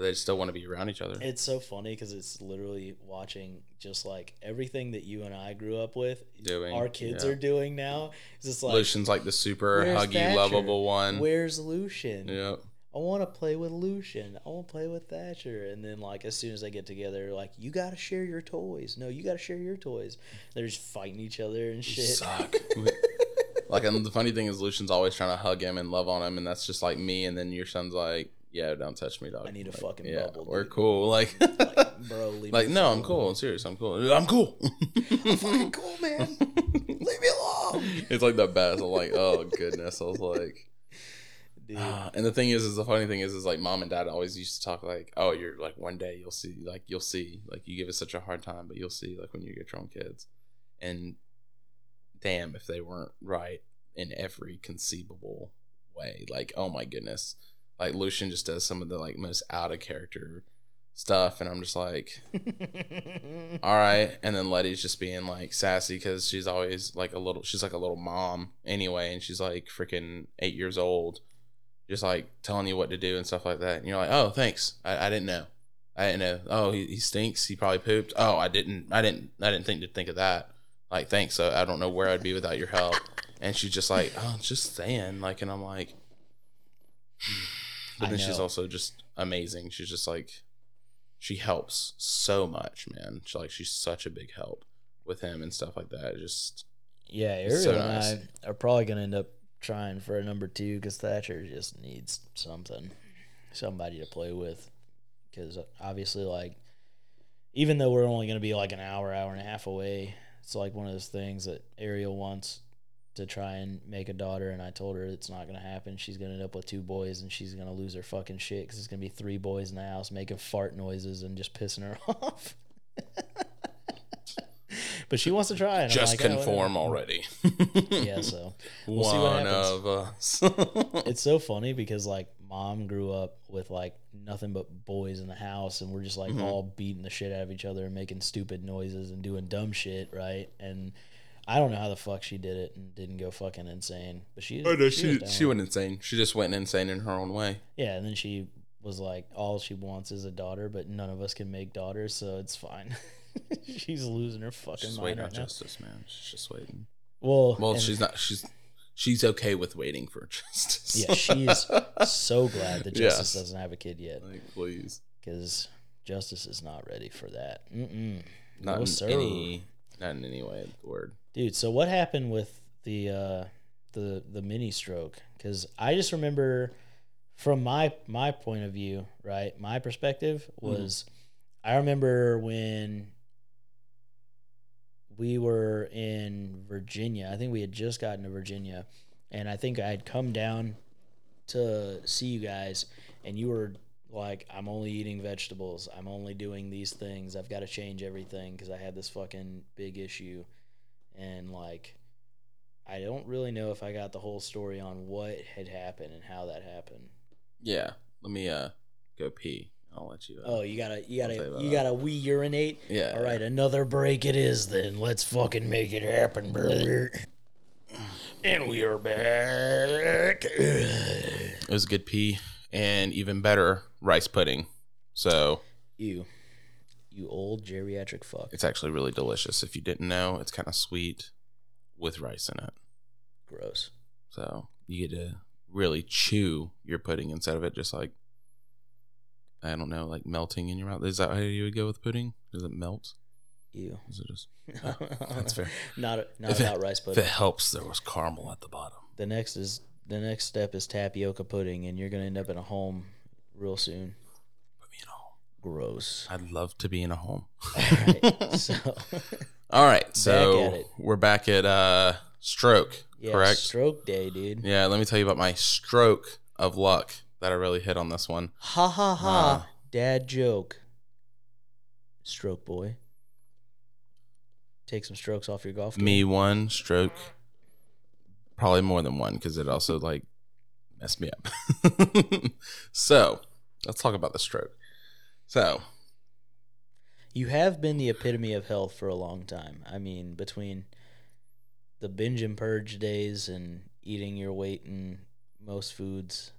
they still want to be around each other It's so funny because it's literally watching just like everything that you and I grew up with. Doing, our kids yeah. are doing now. It's just like, lucian's like the super huggy Thatcher? lovable one where's Lucian? yep I want to play with Lucian. I want to play with Thatcher. And then like as soon as they get together, like you got to share your toys. No, you got to share your toys. They're just fighting each other and shit. You suck *laughs* like, and the funny thing is, Lucian's always trying to hug him and love on him, and that's just like me. And then your son's like, "Yeah, don't touch me, dog. I need a Like, fucking yeah, bubble, We're dude." cool. Like, like, bro, leave *laughs* like no, I'm cool. I'm serious. I'm cool. I'm cool. *laughs* I'm fucking cool, man. *laughs* Leave me alone. it's like the best. I'm like, oh goodness. I was like, Dude, Ah, and the thing is, is the funny thing is, is like mom and dad always used to talk like, oh, you're like one day you'll see, like you'll see, like you give us such a hard time, but you'll see, like when you get your own kids, and damn if they weren't right in every conceivable way. Like, oh my goodness, like Lucian just does some of the like most out of character stuff, and I'm just like, *laughs* all right. And then Letty's just being like sassy because she's always like a little, she's like a little mom anyway, and she's like freaking eight years old, just like telling you what to do and stuff like that. And you're like, oh, thanks. I, I didn't know. I didn't know. Oh, he, he stinks. He probably pooped. Oh, I didn't. I didn't. I didn't think to think of that. Like, thanks. So I don't know where I'd be without your help. And she's just like, oh, just saying. Like, and I'm like, but I then she's also just amazing. She's just like, she helps so much, man. She like she's such a big help with him and stuff like that. Just yeah, Ariel so and. I are probably gonna end up trying for a number two because Thatcher just needs something, somebody to play with. Because uh, obviously, like, even though we're only gonna be like an hour, hour and a half away, it's like one of those things that Ariel wants to try and make a daughter, and I told her it's not gonna happen. She's gonna end up with two boys, and she's gonna lose her fucking shit because it's gonna be three boys in the house making fart noises and just pissing her *laughs* off. but she wants to try, and just like, "Oh, conform already. *laughs* Yeah, so We'll see what one happens. of us. *laughs* it's so funny because like mom grew up with like nothing but boys in the house and we're just like Mhm. all beating the shit out of each other and making stupid noises and doing dumb shit, right? And I don't know how the fuck she did it and didn't go fucking insane, but she. oh no, was she she went insane. She just went insane in her own way. Yeah, and then she was like, all she wants is a daughter, but none of us can make daughters, so it's fine. *laughs* She's losing her fucking She's mind waiting right on now. justice, man. She's just waiting. Well, Well, she's not. She's she's okay with waiting for *laughs* justice. Yeah, she's so glad that *laughs* Justice Yes. doesn't have a kid yet. like please, because Justice is not ready for that. Mm-mm. not No, in sir. any, not in any way of the word. Dude, so what happened with the uh, the the mini stroke? Because I just remember, from my my point of view, right, my perspective was, I remember when we were in Virginia. I think we had just gotten to Virginia, and I think I had come down to see you guys, and you were like, "I'm only eating vegetables. I'm only doing these things. I've got to change everything because I had this fucking big issue." And like, I don't really know if I got the whole story on what had happened and how that happened. Yeah, let me uh go pee. I'll let you. Uh, Oh, you gotta, you I'll tell you gotta, you that. gotta wee urinate. yeah. All right, another break it is then. Let's fucking make it happen, brother. And we are back. It was a good pee and even better rice pudding. So you, you old geriatric fuck. it's actually really delicious. If you didn't know, it's kind of sweet with rice in it. Gross. So you get to really chew your pudding instead of it just like I don't know, like melting in your mouth. Is that how you would go with pudding? Does it melt? You. Is it just *laughs* *laughs* that's fair. Not not If it- rice if it helps, there was caramel at the bottom. The next is the next step is tapioca pudding, and you're gonna end up in a home real soon. Put me in a home. Gross. I'd love to be in a home. Alright, *laughs* so All right, so at it. we're back at uh stroke, yeah, correct? stroke day, dude. Yeah, let me tell you about my stroke of luck that I really hit on this one. Ha ha ha. Uh. Dad joke. Stroke boy. Take some strokes off your golf game. Me one stroke, probably more than one because it also like messed me up. *laughs* so let's talk about the stroke. So You have been the epitome of health for a long time. I mean, between the binge and purge days and eating your weight in most foods,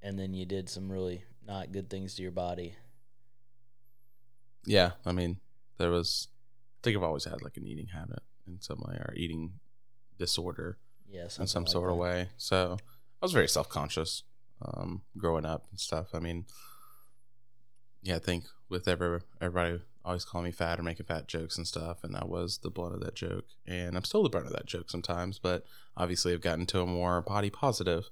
and then you did some really not good things to your body. yeah, I mean, there was. I think I've always had like an eating habit in some way or eating disorder. Yeah, in some like sort of way. So I was very self conscious um, growing up and stuff. I mean, yeah, I think with every, everybody always calling me fat or making fat jokes and stuff, and I was the butt of that joke, and I'm still the butt of that joke sometimes. But obviously, I've gotten to a more body positive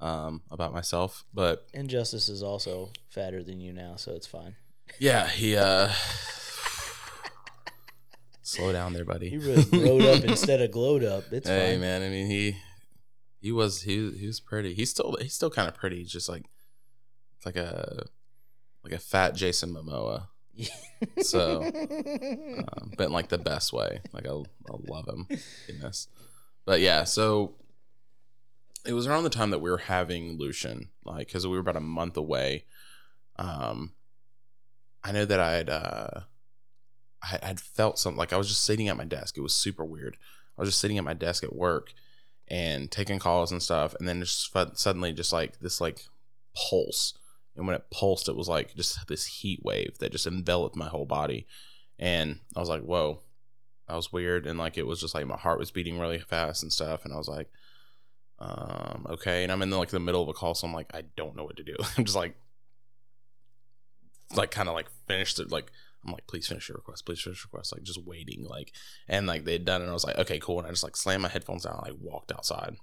um, about myself. But Injustice is also fatter than you now, so it's fine. yeah, he uh, *laughs* slow down there, buddy. He really glowed up *laughs* instead of glowed up. It's fine. hey fine. man, I mean he he was he he was pretty. He's still he's still kind of pretty. Just like like a like a fat Jason Momoa. *laughs* So, um, but in like the best way. Like I, I love him in this. But yeah, so it was around the time that we were having Lucian, like because we were about a month away. Um, I know that I'd uh, I, I'd felt something like I was just sitting at my desk. It was super weird. I was just sitting at my desk at work and taking calls and stuff, and then just suddenly just like this like pulse and when it pulsed it was like just this heat wave that just enveloped my whole body. And i was like whoa that was weird. And like it was just like my heart was beating really fast and stuff. And i was like um okay. And i'm in the, like the middle of a call so i'm like i don't know what to do. *laughs* I'm just like like kind of like finished it like i'm like please finish your request please finish your request like just waiting like and like they'd done it and i was like okay cool. And i just like slammed my headphones down and like walked outside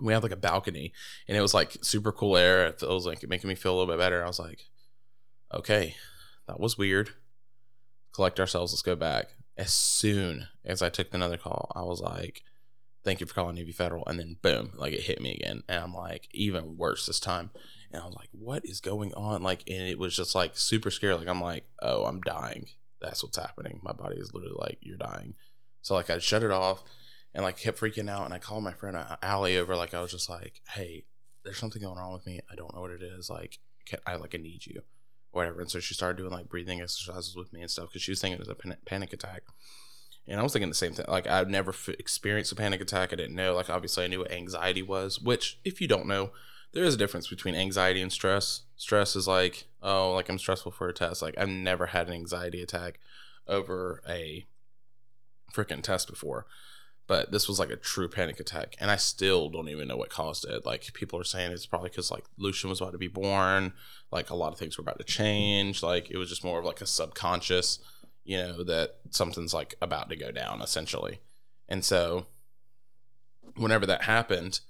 we had like a balcony and it was like super cool air. It was like making me feel a little bit better. I was like, okay, that was weird. Collect ourselves. Let's go back. As soon as I took another call, I was like, thank you for calling Navy Federal. And then boom, like it hit me again. And I'm like, even worse this time. And I was like, what is going on? Like, and it was just like super scary. Like, I'm like, oh, I'm dying. That's what's happening. My body is literally like, you're dying. So like I shut it off and like kept freaking out. And I called my friend uh, Allie over. Like I was just like, "Hey, there's something going on with me. I don't know what it is. Like, can, I like I need you, whatever." And so she started doing like breathing exercises with me and stuff because she was thinking it was a pan- panic attack. And I was thinking the same thing. Like I've never f- experienced a panic attack. I didn't know. Like obviously I knew what anxiety was. Which, if you don't know, there is a difference between anxiety and stress. Stress is like, oh, like I'm stressful for a test. Like I've never had an anxiety attack over a freaking test before but this was like a true panic attack and i still don't even know what caused it. Like people are saying it's probably because like lucian was about to be born like a lot of things were about to change like it was just more of like a subconscious you know that something's like about to go down essentially. And so whenever that happened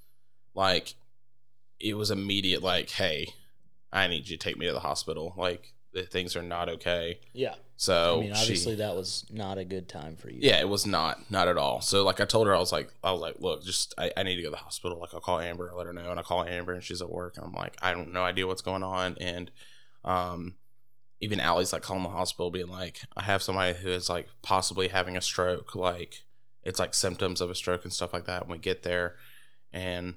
like it was immediate like hey i need you to take me to the hospital. Like the things are not okay Yeah. so I mean, she- obviously that was not a good time for you. yeah, it was not, not at all. So like I told her, I was like, I was like, look, just I, I need to go to the hospital. Like I'll call Amber, and let her know, and I call Amber, and she's at work. And I'm like, I don't no idea what's going on, and um, even Allie's like calling the hospital, being like, I have somebody who is like possibly having a stroke. Like it's like symptoms of a stroke and stuff like that. When we get there, and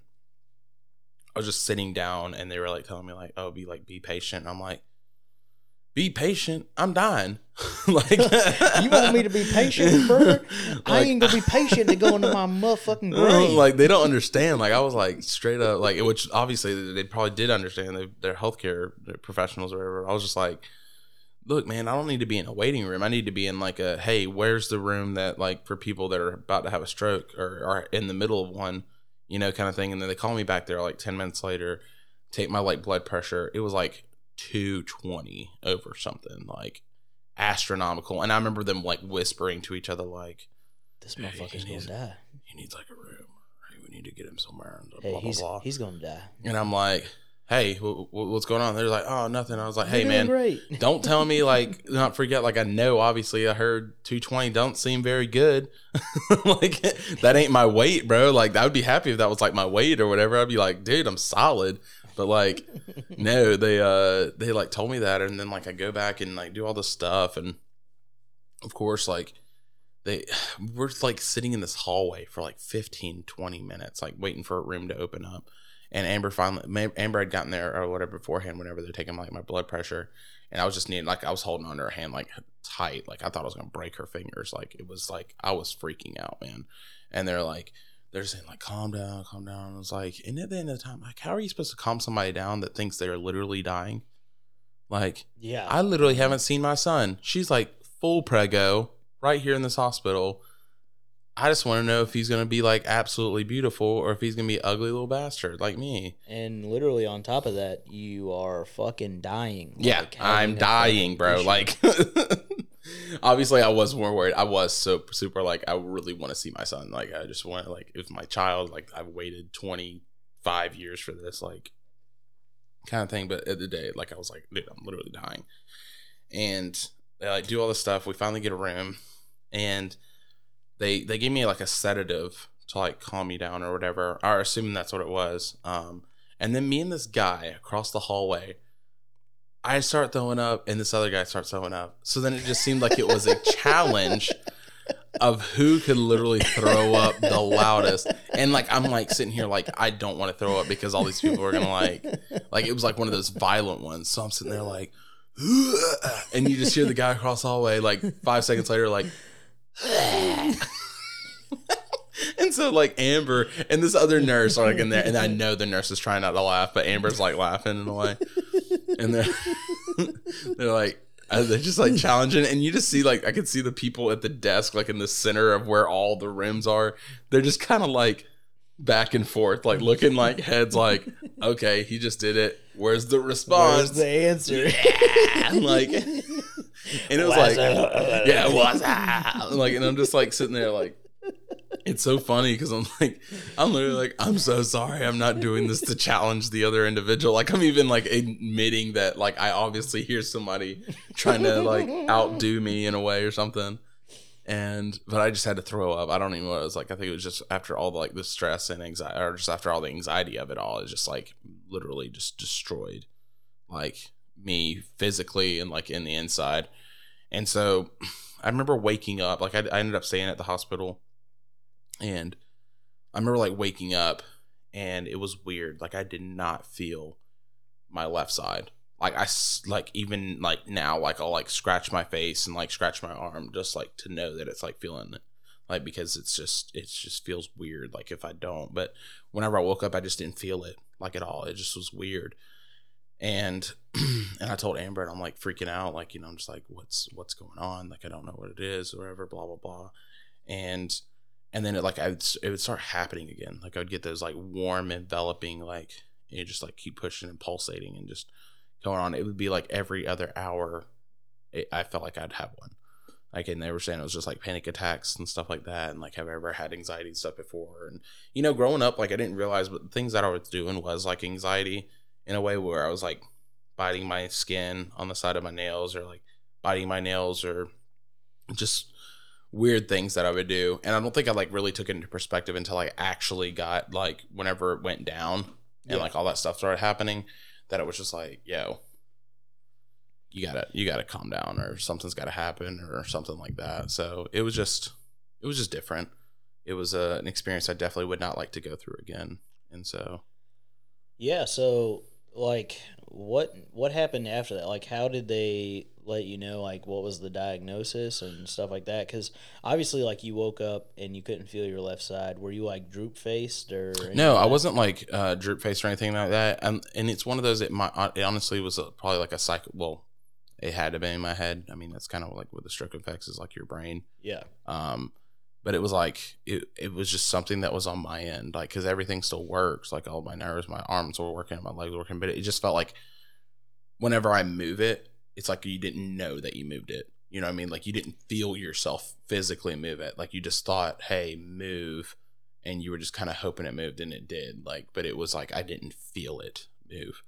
I was just sitting down, and they were like telling me like, oh, be like, be patient. And I'm like. Be patient. I'm dying. *laughs* like *laughs* You want me to be patient, brother? I *laughs* ain't gonna be patient to go into my motherfucking grave. like they don't understand. Like I was like straight up like which obviously they probably did understand. They, they're healthcare professionals or whatever. I was just like, look, man, I don't need to be in a waiting room. I need to be in like a hey, where's the room that like for people that are about to have a stroke or are in the middle of one, you know, kind of thing. And then they call me back there like ten minutes later, take my like blood pressure. It was like two twenty over something like astronomical. And I remember them like whispering to each other like this motherfucker's he's- gonna die. he needs like a room. Hey, we need to get him somewhere. And Hey, blah, blah, he's blah. he's gonna die. And I'm like, hey, wh- wh- what's going on? They're like, oh, nothing. I was like, hey, You're man, great. *laughs* don't tell me like not forget. Like I know, obviously, I heard 220 don't seem very good. *laughs* like that ain't my weight, bro. Like I would be happy if that was like my weight or whatever. I'd be like, dude, I'm solid. But like, *laughs* no, they uh they like told me that, and then like I go back and like do all this stuff, and of course like they *sighs* we're like sitting in this hallway for like 15 20 minutes like waiting for a room to open up and amber finally amber had gotten there or whatever beforehand whenever they're taking like my blood pressure and i was just needing like i was holding onto her hand like tight like i thought i was gonna break her fingers like it was like i was freaking out man and they're like they're saying like calm down calm down i was like and at the end of the time like how are you supposed to calm somebody down that thinks they're literally dying like Yeah. I literally haven't seen my son. She's like full prego right here in this hospital. I just want to know if he's going to be like absolutely beautiful or if he's going to be ugly little bastard like me. and literally on top of that, you are fucking dying. yeah, like, having I'm dying, bro. Like *laughs* obviously I was more worried. I was so super like I really want to see my son. Like I just want like was my child. Like I've waited twenty five years for this like kind of thing. But at the day, like I was like, dude, I'm literally dying. And they like do all this stuff. We finally get a room, and they they gave me like a sedative to like calm me down or whatever. Or assuming that's what it was. Um, and then me and this guy across the hallway. I start throwing up, and this other guy starts throwing up. So then it just seemed like it was a challenge of who could literally throw up the loudest. And like I'm like sitting here like I don't want to throw up because all these people are gonna like like it was like one of those violent ones. So I'm sitting there like and you just hear the guy across the hallway like five seconds later like *laughs* and so like Amber and this other nurse are like in there and I know the nurse is trying not to laugh, but Amber's like laughing in a way. And they're *laughs* they're like uh, they're just like challenging, and you just see like I could see the people at the desk, like in the center of where all the rims are. They're just kind of like back and forth, like looking like heads, like okay, he just did it. Where's the response? Where's the answer? yeah, like, *laughs* and it was like, yeah, what's up? Like, and I'm just like sitting there, like, it's so funny because I'm like, I'm literally like, I'm so sorry. I'm not doing this to challenge the other individual. Like, I'm even like admitting that, like, I obviously hear somebody trying to like outdo me in a way or something. And, but I just had to throw up. I don't even know what it was like. I think it was just after all the like the stress and anxiety, or just after all the anxiety of it all, it just like literally just destroyed like me physically and like in the inside. And so I remember waking up, like, I, I ended up staying at the hospital and I remember like waking up and it was weird. Like I did not feel my left side. Like I like even like now like I'll like scratch my face and like scratch my arm just like to know that it's like feeling. Like because it's just it just feels weird like if I don't. But whenever I woke up I just didn't feel it like at all. It just was weird. And *clears throat* and I told Amber and I'm like freaking out like you know I'm just like what's what's going on? Like I don't know what it is or whatever blah blah blah. And and then it like I would, it would start happening again. Like I would get those like warm enveloping like you just like keep pushing and pulsating and just going on. It would be like every other hour. It, I felt like I'd have one. Like and they were saying it was just like panic attacks and stuff like that, and like have I ever had anxiety and stuff before? And you know, growing up, like I didn't realize, but the things that I was doing was like anxiety in a way where I was like biting my skin on the side of my nails or like biting my nails or just weird things that I would do. And I don't think I like really took it into perspective until I actually got like whenever it went down and Yeah. like all that stuff started happening, that it was just like, yo, you gotta you gotta calm down or something's gotta happen or something like that. So it was just it was just different. It was uh, an experience I definitely would not like to go through again. And so Yeah, so like what what happened after that? Like how did they let you know like what was the diagnosis and stuff like that cuz obviously like you woke up and you couldn't feel your left side. Were you like droop faced or No, like I wasn't like uh, droop faced or anything like that. And and it's one of those. It, my, it honestly was a, probably like a psych. Well, it had to be in my head. I mean, that's kind of like what the stroke effects is like your brain. Yeah. Um, but it was like it. It was just something that was on my end, like because everything still works. Like all my nerves, my arms were working, my legs were working, but it just felt like whenever I move it, it's like you didn't know that you moved it. You know what I mean? Like you didn't feel yourself physically move it. Like you just thought, "Hey, move." and you were just kind of hoping it moved and it did like but it was like i didn't feel it move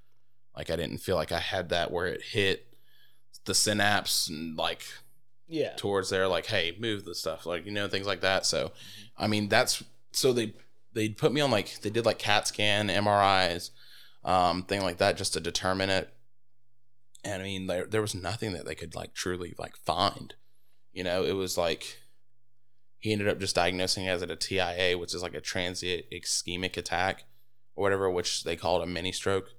like i didn't feel like i had that where it hit the synapse and like Yeah. towards there like hey move the stuff like you know things like that so i mean that's so they they put me on like they did like cat scan mris um thing like that just to determine it and i mean there, there was nothing that they could like truly like find you know it was like he ended up just diagnosing it as a TIA, which is like a transient ischemic attack or whatever, which they called a mini stroke.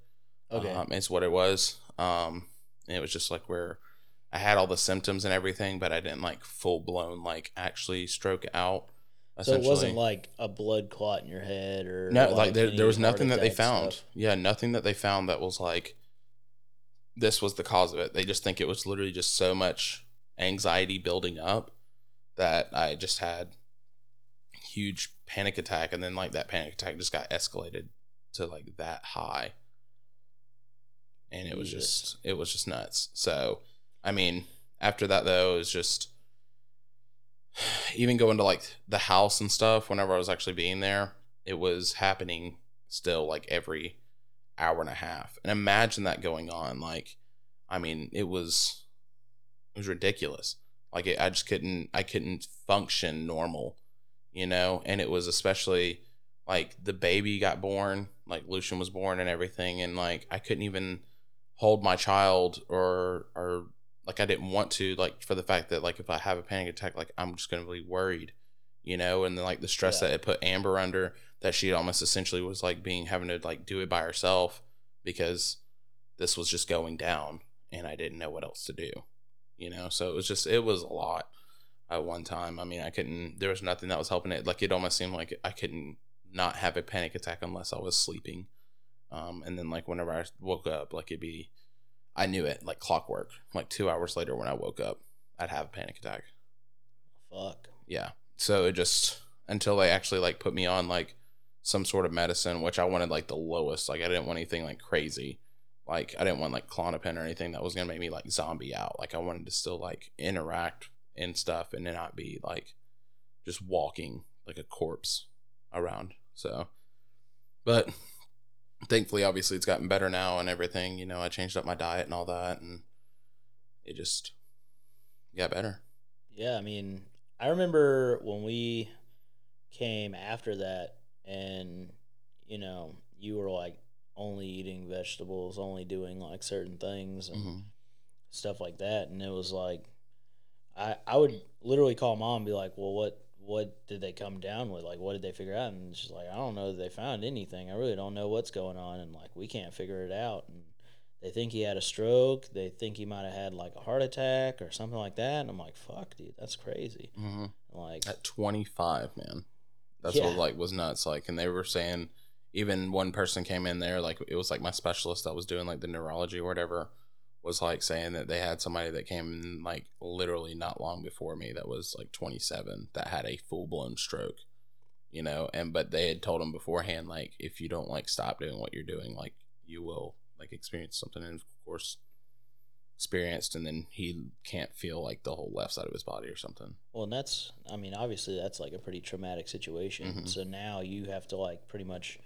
Okay. Um, is what it was. Um, and it was just like where I had all the symptoms and everything, but I didn't like full blown like actually stroke out. so it wasn't like a blood clot in your head or no, like there, there was nothing that they found. stuff? Yeah, nothing that they found that was like this was the cause of it. They just think it was literally just so much anxiety building up that I just had huge panic attack and then like that panic attack just got escalated to like that high. And it was Jesus. just it was just nuts. So, I mean, after that though, it was just even going to like the house and stuff. Whenever I was actually being there, it was happening still like every hour and a half. And imagine that going on. Like, I mean, it was it was ridiculous. Like, it, I just couldn't I couldn't function normal, you know. And it was especially like the baby got born, like Lucian was born and everything, and like I couldn't even hold my child or or like I didn't want to like for the fact that like if I have a panic attack, like I'm just gonna be worried, you know, and then like the stress Yeah. that it put Amber under that she almost essentially was like being having to like do it by herself because this was just going down and I didn't know what else to do, you know. So it was just it was a lot at one time. I mean, I couldn't. There was nothing that was helping it. Like it almost seemed like I couldn't not have a panic attack unless I was sleeping. Um, and then like whenever I woke up, like it'd be, I knew it like clockwork. Like two hours later when I woke up, I'd have a panic attack. Fuck. Yeah. So it just until they actually like put me on like some sort of medicine, which I wanted like the lowest. Like I didn't want anything like crazy. Like I didn't want like Klonopin or anything that was gonna make me like zombie out. Like I wanted to still like interact and stuff and then not be like just walking like a corpse around. So but thankfully obviously it's gotten better now and everything. You know, I changed up my diet and all that and it just got better. Yeah, I mean, I remember when we came after that, and you know, you were like only eating vegetables, only doing like certain things and hmm stuff like that, and it was like, I I would literally call mom and be like, well, what what did they come down with? Like, what did they figure out? And she's like, I don't know that they found anything. I really don't know what's going on, and like we can't figure it out. And they think he had a stroke. They think he might have had like a heart attack or something like that. And I'm like, fuck, dude, that's crazy. hmm Like, at 25 man that's Yeah. what like was nuts like and they were saying even one person came in there like it was like my specialist that was doing like the neurology or whatever was like saying that they had somebody that came in like literally not long before me that was like 27 that had a full-blown stroke you know and but they had told him beforehand like if you don't like stop doing what you're doing like you will like experience something and of course experienced and then he can't feel like the whole left side of his body or something well, and that's, I mean, obviously that's like a pretty traumatic situation. Mhm. So now you have to like pretty much,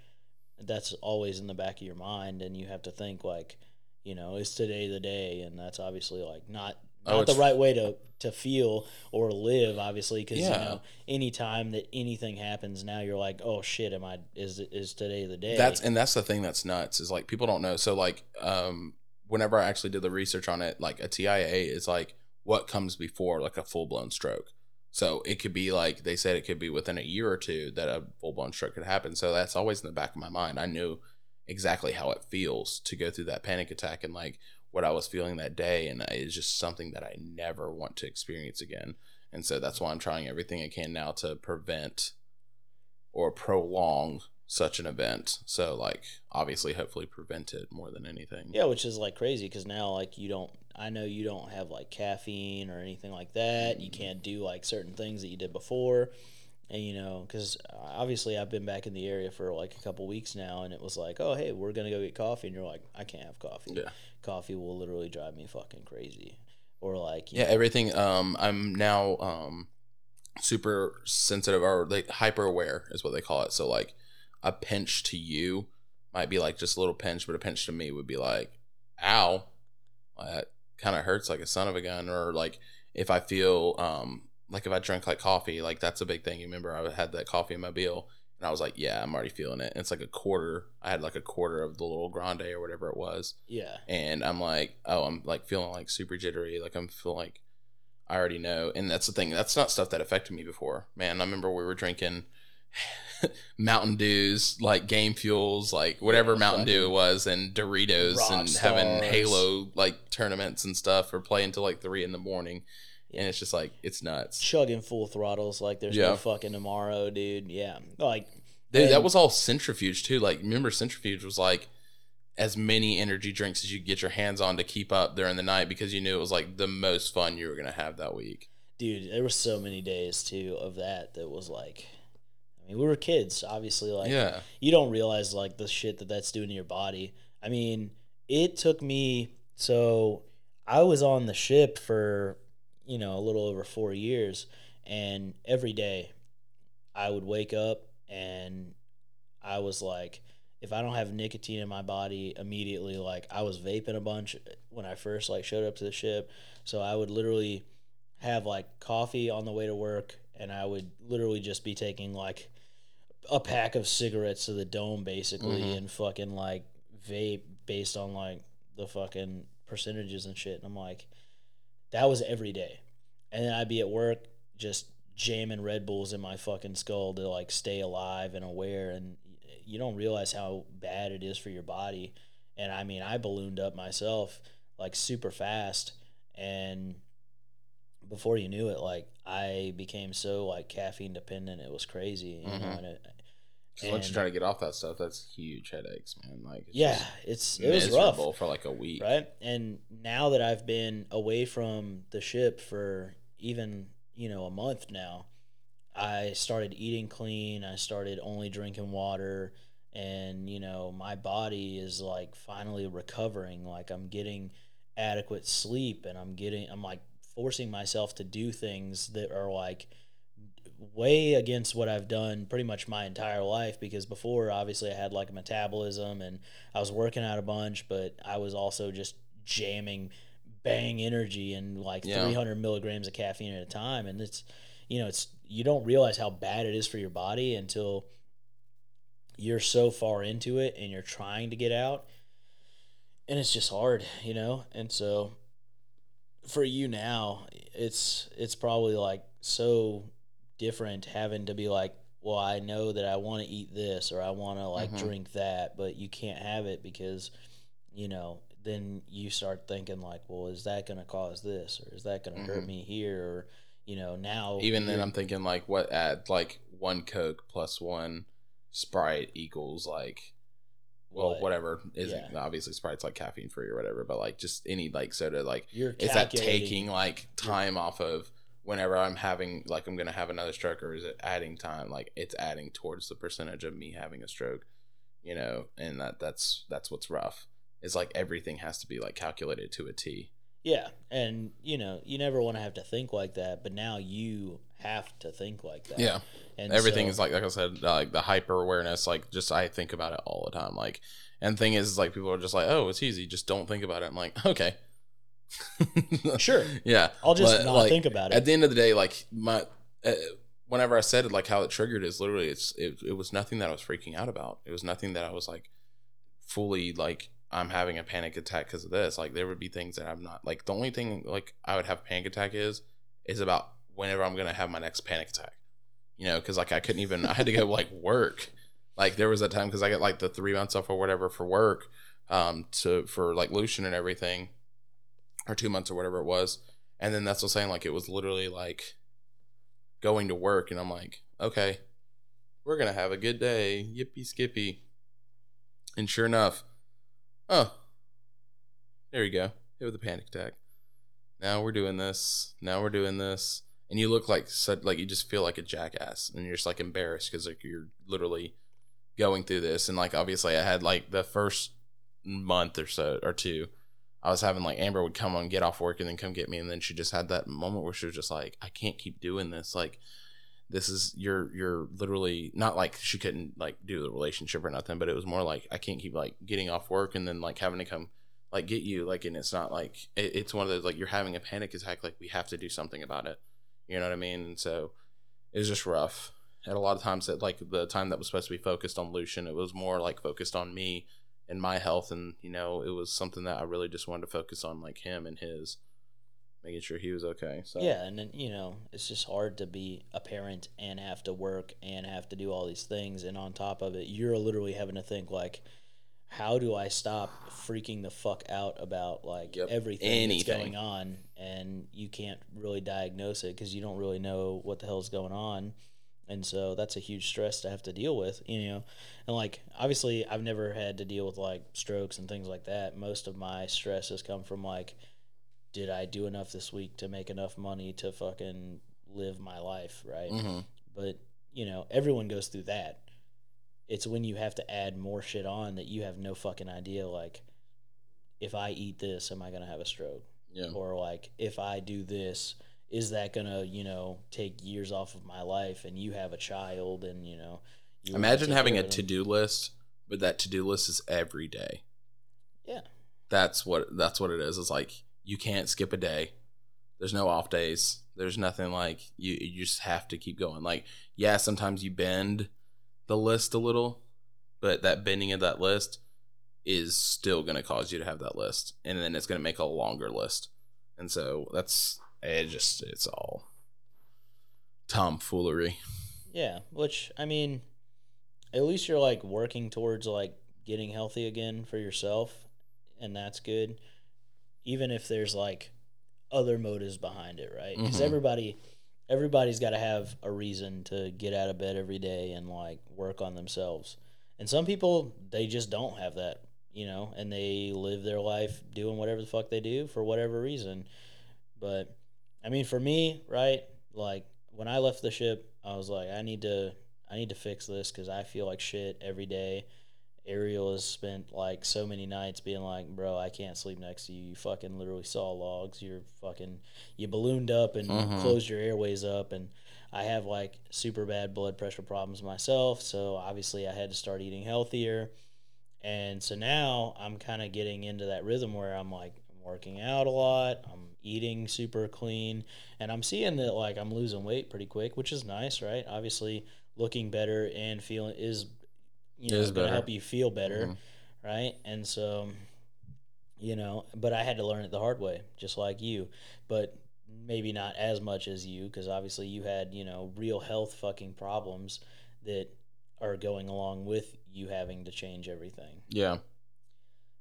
that's always in the back of your mind, and you have to think like, you know, is today the day? And that's obviously like not Oh, not the right way to to feel or live, obviously, because Yeah. you know, anytime that anything happens, now you're like, oh shit, am I? Is is today the day? That's and that's the thing that's nuts is like people don't know. So like um whenever I actually did the research on it, like a TIA is like what comes before like a full blown stroke. So it could be like they said it could be within a year or two that a full blown stroke could happen. So that's always in the back of my mind. I knew exactly how it feels to go through that panic attack and like what I was feeling that day and it's just something that I never want to experience again. And so that's why I'm trying everything I can now to prevent or prolong such an event. So like obviously hopefully prevent it more than anything. Yeah, which is like crazy because now like you don't. I know you don't have like caffeine or anything like that. You mm-hmm. can't do like certain things that you did before, and you know because obviously I've been back in the area for like a couple weeks now, and it was like, oh hey, we're gonna go get coffee, and you're like, I can't have coffee. Yeah. Coffee will literally drive me fucking crazy, or like you Yeah, know, everything um I'm now um super sensitive or like hyper aware is what they call it. So like a pinch to you might be like just a little pinch, but a pinch to me would be like, ow. That kind of hurts like a son of a gun. Or like if I feel um like if I drink like coffee, like that's a big thing. You remember I had that coffee in my bill and I was like, Yeah, I'm already feeling it. And it's like a quarter. I had like a quarter of the little grande or whatever it was yeah, and I'm like, oh, I'm like feeling like super jittery, like I'm feeling like I already know, and that's the thing. That's not stuff that affected me before, man. I remember we were drinking *laughs* Mountain Dews, like Game Fuels, like whatever Yeah, Mountain Dew was, and Doritos, and having Halo like tournaments and stuff, or playing till like three in the morning, and it's just like it's nuts, chugging full throttles like there's Yeah. no fucking tomorrow, dude. Yeah, like dude. That was all Centrifuge too. Like, remember Centrifuge was like as many energy drinks as you could get your hands on to keep up during the night because you knew it was like the most fun you were gonna have that week. dude there were so many days too of that that was like i mean we were kids obviously like yeah, you don't realize like the shit that that's doing to your body i mean it took me so i was on the ship for you know, a little over four years. And every day I would wake up and I was like, if I don't have nicotine in my body immediately, like I was vaping a bunch when I first like showed up to the ship. So I would literally have like coffee on the way to work and I would literally just be taking like a pack of cigarettes to the dome basically Mhm. and fucking like vape based on like the fucking percentages and shit. And I'm like, that was every day. And then I'd be at work just jamming Red Bulls in my fucking skull to like stay alive and aware. And you don't realize how bad it is for your body. And I mean, I ballooned up myself like super fast. And before you knew it, like I became so like caffeine dependent, it was crazy. You know, Mhm. and it, once you try to get off that stuff, that's huge headaches, man. Like, it's yeah, it's it was rough. for like a week. right? And now that I've been away from the ship for even, you know, a month now, I started eating clean. I started only drinking water. And, you know, my body is like finally recovering. Like I'm getting adequate sleep and I'm getting, I'm like forcing myself to do things that are like way against what I've done pretty much my entire life because before obviously I had like a metabolism and I was working out a bunch, but I was also just jamming bang energy and like Yeah. 300 milligrams of caffeine at a time. And it's, you know, it's, you don't realize how bad it is for your body until you're so far into it and you're trying to get out. And it's just hard, you know? And so for you now, it's, it's probably like so different having to be like, well, I know that I want to eat this or I want to like Mhm. drink that, but you can't have it because, you know, then you start thinking like, well, is that going to cause this or is that going to hurt Mhm. me here or, you know, now Even then, I'm thinking like, what add like one Coke plus one Sprite equals like, well, What? whatever is Yeah. obviously Sprite's like caffeine free or whatever, but like just any like soda, like you're is that taking like time off of whenever I'm having like I'm gonna have another stroke, or is it adding time? Like it's adding towards the percentage of me having a stroke, you know, and that that's that's what's rough. It's like everything has to be like calculated to a T. Yeah, and you know, you never want to have to think like that, but now you have to think like that. Yeah, and everything so- is like like I said, like the hyper awareness. Like just I think about it all the time. Like, and the thing is, like people are just like, oh, it's easy, just don't think about it. I'm like, okay, Sure. *laughs* yeah. I'll just but, not like, think about it. at the end of the day, like my, uh, whenever I said it, like how it triggered is literally it's it, it was nothing that I was freaking out about. It was nothing that I was like fully like I'm having a panic attack because of this. Like there would be things that I'm not like the only thing like I would have panic attack is is about whenever I'm gonna have my next panic attack. You know, because like I couldn't even I had to go like work. Like there was a time because I got like the three months off or whatever for work, um, to for like Lucian and everything, or two months or whatever it was. And then that's what I'm saying. Like it was literally like going to work, and I'm like, okay, we're gonna have a good day, yippee skippy. And sure enough, oh, there you go, hit with a panic attack. Now we're doing this. Now we're doing this, and you look like like you just feel like a jackass, and you're just like embarrassed because like you're literally going through this, and like obviously I had like the first month or so or two. I was having like Amber would come on, get off work, and then come get me, and then she just had that moment where she was just like, "I can't keep doing this. Like, this is you're you're literally not like she couldn't like do the relationship or nothing, but it was more like I can't keep like getting off work and then like having to come like get you like, and it's not like it, it's one of those like you're having a panic attack. Like we have to do something about it. You know what I mean? And so it was just rough. And a lot of times that like the time that was supposed to be focused on Lucian, it was more like focused on me and my health and you know it was something that i really just wanted to focus on like him and his making sure he was okay so. Yeah, and then you know it's just hard to be a parent and have to work and have to do all these things, and on top of it, you're literally having to think like, how do I stop freaking the fuck out about like Yep, everything anything. that's going on, and you can't really diagnose it because you don't really know what the hell's going on, and so that's a huge stress to have to deal with, you know, and like obviously I've never had to deal with like strokes and things like that. Most of my stress has come from like did I do enough this week to make enough money to fucking live my life, right? hmm But, you know, everyone goes through that. It's when you have to add more shit on that you have no fucking idea like if I eat this am I going to have a stroke? yeah Or like if I do this is that gonna you know take years off of my life? And you have a child, and you know, you Imagine having a to do list, but that to do list is every day. Yeah, That's what that's what it is. It's like you can't skip a day. There's no off days. There's nothing like you. You just have to keep going. Like yeah, sometimes you bend the list a little, but that bending of that list is still going to cause you to have that list, and then it's going to make a longer list. And so that's it. Just it's all tomfoolery. yeah. Which I mean, at least you're like working towards like getting healthy again for yourself, and that's good. Even if there's like other motives behind it, right? Because Mhm. everybody, everybody's got to have a reason to get out of bed every day and like work on themselves. And some people they just don't have that, you know, and they live their life doing whatever the fuck they do for whatever reason. But I mean, for me, right? Like when I left the ship, I was like, I need to, I need to fix this because I feel like shit every day. Ariel has spent like so many nights being like, bro, I can't sleep next to you. You fucking literally saw logs. You're fucking, you ballooned up and Mhm. closed your airways up. And I have like super bad blood pressure problems myself. So obviously I had to start eating healthier. And so now I'm kind of getting into that rhythm where I'm like, I'm working out a lot. I'm eating super clean. And I'm seeing that like I'm losing weight pretty quick, which is nice, right? Obviously looking better and feeling is, you know, Is going to help you feel better Mhm. right? And so, you know, but I had to learn it the hard way, just like you, but maybe not as much as you, because obviously you had, you know, real health fucking problems that are going along with you having to change everything. Yeah.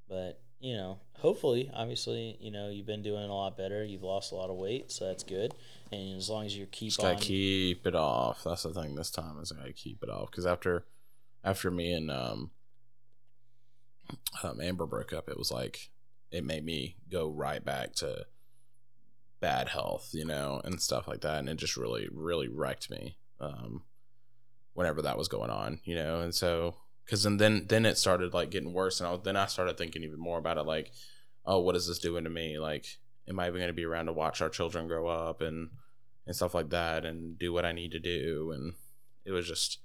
But, you know, hopefully, obviously, you know, you've been doing a lot better. You've lost a lot of weight, so that's good. And as long as you keep Just gotta keep it off. That's the thing this time is I gotta keep it off because after after me and um, um Amber broke up, it was like it made me go right back to bad health, you know, and stuff like that, and it just really really wrecked me. Um, whenever that was going on, you know, and so because then then then it started like getting worse, and I then I started thinking even more about it, like, oh, what is this doing to me? Like, am I even going to be around to watch our children grow up and and stuff like that, and do what I need to do? And it was just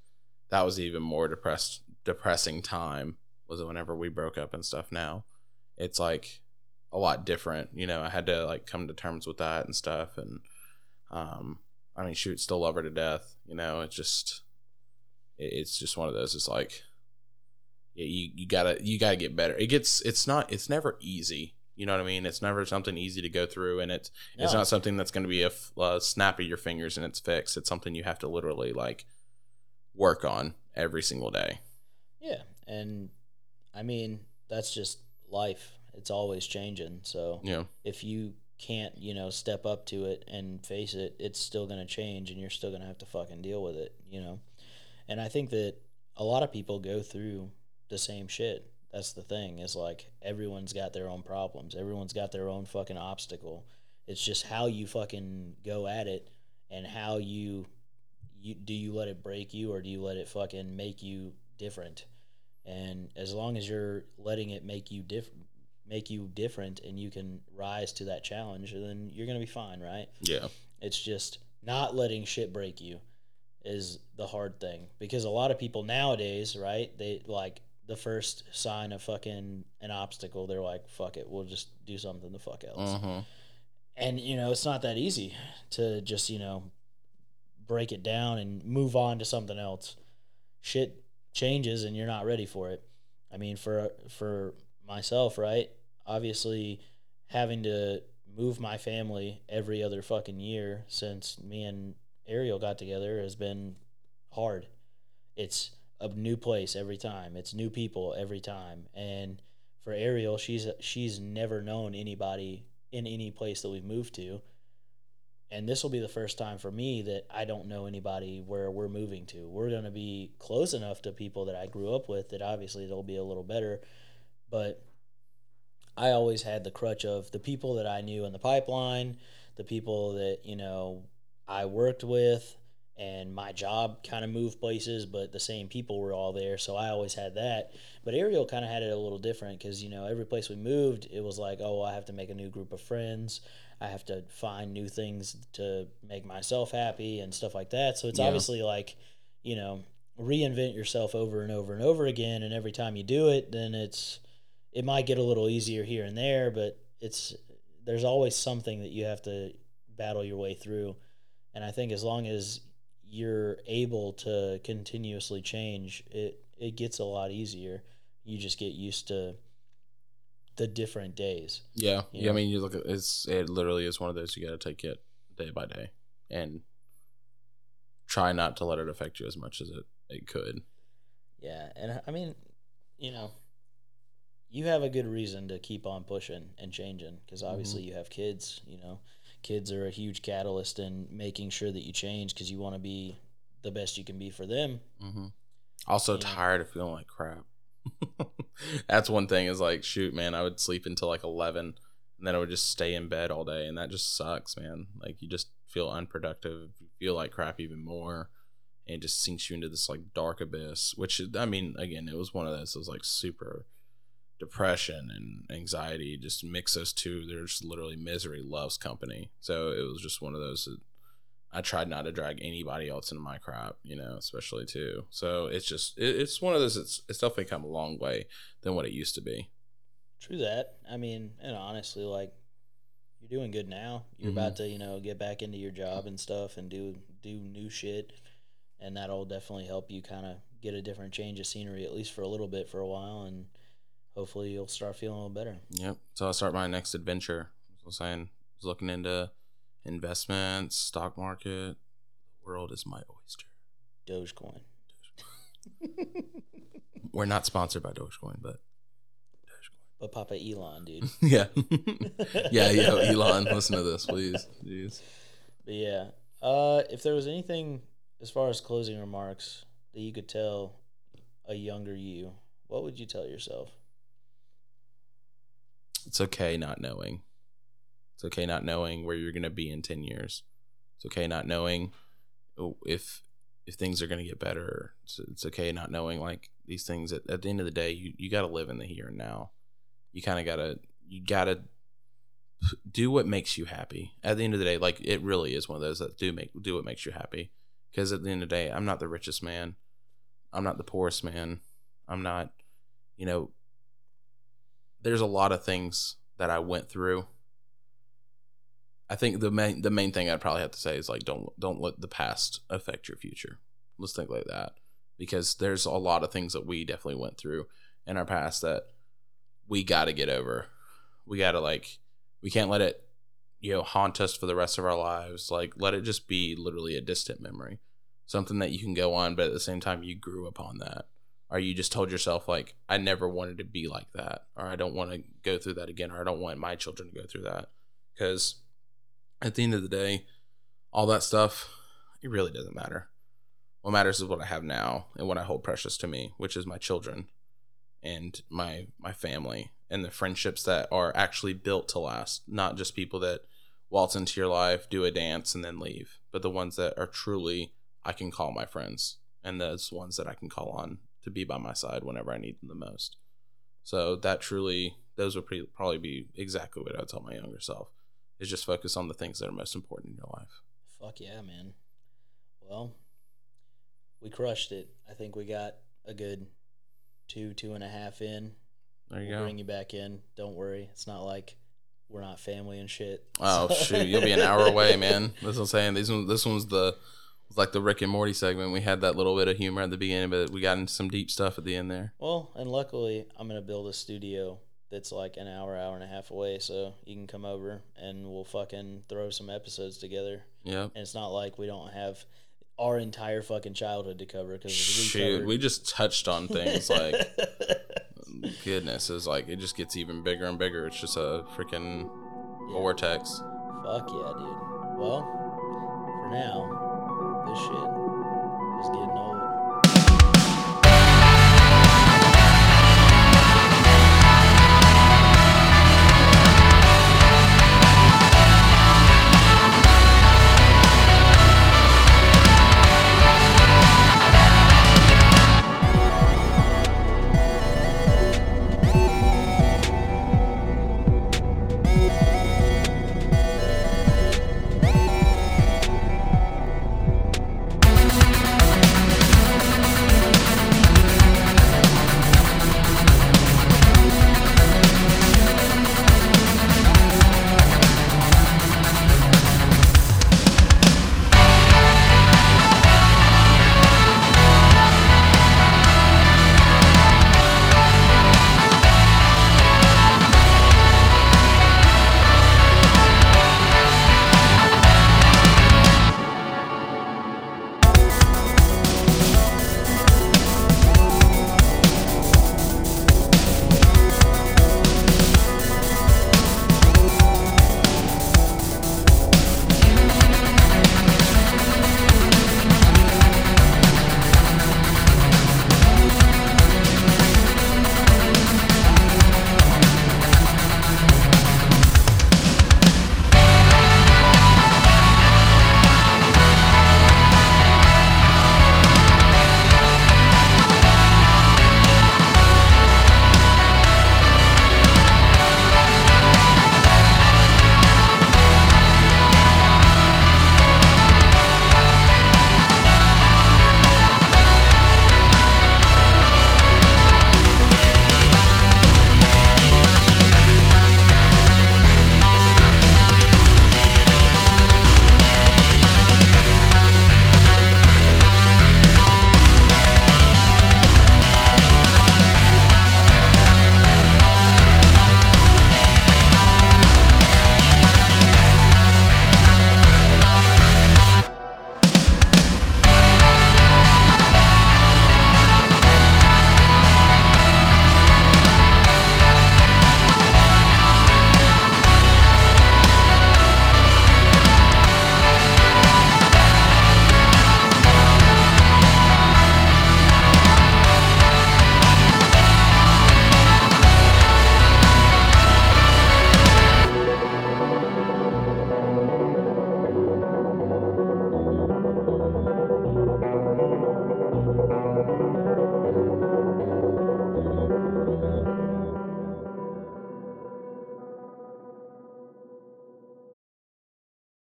that was even more depressed depressing time was it whenever we broke up and stuff. Now it's like a lot different, you know. I had to like come to terms with that and stuff, and um, I mean, shoot, still love her to death, you know. It's just it- it's just one of those. It's like yeah, you you gotta you gotta get better. It gets it's not it's never easy. You know what I mean? It's never something easy to go through, and it's it's not something that's going to be a uh, snap of your fingers and it's fixed. It's something you have to literally like work on every single day. Yeah, and I mean that's just life. It's always changing. So yeah. if you can't, you know, step up to it and face it, it's still going to change and you're still going to have to fucking deal with it, you know? And I think that a lot of people go through the same shit. That's the thing is like everyone's got their own problems. Everyone's got their own fucking obstacle. It's just how you fucking go at it and how you you do you let it break you or do you let it fucking make you different? And as long as you're letting it make you different make you different and you can rise to that challenge, then you're gonna be fine, right? yeah, It's just not letting shit break you is the hard thing because a lot of people nowadays, right? They like the first sign of fucking an obstacle, they're like, "Fuck it, we'll just do something the fuck else." hmm And you know, it's not that easy to just you know break it down and move on to something else. Shit changes and you're not ready for it. I mean, for for myself, right? Obviously, having to move my family every other fucking year since me and Ariel got together has been hard. It's a new place every time. It's new people every time. And for Ariel, she's she's never known anybody in any place that we've moved to. And this will be the first time for me that I don't know anybody where we're moving to. We're going to be close enough to people that I grew up with that obviously it'll be a little better. But I always had the crutch of the people that I knew in the pipeline, the people that, you know, I worked with, and my job kind of moved places, but the same people were all there. So I always had that. But Ariel kind of had it a little different because, you know, every place we moved, it was like, oh, I have to make a new group of friends. I have to find new things to make myself happy and stuff like that. So it's Yeah. obviously like, you know, reinvent yourself over and over and over again. And every time you do it, then it's, it might get a little easier here and there, but it's, there's always something that you have to battle your way through. And I think as long as you're able to continuously change, it, it gets a lot easier. You just get used to the different days. Yeah, You yeah. I mean, you look at it's it literally is one of those you got to take it day by day and try not to let it affect you as much as it it could. Yeah, and I mean, you know, you have a good reason to keep on pushing and changing because mm-hmm. obviously you have kids. You know, kids are a huge catalyst in making sure that you change because you want to be the best you can be for them. Mm-hmm. Also, tired of feeling like crap. *laughs* That's one thing. Is like, shoot, man, I would sleep until like eleven, and then I would just stay in bed all day, and that just sucks, man. Like, you just feel unproductive. You feel like crap even more, and it just sinks you into this like dark abyss. Which I mean, again, it was one of those. It was like super depression and anxiety. Just mix those two. There's literally misery loves company. So it was just one of those. That, I tried not to drag anybody else into my crap, you know, especially too. So it's just it, it's one of those. It's it's definitely come a long way than what it used to be. True that. I mean, and honestly, like you're doing good now. You're Mhm. about to, you know, get back into your job and stuff and do do new shit, and that'll definitely help you kind of get a different change of scenery at least for a little bit for a while, and hopefully you'll start feeling a little better. Yep. So I'll start my next adventure. I was saying, I was looking into investments, stock market. The world is my oyster. Dogecoin. Dogecoin. *laughs* We're not sponsored by Dogecoin, but But Papa Elon, dude. *laughs* yeah, *laughs* yeah, yeah. Elon, listen to this, please. Jeez. But yeah, uh, if there was anything as far as closing remarks that you could tell a younger you, what would you tell yourself? It's okay not knowing. It's okay not knowing where you're gonna be in ten years. It's okay not knowing oh, if if things are gonna get better. It's, it's okay not knowing like these things. At, at the end of the day, you you got to live in the here and now. You kind of gotta you gotta do what makes you happy. At the end of the day, like it really is one of those that do make do what makes you happy. Because at the end of the day, I'm not the richest man. I'm not the poorest man. I'm not, you know, there's a lot of things that I went through. I think the main the main thing I'd probably have to say is like don't don't let the past affect your future. Let's think like that because there's a lot of things that we definitely went through in our past that we got to get over. We got to like we can't let it you know haunt us for the rest of our lives. Like let it just be literally a distant memory. Something that you can go on but at the same time you grew upon that or you just told yourself like i never wanted to be like that or i don't want to go through that again or i don't want my children to go through that. Because at the end of the day all that stuff it really doesn't matter. What matters is what i have now and what i hold precious to me which is my children and my my family and the friendships that are actually built to last not just people that waltz into your life do a dance and then leave but the ones that are truly i can call my friends and those ones that i can call on to be by my side whenever I need them the most. So that truly, those would pre- probably be exactly what I would tell my younger self. Is just focus on the things that are most important in your life. Fuck yeah, man. Well, we crushed it. I think we got a good two, two and a half in. There you we'll go. bring you back in. Don't worry. It's not like we're not family and shit. Oh So- *laughs* shoot, you'll be an hour away, man. That's what I'm saying. This one, this one's the was like the Rick and Morty segment. We had that little bit of humor at the beginning, but we got into some deep stuff at the end there. Well, and luckily, I'm gonna build a studio that's like an hour, hour and a half away, so you can come over and we'll fucking throw some episodes together. Yeah, And it's not like we don't have our entire fucking childhood to cover because we Shoot, we just touched on things like *laughs* goodness. Is like it just gets even bigger and bigger. It's just a freaking Yeah. vortex. Fuck yeah, dude. Well, for now, this shit is getting